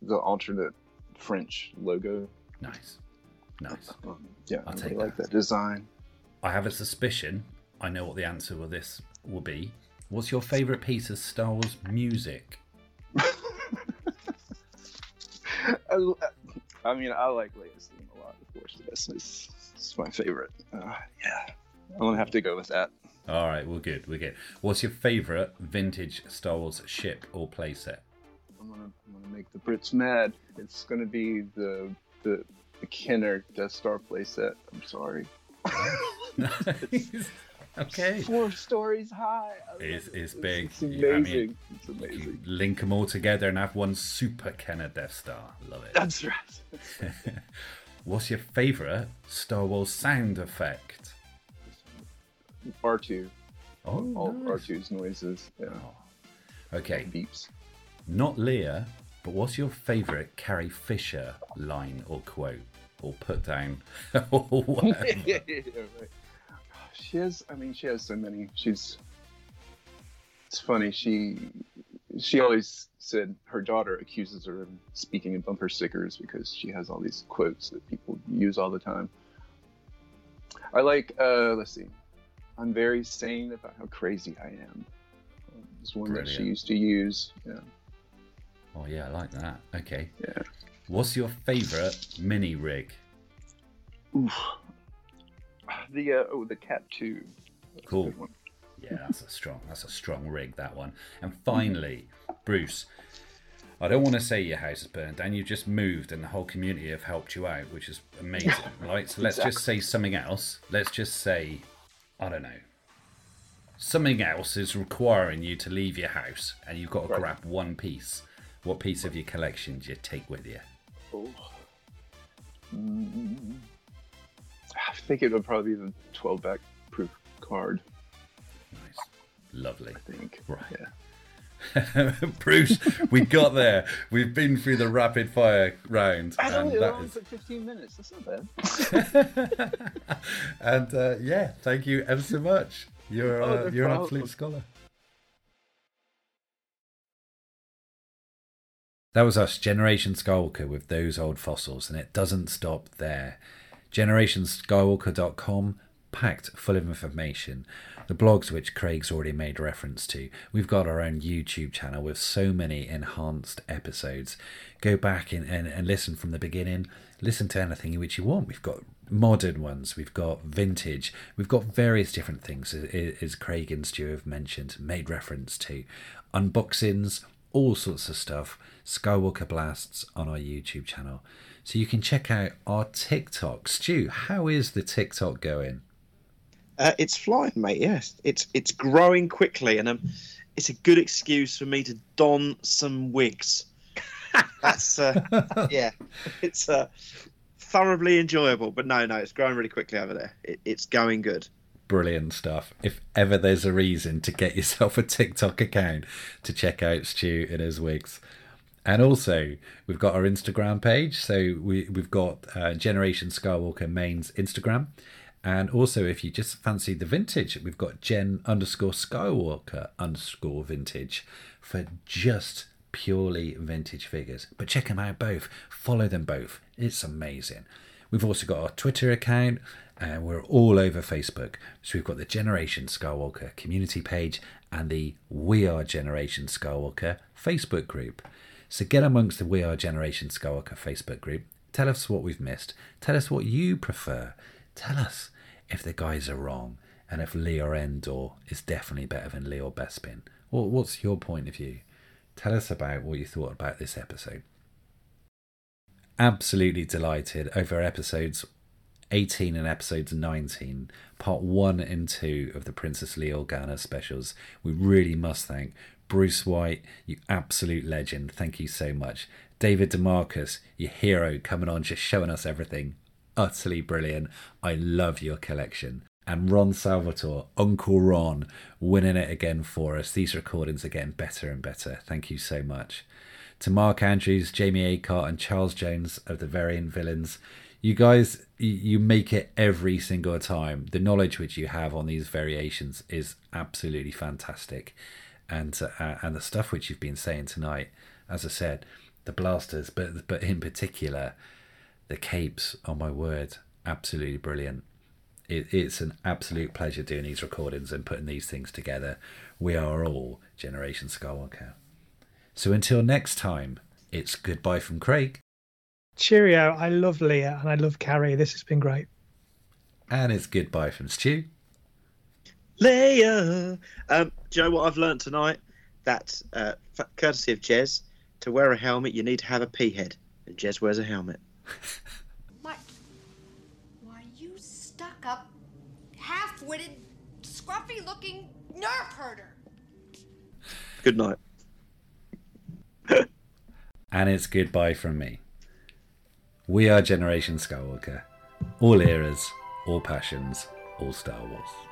the alternate French logo. Nice. Nice. Um, yeah, I'll I take really like that design. I have a suspicion. I know what the answer to this will be. What's your favourite piece of Star Wars music? I, I mean, I like Leia's theme a lot. Of course, this is it's my favorite. Uh, yeah, I'm gonna have to go with that. All right, we're good. We're good. What's your favourite vintage Star Wars ship or playset? I'm gonna, I'm gonna make the Brits mad. It's gonna be the the, the Kenner Death Star playset. I'm sorry. okay. Four stories high. It's, it's big. It's You- I amazing. mean, it's amazing. link them all together and have one super Kenner Death Star. Love it. That's right. What's your favourite Star Wars sound effect? R2. Oh, all nice. R2's noises. Yeah. Okay. Beeps. Not Leia, but what's your favourite Carrie Fisher line or quote or put down or whatever? yeah, yeah, yeah, right. She has. I mean, she has so many. She's. It's funny. She. She always said her daughter accuses her of speaking in bumper stickers because she has all these quotes that people use all the time. I like. uh Let's see. I'm very sane about how crazy I am. It's one that she used to use. Yeah. Oh yeah, I like that. Okay. Yeah. What's your favourite mini rig? Oof. the uh, oh the CAP-2. Cool. Yeah, that's a strong. That's a strong rig. That one. And finally, Bruce. I don't want to say your house is burned down. You've just moved, and the whole community have helped you out, which is amazing, right? So let's just say something else. Let's just say, I don't know, something else is requiring you to leave your house, and you've got to Right. grab one piece. What piece of your collection do you take with you? Oh. Mm, I think it would probably be the 12 back proof card. Nice. Lovely. I think. Right. Bruce, we got there. We've been through the rapid fire round, I don't and know. that It only is took 15 minutes. That's not bad. and uh, yeah, thank you ever so much. You're Oh, uh, you're an absolute scholar. That was us, Generation Skywalker, with those old fossils, and it doesn't stop there. GenerationSkywalker.com, packed full of information. The blogs, which Craig's already made reference to. We've got our own YouTube channel with so many enhanced episodes. Go back and, and, and listen from the beginning. Listen to anything which you want. We've got modern ones, we've got vintage, we've got various different things, as- Craig and Stu have mentioned, made reference to. Unboxings, all sorts of stuff. Skywalker Blasts on our YouTube channel. So you can check out our TikTok. Stu, how is the TikTok going? Uh, it's flying, mate. Yes, it's it's growing quickly, and um, it's a good excuse for me to don some wigs. That's uh, yeah, it's uh, thoroughly enjoyable. But no, no, it's growing really quickly over there. It, it's going good. Brilliant stuff. If ever there's a reason to get yourself a TikTok account to check out Stu and his wigs. And also, we've got our Instagram page. So we, we've got uh, Generation Skywalker Main's Instagram. And also, if you just fancy the vintage, we've got Gen underscore Skywalker underscore vintage for just purely vintage figures. But check them out both. Follow them both. It's amazing. We've also got our Twitter account and we're all over Facebook. So we've got the Generation Skywalker community page and the We Are Generation Skywalker Facebook group. So get amongst the We Are Generation Skywalker Facebook group. Tell us what we've missed. Tell us what you prefer. Tell us if the guys are wrong and if Leia Endor is definitely better than Leia Bespin. Well, what's your point of view? Tell us about what you thought about this episode. Absolutely delighted over episodes 18 and episodes 19, part 1 and 2 of the Princess Leia Organa specials. We really must thank Bruce White, you absolute legend. Thank you so much. David DeMarcus, your hero, coming on, just showing us everything. Utterly brilliant. I love your collection. And Ron Salvatore, Uncle Ron, winning it again for us. These recordings are getting better and better. Thank you so much. To Mark Andrews, Jamie Acart, and Charles Jones of the Variant Villains, you guys, you- make it every single time. The knowledge which you have on these variations is absolutely fantastic, and uh, and the stuff which you've been saying tonight, as I said, the blasters, but but in particular, the capes. Oh my word, absolutely brilliant. It, it's an absolute pleasure doing these recordings and putting these things together. We are all Generation Skywalker. So until next time, it's goodbye from Craig. Cheerio. I love Leia and I love Carrie. This has been great. And it's goodbye from Stu. Leia. Um, do you know what I've learned tonight? That, uh, courtesy of Jez, to wear a helmet, you need to have a pea head. And Jez wears a helmet. What? Why, you stuck up, half witted, scruffy looking nerf herder. Good night. And it's goodbye from me. We are Generation Skywalker. All eras, all passions, all Star Wars.